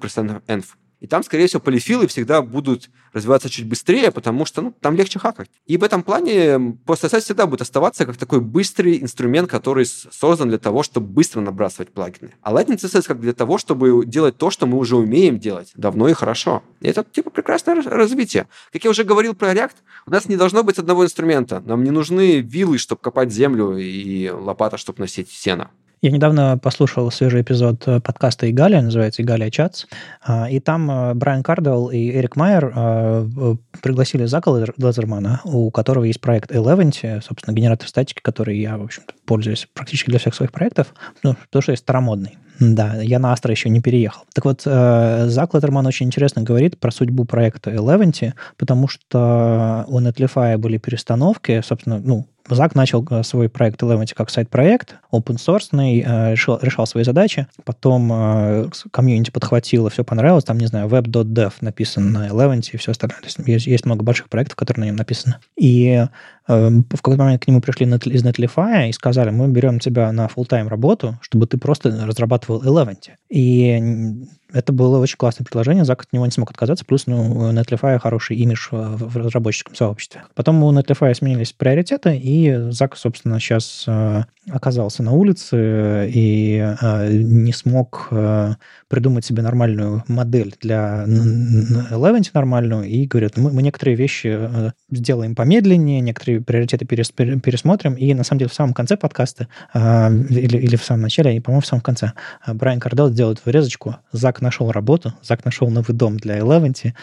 Speaker 3: env. И там, скорее всего, полифилы всегда будут развиваться чуть быстрее, потому что ну, там легче хакать. И в этом плане PostSS всегда будет оставаться как такой быстрый инструмент, который создан для того, чтобы быстро набрасывать плагины. А Lightning CSS как для того, чтобы делать то, что мы уже умеем делать давно и хорошо. И это типа прекрасное развитие. Как я уже говорил про React, у нас не должно быть одного инструмента. Нам не нужны вилы, чтобы копать землю, и лопата, чтобы носить сено.
Speaker 1: Я недавно послушал свежий эпизод э, подкаста «Игалия», называется «Игалия Чатс», а, и там э, Брайан Кардвелл и Эрик Майер э, пригласили Зака Лазермана, у которого есть проект Eleventy, собственно, генератор статики, который я, в общем-то, пользуюсь практически для всех своих проектов, ну, потому что я старомодный. Да, я на Астро еще не переехал. Так вот, Зак Леттерман очень интересно говорит про судьбу проекта Eleventy, потому что у Netlify были перестановки, собственно, ну, Зак начал э, свой проект Eleventy как сайт-проект, open source, э, решал, решал свои задачи. Потом э, комьюнити подхватило, все понравилось. Там, не знаю, web.dev написан на Eleventy и все остальное. То есть, есть много больших проектов, которые на нем написаны. И в какой-то момент к нему пришли из Netlify и сказали, мы берем тебя на full-time работу, чтобы ты просто разрабатывал Eleventy. И это было очень классное предложение, Зак от него не смог отказаться, плюс ну, у Netlify хороший имидж в разработческом сообществе. Потом у Netlify сменились приоритеты, и Зак, собственно, сейчас э, оказался на улице и э, не смог э, придумать себе нормальную модель для Eleventy нормальную, и говорят, мы, мы некоторые вещи сделаем помедленнее, некоторые приоритеты перес, пересмотрим, и на самом деле в самом конце подкаста, или, или в самом начале, и, по-моему, в самом конце, Брайан Кардел делает вырезочку, Зак нашел работу, Зак нашел новый дом для Eleventy,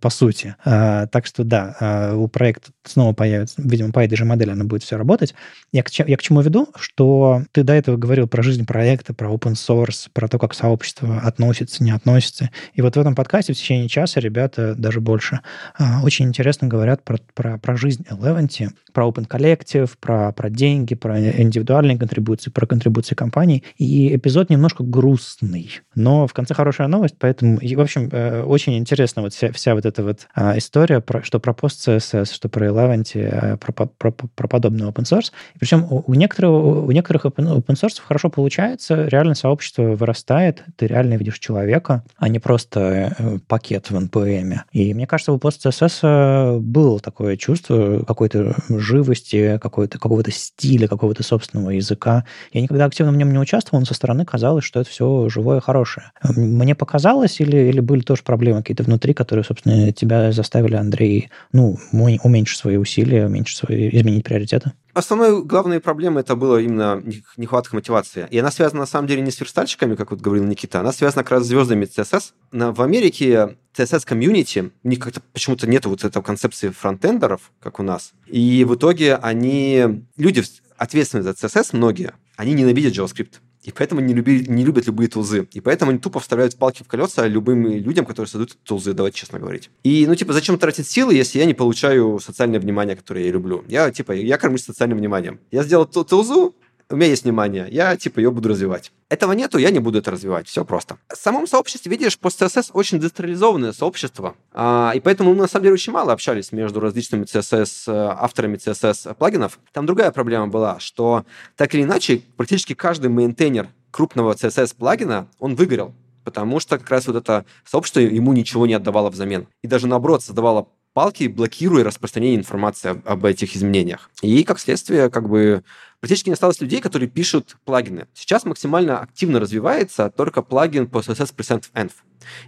Speaker 1: по сути. Так что да, у проекта снова появится, видимо, по этой же модели она будет все работать. Я к, я к чему веду? что ты до этого говорил про жизнь проекта, про open source, про то, как сообщество относится, не относится. И вот в этом подкасте в течение часа ребята, даже больше, а, очень интересно говорят про, про, про жизнь Eleventy, про Open Collective, про, про деньги, про индивидуальные контрибуции, про контрибуции компаний. И эпизод немножко грустный, но в конце хорошая новость, поэтому, и, в общем, э, очень интересно вот вся, вся вот эта вот а, история, про, что про пост CSS, что про Eleventy, а, про, про, про, про подобный open source. И причем у, у, некоторых, у некоторых open, open source хорошо получается, реально сообщество вырастает, ты реально видишь человека, а не просто э, пакет в NPM. И мне кажется, у пост CSS было такое чувство какой-то живости, какого-то какого стиля, какого-то собственного языка. Я никогда активно в нем не участвовал, но со стороны казалось, что это все живое, хорошее. Мне показалось или, или были тоже проблемы какие-то внутри, которые, собственно, тебя заставили, Андрей, ну, уменьшить свои усилия, уменьшить свои, изменить приоритеты?
Speaker 3: Основной главной проблемой это было именно нехватка мотивации. И она связана на самом деле не с верстальщиками, как вот говорил Никита, она связана как раз с звездами CSS. В Америке CSS комьюнити, у них как-то почему-то нет вот этой концепции фронтендеров, как у нас. И в итоге они, люди ответственные за CSS, многие, они ненавидят JavaScript. И поэтому не, люби, не любят любые тулзы. И поэтому они тупо вставляют палки в колеса любым людям, которые создают тулзы, давайте честно говорить. И, ну, типа, зачем тратить силы, если я не получаю социальное внимание, которое я люблю? Я, типа, я кормлюсь социальным вниманием. Я сделал тулзу, у меня есть внимание, я типа ее буду развивать. Этого нету, я не буду это развивать. Все просто. В самом сообществе, видишь, пост-CSS очень децентрализованное сообщество, а, и поэтому мы на самом деле очень мало общались между различными CSS, э, авторами CSS плагинов. Там другая проблема была, что так или иначе практически каждый мейнтейнер крупного CSS плагина, он выгорел потому что как раз вот это сообщество ему ничего не отдавало взамен. И даже наоборот создавало палки, блокируя распространение информации об, об этих изменениях. И, как следствие, как бы практически не осталось людей, которые пишут плагины. Сейчас максимально активно развивается только плагин по CSS Present Env.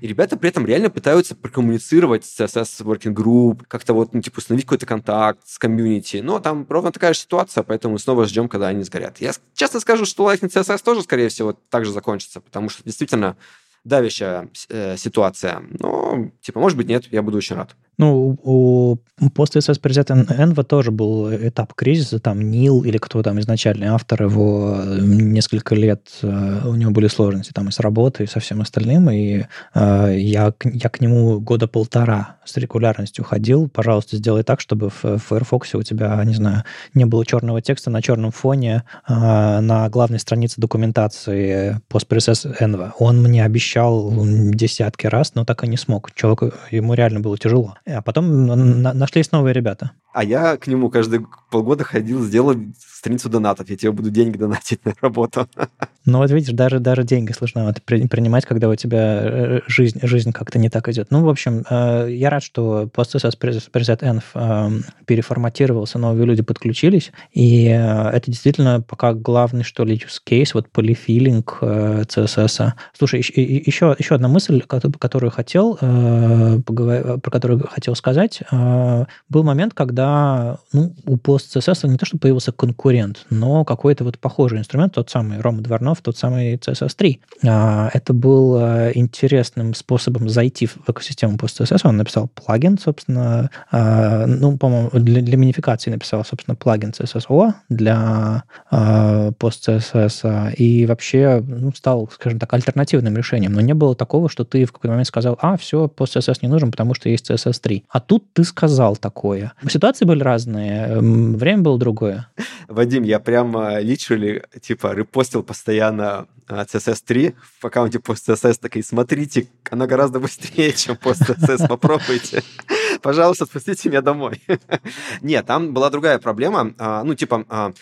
Speaker 3: И ребята при этом реально пытаются прокоммуницировать с CSS Working Group, как-то вот, ну, типа, установить какой-то контакт с комьюнити. Но там ровно такая же ситуация, поэтому снова ждем, когда они сгорят. Я честно скажу, что Lightning CSS тоже, скорее всего, так же закончится, потому что действительно давящая э, ситуация. Но, типа, может быть, нет, я буду очень рад.
Speaker 1: Ну, у после SSPZ Enva тоже был этап кризиса, там Нил или кто там изначальный автор его несколько лет, э, у него были сложности там и с работой, и со всем остальным, и э, я, я к нему года полтора с регулярностью ходил, пожалуйста, сделай так, чтобы в Firefox у тебя, не знаю, не было черного текста на черном фоне э, на главной странице документации PostgreSS Enva. Он мне обещал десятки раз, но так и не смог. Человеку, ему реально было тяжело. А потом нашлись новые ребята.
Speaker 3: А я к нему каждые полгода ходил, сделал страницу донатов. Я тебе буду деньги донатить на работу. [LAUGHS]
Speaker 1: Ну вот видишь, даже, даже деньги сложновато принимать, когда у тебя э, жизнь, жизнь как-то не так идет. Ну, в общем, э, я рад, что PostSS Preset Env э, переформатировался, новые люди подключились, и это действительно пока главный, что ли, use case, вот полифилинг CSS. Слушай, еще, еще одна мысль, которую хотел, про которую хотел сказать. Был момент, когда ну, у PostCSS не то, что появился конкурент, но какой-то вот похожий инструмент, тот самый Рома Дворнов, тот самый CSS3. А, это был а, интересным способом зайти в экосистему PostCSS. Он написал плагин, собственно, а, ну, по-моему, для, для минификации написал, собственно, плагин CSSO для PostCSS и вообще ну, стал, скажем так, альтернативным решением. Но не было такого, что ты в какой-то момент сказал, а, все, PostCSS не нужен, потому что есть CSS3. А тут ты сказал такое. Ситуации были разные, время было другое.
Speaker 3: Вадим, я прямо личили, типа, репостил постоянно постоянно CSS3 в аккаунте PostCSS, такие, смотрите, оно гораздо быстрее, [LAUGHS] чем PostCSS, попробуйте. Пожалуйста, отпустите меня домой. [LAUGHS] Нет, там была другая проблема. А, ну, типа, а,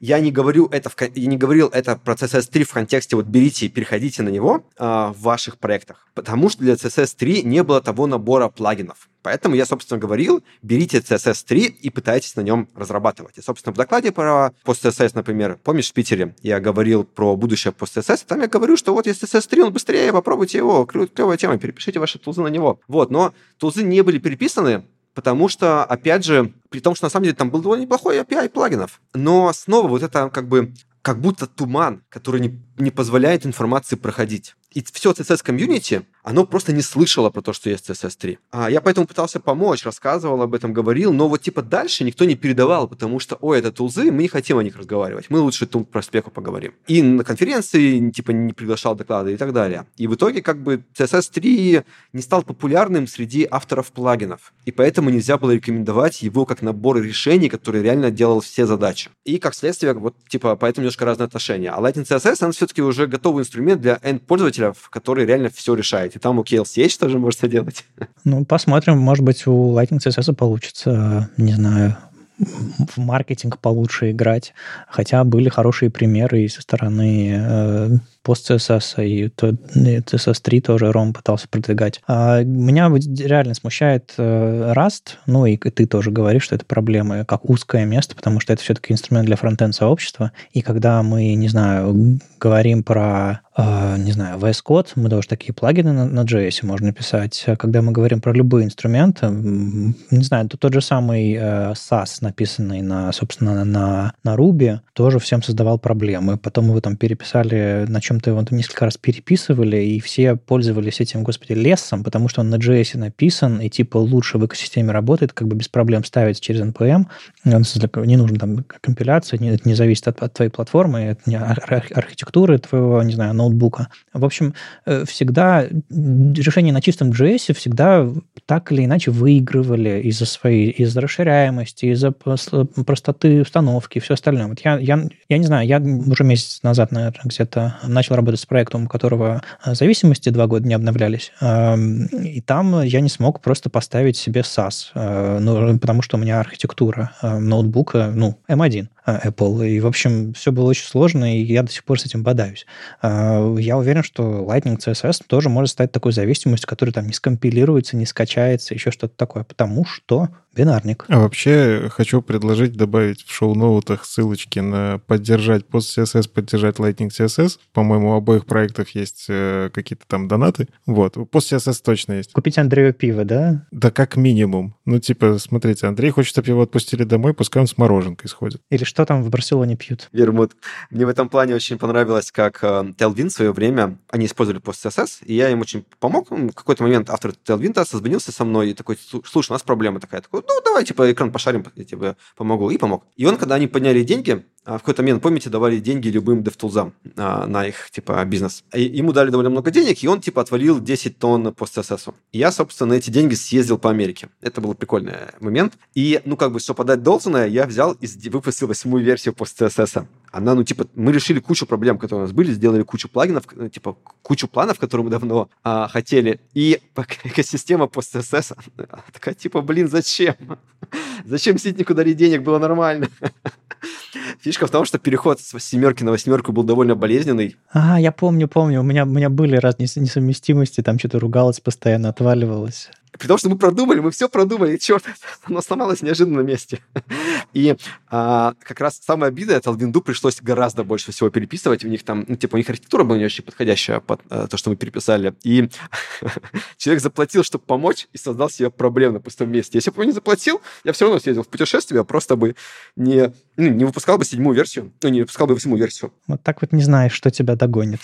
Speaker 3: я не говорю это, в, я не говорил это про CSS3 в контексте вот берите и переходите на него а, в ваших проектах, потому что для CSS3 не было того набора плагинов. Поэтому я, собственно, говорил, берите CSS3 и пытайтесь на нем разрабатывать. И, собственно, в докладе про PostCSS, например, помнишь, в Питере я говорил про будущее PostCSS, там я говорю, что вот если CSS3, он быстрее, попробуйте его, клевая тема, перепишите ваши тулзы на него. Вот, но тулзы не были переписаны, потому что, опять же, при том, что на самом деле там был довольно неплохой API плагинов, но снова вот это как бы как будто туман, который не, не позволяет информации проходить. И все CSS-комьюнити, оно просто не слышало про то, что есть CSS3. А я поэтому пытался помочь, рассказывал об этом, говорил, но вот типа дальше никто не передавал, потому что, ой, это тулзы, мы не хотим о них разговаривать, мы лучше тут про спеку поговорим. И на конференции типа не приглашал доклады и так далее. И в итоге как бы CSS3 не стал популярным среди авторов плагинов, и поэтому нельзя было рекомендовать его как набор решений, который реально делал все задачи. И как следствие, вот типа поэтому немножко разные отношения. А Lightning CSS, он все-таки уже готовый инструмент для end-пользователя, который реально все решает и там у KLCH тоже можно делать.
Speaker 1: Ну, посмотрим, может быть, у Lightning CSS получится, не знаю, в маркетинг получше играть. Хотя были хорошие примеры и со стороны э, пост CSS, и, то, и CSS3 тоже Ром пытался продвигать. А меня реально смущает э, Rust, ну и ты тоже говоришь, что это проблема как узкое место, потому что это все-таки инструмент для фронтенд сообщества. И когда мы, не знаю, говорим про, не знаю, VS Code, мы тоже такие плагины на, на JS можно писать. Когда мы говорим про любые инструменты, не знаю, тот же самый э, SAS, написанный на, собственно, на, на Ruby, тоже всем создавал проблемы. Потом его там переписали на чем-то его несколько раз переписывали, и все пользовались этим, господи, лесом, потому что он на JS написан, и типа лучше в экосистеме работает, как бы без проблем ставить через NPM. Не нужно там компиляция, это не зависит от, от твоей платформы, не архитектуры твоего, не знаю, ноутбука. В общем, э, всегда решения на чистом JS всегда так или иначе выигрывали из-за своей, из-за расширяемости, из-за простоты установки и все остальное. Вот я, я, я не знаю, я уже месяц назад, наверное, где-то начал работать с проектом, у которого э, зависимости два года не обновлялись, эм, и там я не смог просто поставить себе SAS, э, ну, потому что у меня архитектура ноутбука, ну, M1. Apple. И, в общем, все было очень сложно, и я до сих пор с этим бодаюсь. Я уверен, что Lightning CSS тоже может стать такой зависимостью, которая там не скомпилируется, не скачается, еще что-то такое, потому что бинарник.
Speaker 2: А вообще хочу предложить добавить в шоу-ноутах ссылочки на поддержать PostCSS, поддержать Lightning CSS. По-моему, у обоих проектах есть э, какие-то там донаты. Вот. У PostCSS точно есть.
Speaker 1: Купить Андрею пиво, да?
Speaker 2: Да как минимум. Ну, типа, смотрите, Андрей хочет, чтобы его отпустили домой, пускай он с мороженкой сходит.
Speaker 1: Или что там в Барселоне пьют?
Speaker 3: Вермут. Мне в этом плане очень понравилось, как э, Tailwind в свое время, они использовали PostCSS, и я им очень помог. В какой-то момент автор Tailwind созвонился со мной и такой, слушай, у нас проблема такая. Такой, ну, давай, типа, экран пошарим, я тебе помогу. И помог. И он, когда они подняли деньги, в какой-то момент, помните, давали деньги любым DevTools а, на их, типа, бизнес. И ему дали довольно много денег, и он, типа, отвалил 10 тонн по CSS. И я, собственно, эти деньги съездил по Америке. Это был прикольный момент. И, ну, как бы, что подать должное, я взял и выпустил восьмую версию по CSS. Она, ну, типа, мы решили кучу проблем, которые у нас были, сделали кучу плагинов, ну, типа, кучу планов, которые мы давно а, хотели. И [LAUGHS] экосистема по CSS такая, типа, блин, зачем? [LAUGHS] Зачем Ситнику дарить денег? Было нормально. [LAUGHS] Фишка в том, что переход с семерки на восьмерку был довольно болезненный.
Speaker 1: А, я помню, помню. У меня, у меня были разные несовместимости, там что-то ругалось постоянно, отваливалось.
Speaker 3: При том, что мы продумали, мы все продумали, [LAUGHS] черт, оно сломалось неожиданно на месте. И а, как раз самая обида, это Alvindu пришлось гораздо больше всего переписывать. У них там, ну, типа, у них архитектура была не очень подходящая под а, то, что мы переписали. И [LAUGHS] человек заплатил, чтобы помочь, и создал себе проблем на пустом месте. Если бы он не заплатил, я все равно съездил в путешествие, просто бы не, ну, не выпускал бы седьмую версию, ну, не выпускал бы восьмую версию.
Speaker 1: Вот так вот не знаешь, что тебя догонит.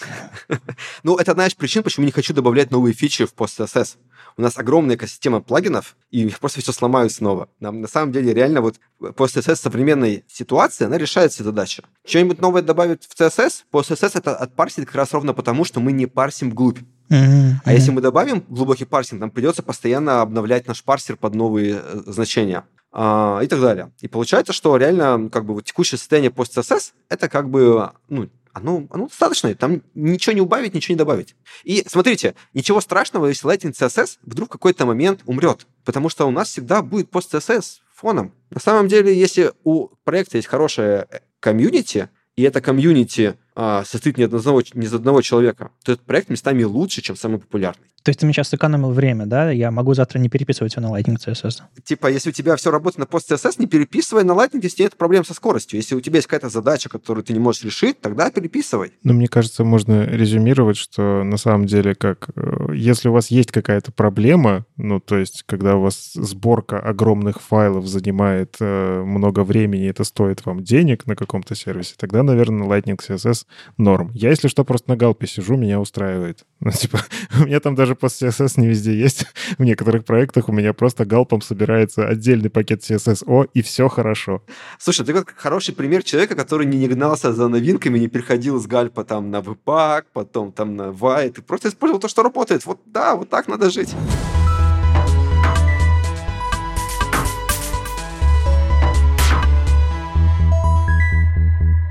Speaker 1: [LAUGHS]
Speaker 3: ну, это одна из причин, почему не хочу добавлять новые фичи в PostCSS. У нас огромная экосистема плагинов, и просто все сломают снова. Нам на самом деле реально вот после CSS современной ситуации, она решает все задачи. Что-нибудь новое добавить в CSS? По CSS это отпарсит как раз ровно потому, что мы не парсим вглубь. А если мы добавим глубокий парсинг, нам придется постоянно обновлять наш парсер под новые э, значения а, и так далее. И получается, что реально как бы вот текущее состояние пост CSS это как бы ну, оно, оно достаточно, там ничего не убавить, ничего не добавить. И смотрите, ничего страшного, если Lightning CSS вдруг в какой-то момент умрет, потому что у нас всегда будет пост CSS фоном. На самом деле, если у проекта есть хорошее э, комьюнити, и это комьюнити состоит не, одного, не из одного человека, то этот проект местами лучше, чем самый популярный.
Speaker 1: То есть ты мне сейчас сэкономил время, да? Я могу завтра не переписывать все на Lightning CSS.
Speaker 3: Типа, если у тебя все работает на пост CSS, не переписывай на Lightning, если нет проблем со скоростью. Если у тебя есть какая-то задача, которую ты не можешь решить, тогда переписывай.
Speaker 2: Ну, мне кажется, можно резюмировать, что на самом деле, как э, если у вас есть какая-то проблема, ну, то есть, когда у вас сборка огромных файлов занимает э, много времени, это стоит вам денег на каком-то сервисе, тогда, наверное, Lightning CSS Норм. Я, если что, просто на галпе сижу, меня устраивает. [LAUGHS] Ну, типа, у меня там даже пост CSS не везде есть. [LAUGHS] В некоторых проектах у меня просто галпом собирается отдельный пакет CSS-O, и все хорошо.
Speaker 3: Слушай, ты как хороший пример человека, который не гнался за новинками, не переходил с гальпа там на Webpack, потом там на Вай. Ты просто использовал то, что работает. Вот да, вот так надо жить.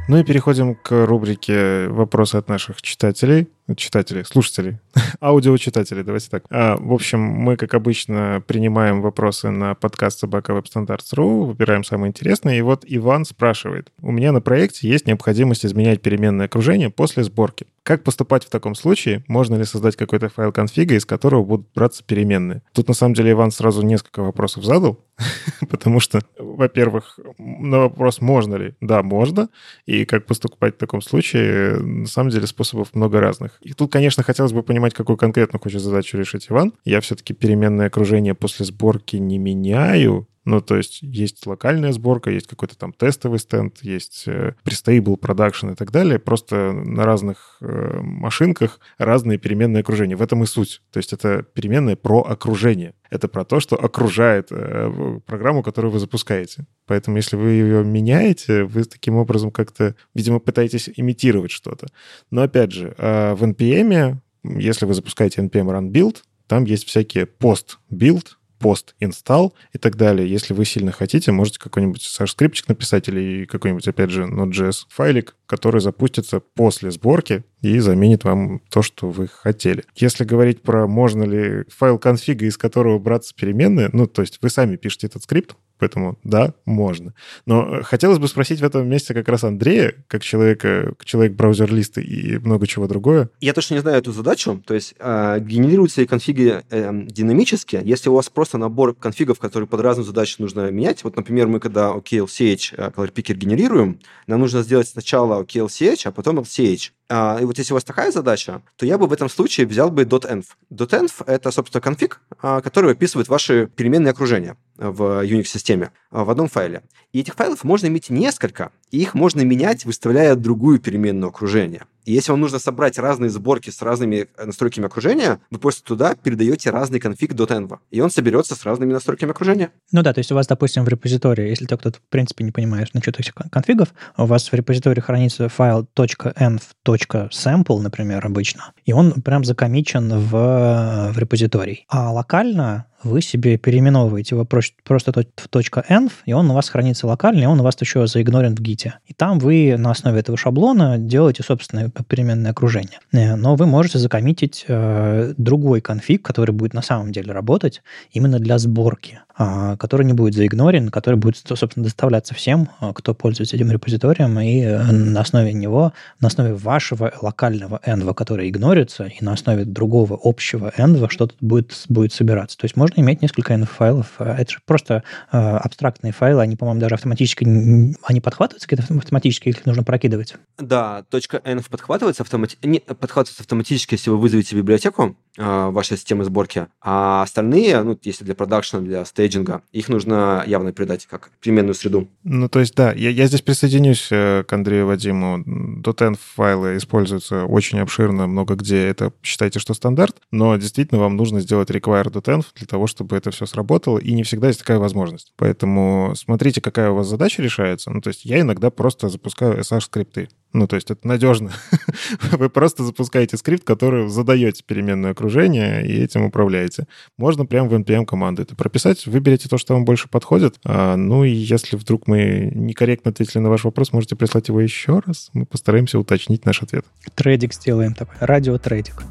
Speaker 2: Ну и переходим к рубрике «Вопросы от наших читателей» читателей, слушателей, [LAUGHS] аудиочитателей, давайте так. А, в общем, мы, как обычно, принимаем вопросы на подкаст собака вебстандарт.ру, выбираем самые интересные. И вот Иван спрашивает. У меня на проекте есть необходимость изменять переменное окружение после сборки. Как поступать в таком случае? Можно ли создать какой-то файл конфига, из которого будут браться переменные? Тут, на самом деле, Иван сразу несколько вопросов задал, [LAUGHS] потому что, во-первых, на вопрос «можно ли?» Да, можно. И как поступать в таком случае? На самом деле, способов много разных. И тут, конечно, хотелось бы понимать, какую конкретно хочет задачу решить Иван. Я все-таки переменное окружение после сборки не меняю, ну, то есть есть локальная сборка, есть какой-то там тестовый стенд, есть э, Prestable Production и так далее. Просто на разных э, машинках разные переменные окружения. В этом и суть. То есть это переменные про окружение. Это про то, что окружает э, программу, которую вы запускаете. Поэтому если вы ее меняете, вы таким образом как-то, видимо, пытаетесь имитировать что-то. Но опять же, э, в NPM, если вы запускаете npm run build, там есть всякие post-build, пост install и так далее. Если вы сильно хотите, можете какой-нибудь скрипчик написать или какой-нибудь, опять же, Node.js файлик, который запустится после сборки и заменит вам то, что вы хотели. Если говорить про можно ли файл конфига, из которого браться переменные, ну, то есть вы сами пишете этот скрипт, Поэтому да, можно. Но э, хотелось бы спросить в этом месте как раз Андрея, как человека, человек браузер-листа и много чего другое.
Speaker 3: Я точно не знаю эту задачу. То есть э, генерируются ли конфиги э, динамически. Если у вас просто набор конфигов, которые под разную задачу нужно менять, вот, например, мы когда OKLCH э, Color Picker генерируем, нам нужно сделать сначала OKLCH, а потом LCH. А, и вот если у вас такая задача, то я бы в этом случае взял бы .env. .env — это, собственно, конфиг, а, который описывает ваши переменные окружения в Unix-системе а, в одном файле. И этих файлов можно иметь несколько, и их можно менять, выставляя другую переменную окружение. И если вам нужно собрать разные сборки с разными э, настройками окружения, вы просто туда передаете разный конфиг .env, и он соберется с разными настройками окружения.
Speaker 1: Ну да, то есть у вас, допустим, в репозитории, если ты кто-то в принципе не понимаешь насчет этих конфигов, у вас в репозитории хранится файл .env.sample, например, обычно, и он прям закомичен в, в репозиторий. А локально вы себе переименовываете его просто в .env, и он у вас хранится локально, и он у вас еще заигнорен в гите. И там вы на основе этого шаблона делаете собственное переменное окружение. Э, но вы можете закоммитить э, другой конфиг, который будет на самом деле работать именно для сборки. А, который не будет заигнорен, который будет, собственно, доставляться всем, а, кто пользуется этим репозиторием, и э, на основе него, на основе вашего локального env, который игнорится, и на основе другого общего env что-то будет, будет собираться. То есть можно иметь несколько env-файлов. А, это же просто э, абстрактные файлы, они, по-моему, даже автоматически, они подхватываются какие-то автоматически, их нужно прокидывать?
Speaker 3: Да, .env подхватывается, автомати... не, подхватывается автоматически, если вы вызовете библиотеку э, вашей системы сборки, а остальные, ну, если для продакшена, для стейджинга. Их нужно явно придать как переменную среду.
Speaker 2: Ну, то есть, да, я, я здесь присоединюсь э, к Андрею Вадиму. .env файлы используются очень обширно, много где. Это считайте, что стандарт, но действительно вам нужно сделать require.env для того, чтобы это все сработало, и не всегда есть такая возможность. Поэтому смотрите, какая у вас задача решается. Ну, то есть я иногда просто запускаю SH-скрипты. Ну, то есть это надежно. [LAUGHS] Вы просто запускаете скрипт, который задаете переменное окружение, и этим управляете. Можно прямо в NPM команды это прописать, выберите то, что вам больше подходит. А, ну и если вдруг мы некорректно ответили на ваш вопрос, можете прислать его еще раз. Мы постараемся уточнить наш ответ.
Speaker 1: Трейдик сделаем такой. Радио-трейдик.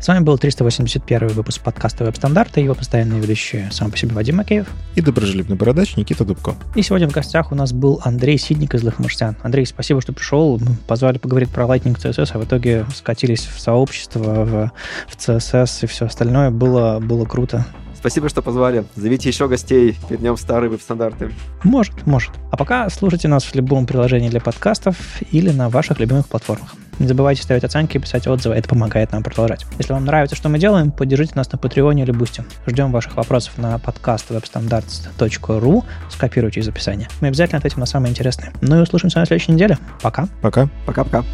Speaker 1: С вами был 381 выпуск подкаста «Веб-стандарты», его постоянные ведущие сам по себе Вадим Макеев.
Speaker 2: И доброжелюбный бородач Никита Дубко.
Speaker 1: И сегодня в гостях у нас был Андрей Ситник из Злых марсиан. Андрей, спасибо, что пришел. Позвали поговорить про Lightning CSS, а в итоге скатились в сообщество, в, в CSS и все остальное. Было, было круто.
Speaker 3: Спасибо, что позвали. Зовите еще гостей, вернем старые веб-стандарты.
Speaker 1: Может, может. А пока слушайте нас в любом приложении для подкастов или на ваших любимых платформах. Не забывайте ставить оценки и писать отзывы, это помогает нам продолжать. Если вам нравится, что мы делаем, поддержите нас на Патреоне или Бусти. Ждем ваших вопросов на podcast@web-standards.ru, скопируйте из описания. Мы обязательно ответим на самые интересные. Ну и услышимся на следующей неделе. Пока.
Speaker 2: Пока.
Speaker 3: Пока-пока.